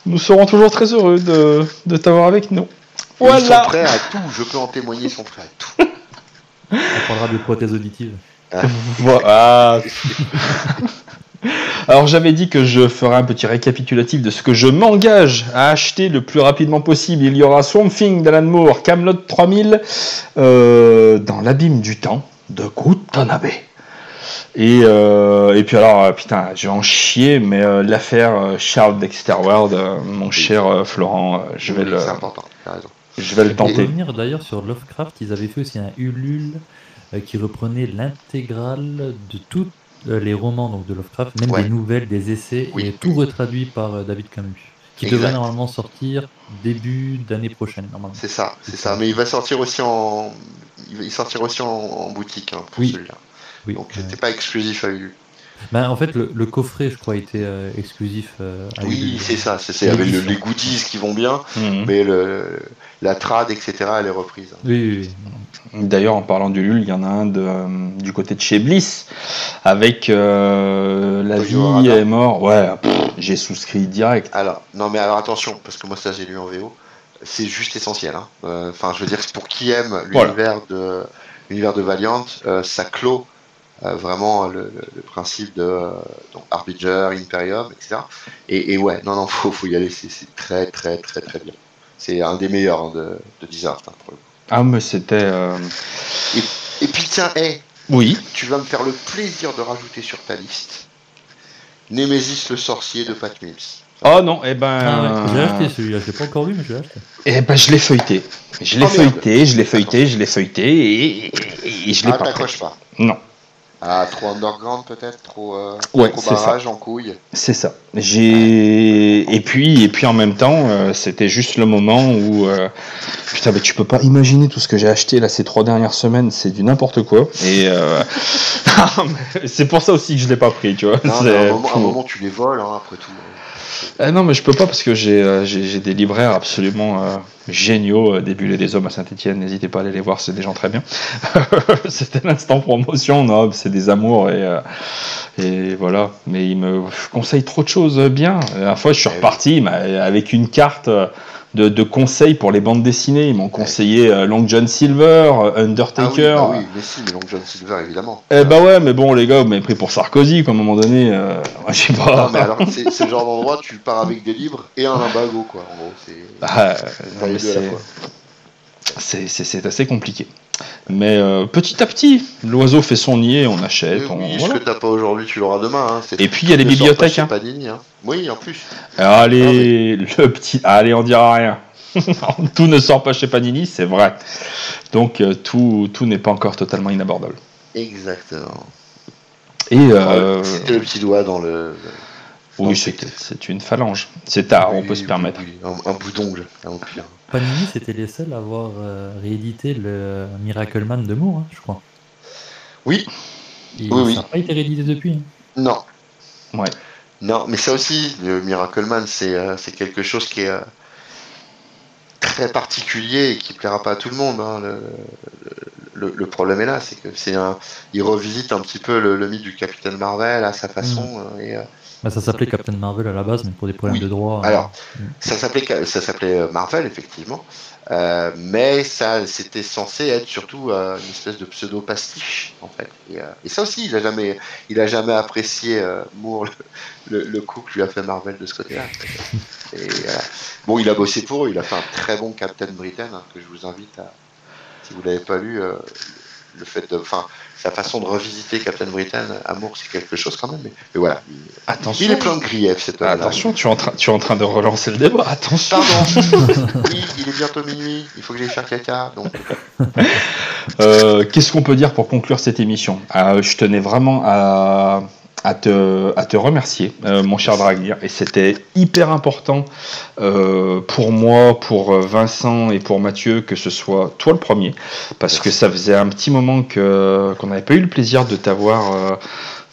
Nous serons toujours très heureux de, de t'avoir avec nous. Ils sont Voilà. prêts à tout. Je peux en témoigner. Ils sont prêts à tout. On parlera des prothèses auditives. Voilà. Alors j'avais dit que je ferai un petit récapitulatif de ce que je m'engage à acheter le plus rapidement possible. Il y aura Swamp Thing d'Alan Moore, Camelot 3000, euh, dans l'abîme du temps de Kutanabe. Et, euh, et puis alors, euh, putain, je vais en chier, mais euh, l'affaire Charles Dexter World, euh, mon cher euh, Florent, euh, je vais le, C'est important. T'as raison. je vais le Pour tenter. revenir d'ailleurs sur Lovecraft, ils avaient fait aussi un Ulule euh, qui reprenait l'intégrale de tous euh, les romans donc, de Lovecraft, même Ouais. des nouvelles, des essais, Oui. et tout retraduit par euh, David Camus, qui Exact. devrait normalement sortir début d'année prochaine normalement. C'est ça, c'est ça. Mais il va sortir aussi en, il sortira aussi en, en boutique hein, pour Oui. celui-là. Oui. Donc euh, c'était pas exclusif à Ulu. ben, en fait, le, le coffret, je crois, était euh, exclusif euh, à Oui, c'est ça. C'est, c'est avec le- les goodies qui vont bien, Mhm. mais le, la trad, etc. Elle est reprise. hein. Oui, oui, oui. D'ailleurs, en parlant du LUL, il y en a un de, euh, du côté de chez Bliss, avec euh, La Toyo vie Harada. est mort. Ouais, j'ai souscrit direct. Alors, non, mais alors attention, parce que moi ça j'ai lu en VO. C'est juste essentiel. hein. Euh, Enfin, je veux dire, pour qui aime l'univers de l'univers de Valiant, euh, ça clôt euh, vraiment le, le- le principe de euh, donc Harbinger, Imperium, etc. Et, et ouais, non, non, faut, faut y aller. C'est, c'est très, très, très, très bien. C'est un des meilleurs hein, de, de hein, pour le coup. Ah, mais c'était. euh, Et puis tiens, hé, Oui. tu vas me faire le plaisir de rajouter sur ta liste Némésis le sorcier de Pat Mills. Oh non, eh ben. Ah ouais, J'ai acheté celui-là, je l'ai pas encore lu, mais je l'ai acheté. Eh ben, je l'ai feuilleté. Je l'ai Oh, feuilleté, je l'ai feuilleté, je l'ai feuilleté, et, et- et je l'ai Ah, pas pris. t'accroches pas. Non, Ah, trop underground peut-être, trop, euh, Ouais, trop c'est ça. barrage en couille. c'est ça. J'ai et puis et puis en même temps, euh, c'était juste le moment où euh, putain, mais tu peux pas imaginer tout ce que j'ai acheté là ces trois dernières semaines, c'est du n'importe quoi. Et euh, c'est pour ça aussi que je l'ai pas pris, tu vois. Non, C'est- mais à un, moment, à un Fou. moment, tu les voles, hein, après tout. Ah non, mais je peux pas parce que j'ai euh, des libraires absolument euh, géniaux, euh, des Bulles et des Hommes à Saint-Etienne. N'hésitez pas à aller les voir, c'est des gens très bien. C'était l'instant promotion, non, c'est des amours et, et voilà. Mais ils me conseillent trop de choses bien. La fois, je suis Eh reparti avec une carte de, de conseils pour les bandes dessinées. Ils m'ont conseillé euh, Long John Silver, euh, Ah oui, Undertaker. bah oui, mais si, mais Long John Silver, évidemment. Eh bah ouais, mais bon, les gars, vous m'avez pris pour Sarkozy, quoi, à un moment donné. euh, moi, je sais pas. Non, mais alors, c'est c'est le genre d'endroit, tu pars avec des livres et un limbago, quoi. En gros, c'est. Ah, c'est assez compliqué. Mais euh, petit à petit, l'oiseau fait son nid et on achète. On- oui, voilà. ce que t'as pas aujourd'hui, tu l'auras demain. Hein. Et puis il y a les bibliothèques. hein. Panini, hein. Oui, en plus. Allez, le petit. Allez, on dira rien. tout ne sort pas chez Panini, c'est vrai. Donc euh, tout, tout n'est pas encore totalement inabordable. Exactement. Et euh, C'était le petit doigt dans le. oui, c'est une phalange. C'est tard, on Oui, peut se permettre. Un, un bout d'ongle, au pire. Panini, c'était les seuls à avoir euh, réédité le Miracle Man de Moore, hein, je crois. Oui, Et Oui, ça n'a pas été réédité depuis. hein. non. Ouais. Non, mais ça aussi, le Miracle Man, c'est euh, c'est quelque chose qui est euh, très particulier et qui plaira pas à tout le monde. hein. Le, le- le problème est là, c'est que c'est un, il revisite un petit peu le, le mythe du Capitaine Marvel à sa façon. euh, et, euh, Bah, ça s'appelait Captain Marvel à la base, mais pour des problèmes Oui. de droit. euh, Alors, ça s'appelait ça s'appelait euh, Marvel effectivement, Euh, mais ça c'était censé être surtout euh, une espèce de pseudo pastiche en fait. Et, et ça aussi, il a jamais, il a jamais apprécié Moore le, le, le coup que lui a fait Marvel de ce côté-là. Et. Bon, il a bossé pour eux, il a fait un très bon Captain Britain hein, que je vous invite à, si vous l'avez pas lu, le fait de, enfin, sa façon de revisiter Captain Britain, Amour, c'est quelque chose quand même. Mais, mais voilà, il, Attention. il est plein de griefs cet homme-là. Attention, tu es, en train, tu es en train de relancer le débat. Attention. Pardon. oui, il est bientôt minuit. Il faut que j'aille faire caca. Donc, Euh, Qu'est-ce qu'on peut dire pour conclure cette émission? Euh, Je tenais vraiment à, à, te, à te remercier, euh, mon cher Dragnir, et c'était hyper important euh, pour moi, pour Vincent et pour Mathieu que ce soit toi le premier, parce que ça faisait un petit moment que qu'on n'avait pas eu le plaisir de t'avoir.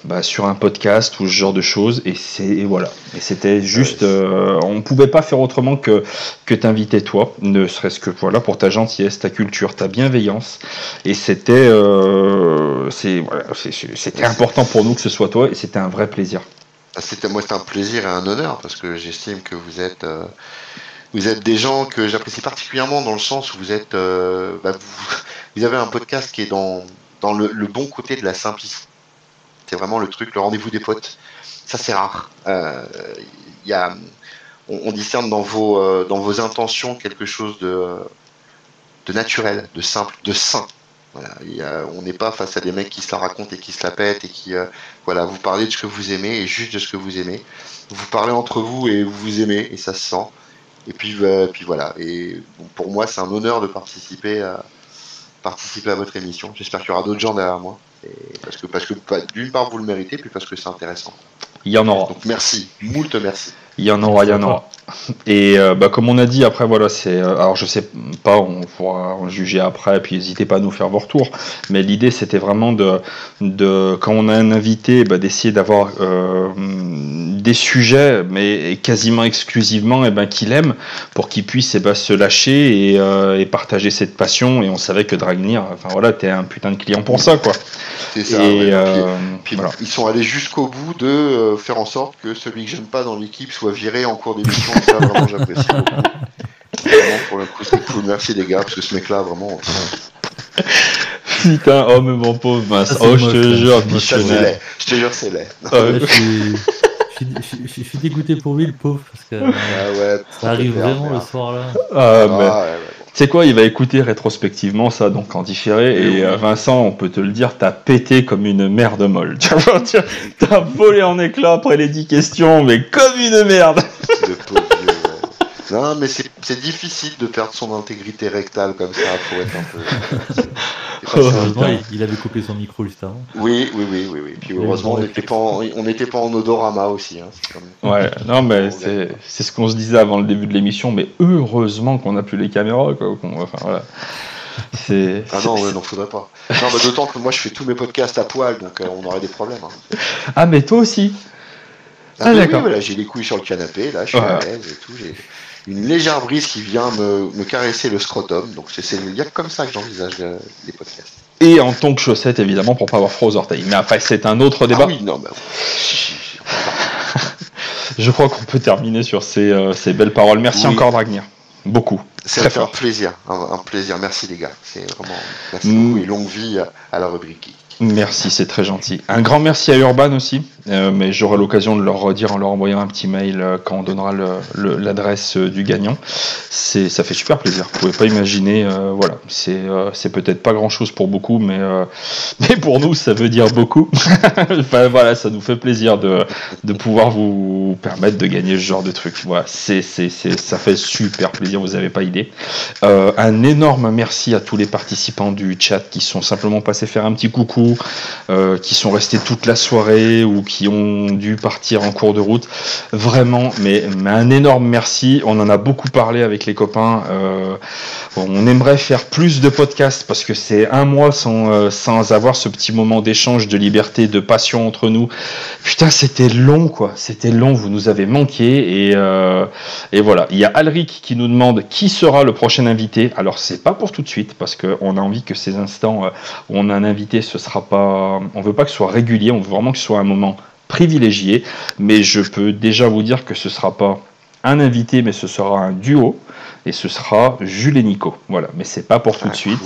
Bah, sur un podcast ou ce genre de choses et c'est voilà. Et c'était juste euh, on pouvait pas faire autrement que que t'inviter toi ne serait-ce que voilà pour ta gentillesse ta culture ta bienveillance. Et c'était euh, c'est voilà c'était important pour nous que ce soit toi et c'était un vrai plaisir. C'était moi, c'est un plaisir et un honneur parce que j'estime que vous êtes, euh, vous êtes des gens que j'apprécie particulièrement dans le sens où vous êtes, bah, vous, vous avez un podcast qui est dans dans le, le bon côté de la simplicité. C'est vraiment le truc, le rendez-vous des potes. Ça, c'est rare. Euh, Il y a, on, discerne dans vos, euh, dans vos intentions quelque chose de, de naturel, de simple, de sain. Voilà, on n'est pas face à des mecs qui se la racontent et qui se la pètent et qui, euh, voilà, vous parlez de ce que vous aimez et juste de ce que vous aimez. Vous parlez entre vous et vous vous aimez et ça se sent. Et puis, euh, puis voilà. Et pour moi, c'est un honneur de participer à, participer à votre émission. J'espère qu'il y aura d'autres gens derrière moi. Et parce que, parce que bah, d'une part, vous le méritez, puis parce que c'est intéressant. il y en aura Donc merci, moult merci. Il y en aura, il y en aura. Et euh, bah, comme on a dit, après, voilà, c'est. euh, alors, je sais pas, on pourra en juger après, puis n'hésitez pas à nous faire vos retours. Mais l'idée, c'était vraiment de, de. Quand on a un invité, bah, d'essayer d'avoir euh, des sujets, mais quasiment exclusivement, et ben, qu'il aime, pour qu'il puisse eh ben, se lâcher et, et partager cette passion. Et on savait que Dragnir, enfin voilà, t'es un putain de client pour ça, quoi. C'est ça. et ouais. Puis, puis voilà. ils sont allés jusqu'au bout de faire en sorte que celui que j'aime pas dans l'équipe soit viré en cours d'émission. Ça, vraiment, j'apprécie beaucoup. Vraiment, pour le coup, c'est cool. Merci les gars, parce que ce mec-là, vraiment, Putain, oh, mais mon pauvre c'est Oh, je te jure, laid. Je te jure, c'est laid. Euh, je, suis, je, suis, je suis- je suis dégoûté pour lui, le pauvre, parce que euh, Ah ouais, ça arrive vraiment le soir là. ah, Ah, mais- ouais, ouais, bon. Tu sais quoi, il va écouter rétrospectivement ça, donc en différé. Et Et oui. euh, Vincent, on peut te le dire, t'as pété comme une merde molle. Tu vois, tu- T'as volé en éclats après les 10 questions, mais comme une merde. Le pauvre. Non, mais c'est difficile de perdre son intégrité rectale comme ça. Faut être un peu. Heureusement, il, il avait coupé son micro juste avant. Oui, oui, oui, oui, oui. Puis heureusement, on n'était pas, en- on n'était pas en odorama aussi. Hein. Ouais, non, mais c'est c'est ce qu'on se disait avant le début de l'émission, mais heureusement qu'on a plus les caméras, quoi. qu'on- Enfin, voilà. C'est. Ah non, ouais, non, faudrait pas. Non, bah, d'autant que moi, je fais tous mes podcasts à poil, donc euh, on aurait des problèmes. hein. Ah, mais toi aussi. Ah, mais d'accord. Oui, voilà, j'ai les couilles sur le canapé, là, je suis Ouais. à l'aise et tout. Une légère brise qui vient me, me caresser le scrotum, donc c'est c'est- comme ça que j'envisage euh, les podcasts. Et en ton que chaussette, évidemment, pour pas avoir froid aux orteils. Mais après, c'est un autre débat. Ah oui, non, bah, Je crois qu'on peut terminer sur ces, euh, ces belles paroles. Merci Oui. encore, Dragnir. Beaucoup. Fait un fort. plaisir, un, un plaisir. Merci les gars, c'est vraiment merci Mm. beaucoup et longue vie à, à la rubrique. Merci, c'est très gentil. Un grand merci à Urban aussi, euh, mais j'aurai l'occasion de leur redire en leur envoyant un petit mail euh, quand on donnera l'adresse euh, du gagnant. Ça fait super plaisir. Vous pouvez pas imaginer, voilà, c'est, peut-être pas grand chose pour beaucoup, mais, mais pour nous, ça veut dire beaucoup. enfin, voilà, ça nous fait plaisir de, de pouvoir vous permettre de gagner ce genre de truc. Voilà, ça fait super plaisir, vous avez pas idée. un énorme merci à tous les participants du chat qui sont simplement passés faire un petit coucou euh, qui sont restés toute la soirée ou qui ont dû partir en cours de route. Vraiment, mais, un énorme merci. On en a beaucoup parlé avec les copains. Euh, on aimerait faire plus de podcasts parce que c'est un mois sans, euh, sans avoir ce petit moment d'échange, de liberté, de passion entre nous. Putain, c'était long, quoi. C'était long. Vous nous avez manqué et, et voilà. Il y a Alric qui nous demande qui sera le prochain invité. Alors c'est pas pour tout de suite parce qu'on a envie que ces instants où on a un invité, ce sera pas, on veut pas que ce soit régulier, on veut vraiment que ce soit un moment privilégié. Mais je peux déjà vous dire que ce sera pas un invité, mais ce sera un duo. Et ce sera Jules et Nico. Voilà, mais c'est pas pour tout de ah, suite.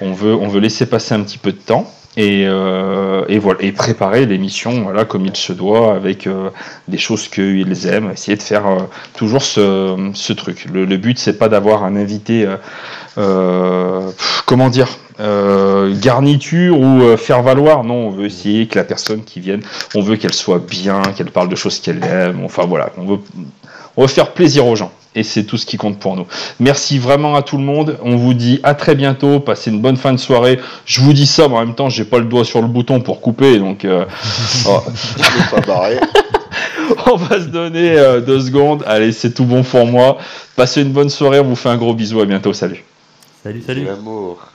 On veut, on veut laisser passer un petit peu de temps. Et, euh, et, voilà et préparer l'émission voilà comme il se doit avec euh, des choses qu'ils aiment essayer de faire euh, toujours ce, ce, truc le, le but c'est pas d'avoir un invité comment dire? Euh, garniture ou euh, faire valoir. Non, on veut essayer que la personne qui vienne, on veut qu'elle soit bien, qu'elle parle de choses qu'elle aime. Enfin voilà, on veut, on veut faire plaisir aux gens. Et c'est tout ce qui compte pour nous. Merci vraiment à tout le monde. On vous dit à très bientôt. Passez une bonne fin de soirée. Je vous dis ça, mais en même temps, j'ai pas le doigt sur le bouton pour couper, donc. Euh, oh. on va se donner deux secondes. Allez, c'est tout bon pour moi. Passez une bonne soirée. On vous fait un gros bisou. À bientôt. Salut. Salut, salut. L'amour.